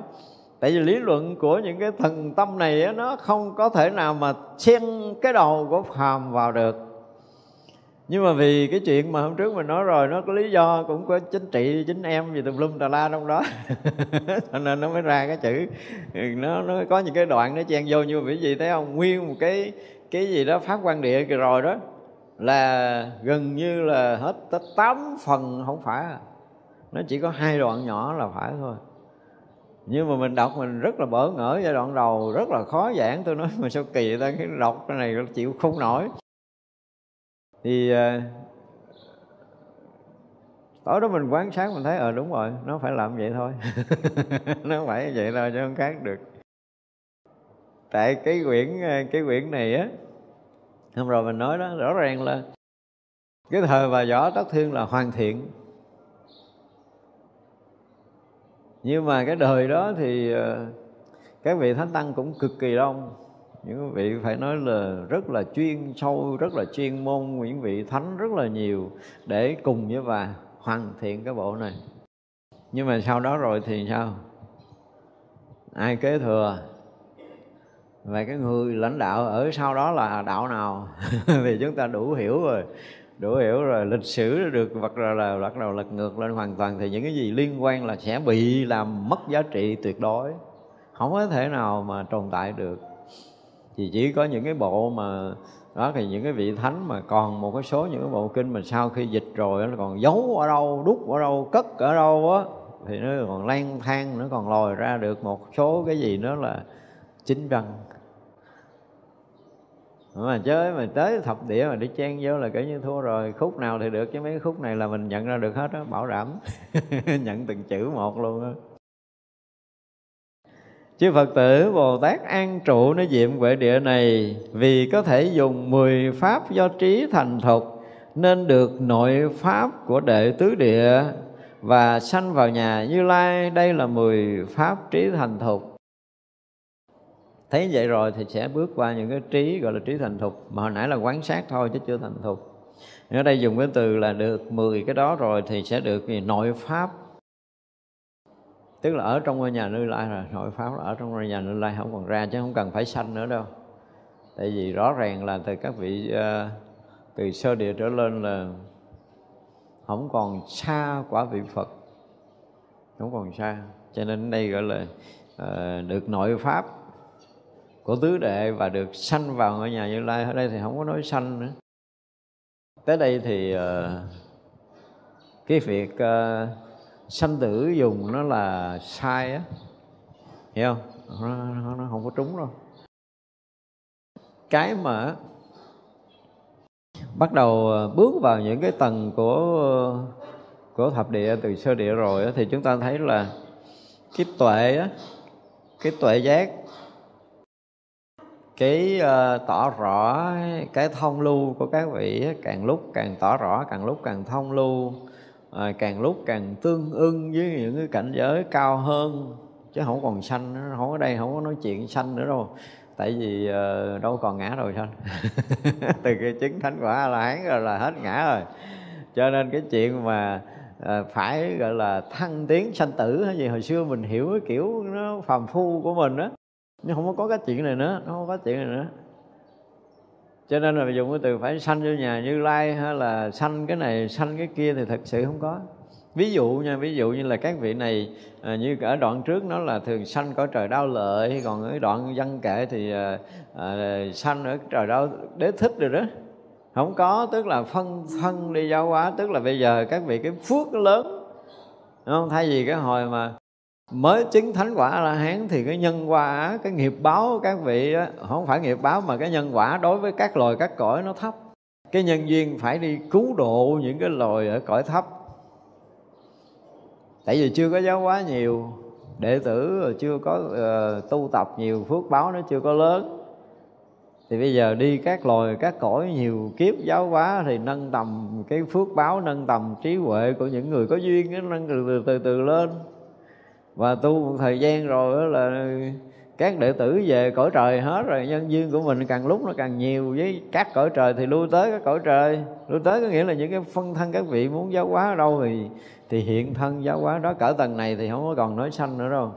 Tại vì lý luận của những cái thần tâm này nó không có thể nào mà xen cái đầu của phàm vào được nhưng mà vì cái chuyện mà hôm trước mình nói rồi, nó có lý do cũng có chính trị, chính em gì tùm lum tà la trong đó. Cho nên nó mới ra cái chữ. Ừ, nó nó có những cái đoạn nó chen vô như quý vị thấy không? Nguyên một cái cái gì đó pháp quan địa kìa rồi đó, là gần như là hết tới tám phần không phải à. nó chỉ có hai đoạn nhỏ là phải thôi. Nhưng mà mình đọc mình rất là bỡ ngỡ giai đoạn đầu, rất là khó giảng. Tôi nói, mà sao kỳ ta, cái đọc cái này chịu không nổi thì ờ, tối đó mình quán sát mình thấy ờ đúng rồi, nó phải làm vậy thôi. Nó phải vậy thôi chứ không khác được. Tại cái quyển ờ, cái quyển này á, hôm rồi mình nói đó, rõ ràng là cái thời và võ tất thiên là hoàn thiện. Nhưng mà cái đời đó thì ờ, các vị thánh tăng cũng cực kỳ đông những vị phải nói là rất là chuyên sâu rất là chuyên môn những vị thánh rất là nhiều để cùng với bà hoàn thiện cái bộ này. Nhưng mà sau đó rồi thì sao? Ai kế thừa? Và cái người lãnh đạo ở sau đó là đạo nào? Thì chúng ta đủ hiểu rồi đủ hiểu rồi lịch sử được vật là, là bắt đầu lật ngược lên hoàn toàn. Thì những cái gì liên quan là sẽ bị làm mất giá trị tuyệt đối. Không có thể nào mà tồn tại được thì chỉ có những cái bộ mà, đó thì những cái vị thánh mà còn một cái số những cái bộ kinh mà sau khi dịch rồi nó còn giấu ở đâu đút ở đâu, cất ở đâu á, thì nó còn lang thang, nó còn lòi ra được một số cái gì nó là chính văn. Mà chơi mà tới thập địa mà đi chen vô là kể như thua rồi, khúc nào thì được, chứ mấy khúc này là mình nhận ra được hết á, bảo đảm. Nhận từng chữ một luôn á. Chư Phật tử Bồ Tát an trụ nơi diệm huệ địa này, Vì có thể dùng mười pháp do trí thành thục, Nên được nội pháp của đệ tứ địa Và sanh vào nhà Như Lai. Đây là mười pháp trí thành thục. Thấy vậy rồi thì sẽ bước qua những cái trí gọi là trí thành thục, Mà hồi nãy là quán sát thôi chứ chưa thành thục. Ở đây dùng cái từ là được mười cái đó rồi Thì sẽ được gì? nội pháp tức là ở trong ngôi nhà như lai rồi nội pháp là ở trong ngôi nhà như lai không còn ra chứ không cần phải sanh nữa đâu. Tại vì rõ ràng là từ các vị uh, từ sơ địa trở lên là không còn xa quả vị phật. Không còn xa. Cho nên đây gọi là uh, được nội pháp của tứ đệ và được sanh vào ngôi nhà như lai. Ở đây thì không có nói sanh nữa. Tới đây thì uh, cái việc uh, sanh tử dùng nó là sai á. Hiểu không? Nó, nó không có trúng đâu. Cái mà bắt đầu ờ, bước vào những cái tầng của của thập địa từ sơ địa rồi thì chúng ta thấy là cái tuệ á cái tuệ giác cái uh, tỏ rõ cái thông lưu của các vị càng lúc càng tỏ rõ càng lúc càng thông lưu à, càng lúc càng tương ưng với những cái cảnh giới cao hơn. Chứ không còn sanh không ở đây không có nói chuyện sanh nữa đâu. Tại vì uh, đâu còn ngã rồi sanh từ cái chứng thánh quả a la hán rồi là hết ngã rồi. Cho nên cái chuyện mà à, phải gọi là thăng tiến sanh tử hay gì hồi xưa mình hiểu cái kiểu nó phàm phu của mình á. Nhưng không có cái chuyện này nữa nó không có chuyện này nữa cho nên là dùng cái từ phải sanh vô nhà như lai hay là sanh cái này sanh cái kia thì thật sự không có. Ví dụ nha ví dụ như là các vị này à, như ở đoạn trước nó là thường sanh cõi trời đau lợi còn ở đoạn văn kệ thì à, à, sanh ở trời đau đế thích rồi đó. Không có tức là phân thân đi giáo hóa tức là bây giờ các vị cái phước lớn. Đúng không thay vì cái hồi mà mới chứng thánh quả là hán thì cái nhân quả cái nghiệp báo các vị đó, không phải nghiệp báo mà cái nhân quả đối với các loài các cõi nó thấp. Cái nhân duyên phải đi cứu độ những cái loài ở cõi thấp. Tại vì chưa có giáo hóa nhiều đệ tử chưa có uh, tu tập nhiều phước báo nó chưa có lớn. Thì bây giờ đi các loài các cõi nhiều kiếp giáo hóa thì nâng tầm cái phước báo nâng tầm trí huệ của những người có duyên nó nâng từ từ từ, từ lên và tu một thời gian rồi đó là các đệ tử về cõi trời hết rồi, nhân duyên của mình càng lúc nó càng nhiều. Với các cõi trời thì lui tới các cõi trời. Lui tới có nghĩa là những cái phân thân các vị muốn giáo hóa ở đâu thì thì hiện thân giáo hóa đó. Cỡ tầng này thì không có còn nói sanh nữa đâu.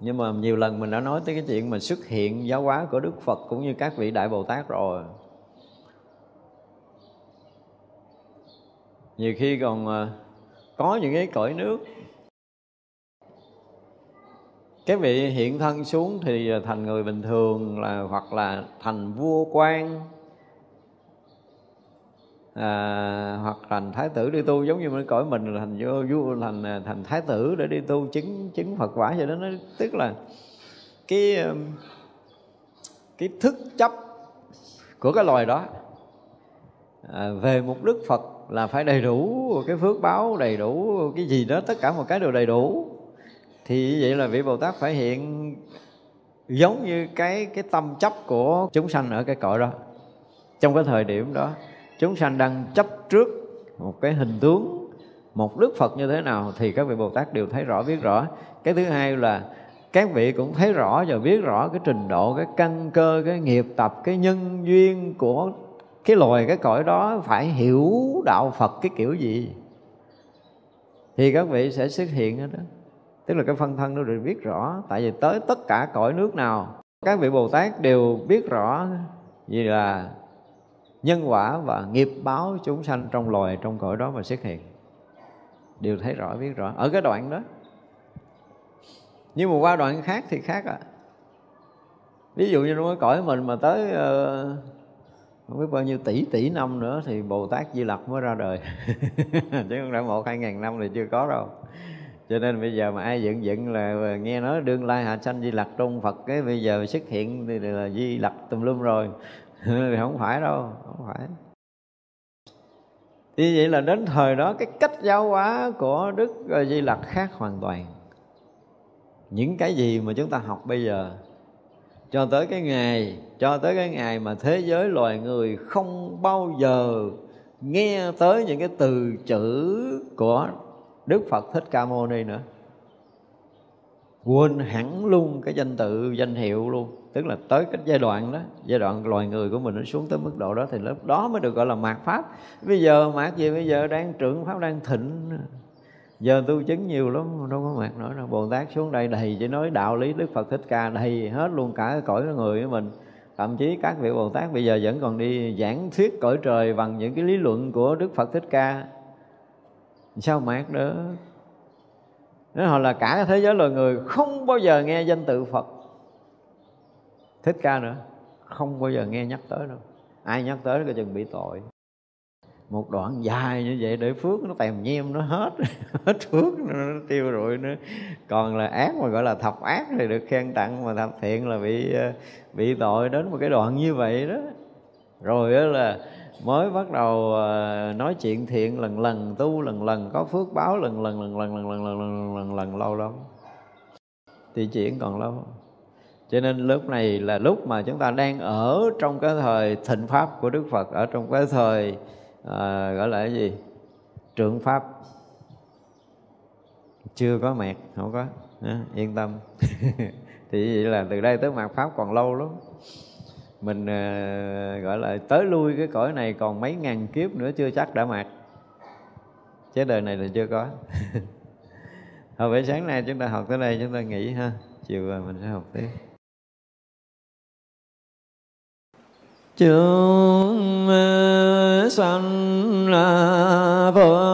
Nhưng mà nhiều lần mình đã nói tới cái chuyện mà xuất hiện giáo hóa của Đức Phật cũng như các vị Đại Bồ Tát rồi. Nhiều khi còn à, có những cái cõi nước cái vị hiện thân xuống thì thành người bình thường là hoặc là thành vua quan. À, hoặc thành thái tử đi tu giống như mình cõi mình là thành vua, vua thành à, thành thái tử để đi tu chứng chứng Phật quả vậy đó. Nó tức là cái um, cái thức chấp của cái loài đó. À, về mục đức Phật là phải đầy đủ cái phước báo đầy đủ cái gì đó tất cả một cái đều đầy đủ thì vậy là vị Bồ Tát phải hiện giống như cái cái tâm chấp của chúng sanh ở cái cõi đó. Trong cái thời điểm đó, chúng sanh đang chấp trước một cái hình tướng, một đức phật như thế nào thì các vị bồ tát đều thấy rõ, biết rõ. Cái thứ hai là các vị cũng thấy rõ và biết rõ cái trình độ, cái căn cơ, cái nghiệp tập, cái nhân duyên của cái loài, cái cõi đó phải hiểu đạo phật cái kiểu gì thì các vị sẽ xuất hiện ở đó tức là cái phân thân nó được biết rõ. Tại vì tới tất cả cõi nước nào các vị bồ tát đều biết rõ vì là nhân quả và nghiệp báo chúng sanh trong loài trong cõi đó mà xuất hiện. Đều thấy rõ biết rõ. Ở cái đoạn đó. Nhưng mà qua đoạn khác thì khác ạ. À. ví dụ như nó cõi mình mà tới uh, không biết bao nhiêu tỷ tỷ năm nữa thì bồ tát di lặc mới ra đời. Chứ không phải một hai ngàn năm thì chưa có đâu cho nên bây giờ mà ai dựng dựng là nghe nói đương lai hạ sanh di lặc trong phật cái bây giờ xuất hiện thì là di lặc tùm lum rồi. Thì không phải đâu, không phải. Như vậy là đến thời đó cái cách giáo hóa của đức ờ, di lặc khác hoàn toàn. Những cái gì mà chúng ta học bây giờ, cho tới cái ngày, cho tới cái ngày mà thế giới loài người không bao giờ nghe tới những cái từ chữ của Đức Phật Thích Ca Mâu Ni nữa. Quên hẳn luôn cái danh tự, danh hiệu luôn. Tức là tới cái giai đoạn đó, giai đoạn loài người của mình nó xuống tới mức độ đó thì lúc đó mới được gọi là mạt pháp. Bây giờ mạt gì? Bây giờ đang trưởng pháp, đang thịnh. Giờ tu chứng nhiều lắm, đâu có mạt nữa đâu. Bồ tát xuống đây đầy chỉ nói đạo lý đức phật thích ca đầy hết luôn cả cái cõi người của mình. Thậm chí các vị bồ tát bây giờ vẫn còn đi giảng thuyết cõi trời bằng những cái lý luận của đức phật thích ca sao mát nữa nó họ là cả thế giới loài người không bao giờ nghe danh tự phật. Thích ca nữa không bao giờ nghe nhắc tới đâu. Ai nhắc tới thì chừng bị tội. Một đoạn dài như vậy để phước nó tèm nhem nó hết hết phước nó, nó tiêu rồi nữa. Còn là ác mà gọi là thập ác thì được khen tặng mà thập thiện là bị ờ, bị tội đến một cái đoạn như vậy đó. Rồi đó là mới bắt đầu ờ, nói chuyện thiện lần lần tu lần lần có phước báo lần lần lần lần lần lần lần lần lần, lần lâu lắm. Thì chuyển còn lâu. Cho nên lúc này là lúc mà chúng ta đang ở trong cái thời thịnh pháp của đức phật ở trong cái thời à, gọi là cái gì? Trượng pháp. Chưa có mẹt không có. À, yên tâm. Thì vậy là từ đây tới mạt pháp còn lâu lắm mình ờ, gọi là, tới lui cái cõi này còn mấy ngàn kiếp nữa chưa chắc đã mạt. Chứ đời này là chưa có. Hồi buổi sáng nay chúng ta học tới đây, chúng ta nghỉ ha. Chiều rồi mình sẽ học tiếp. Chúng ờ, sanh là vô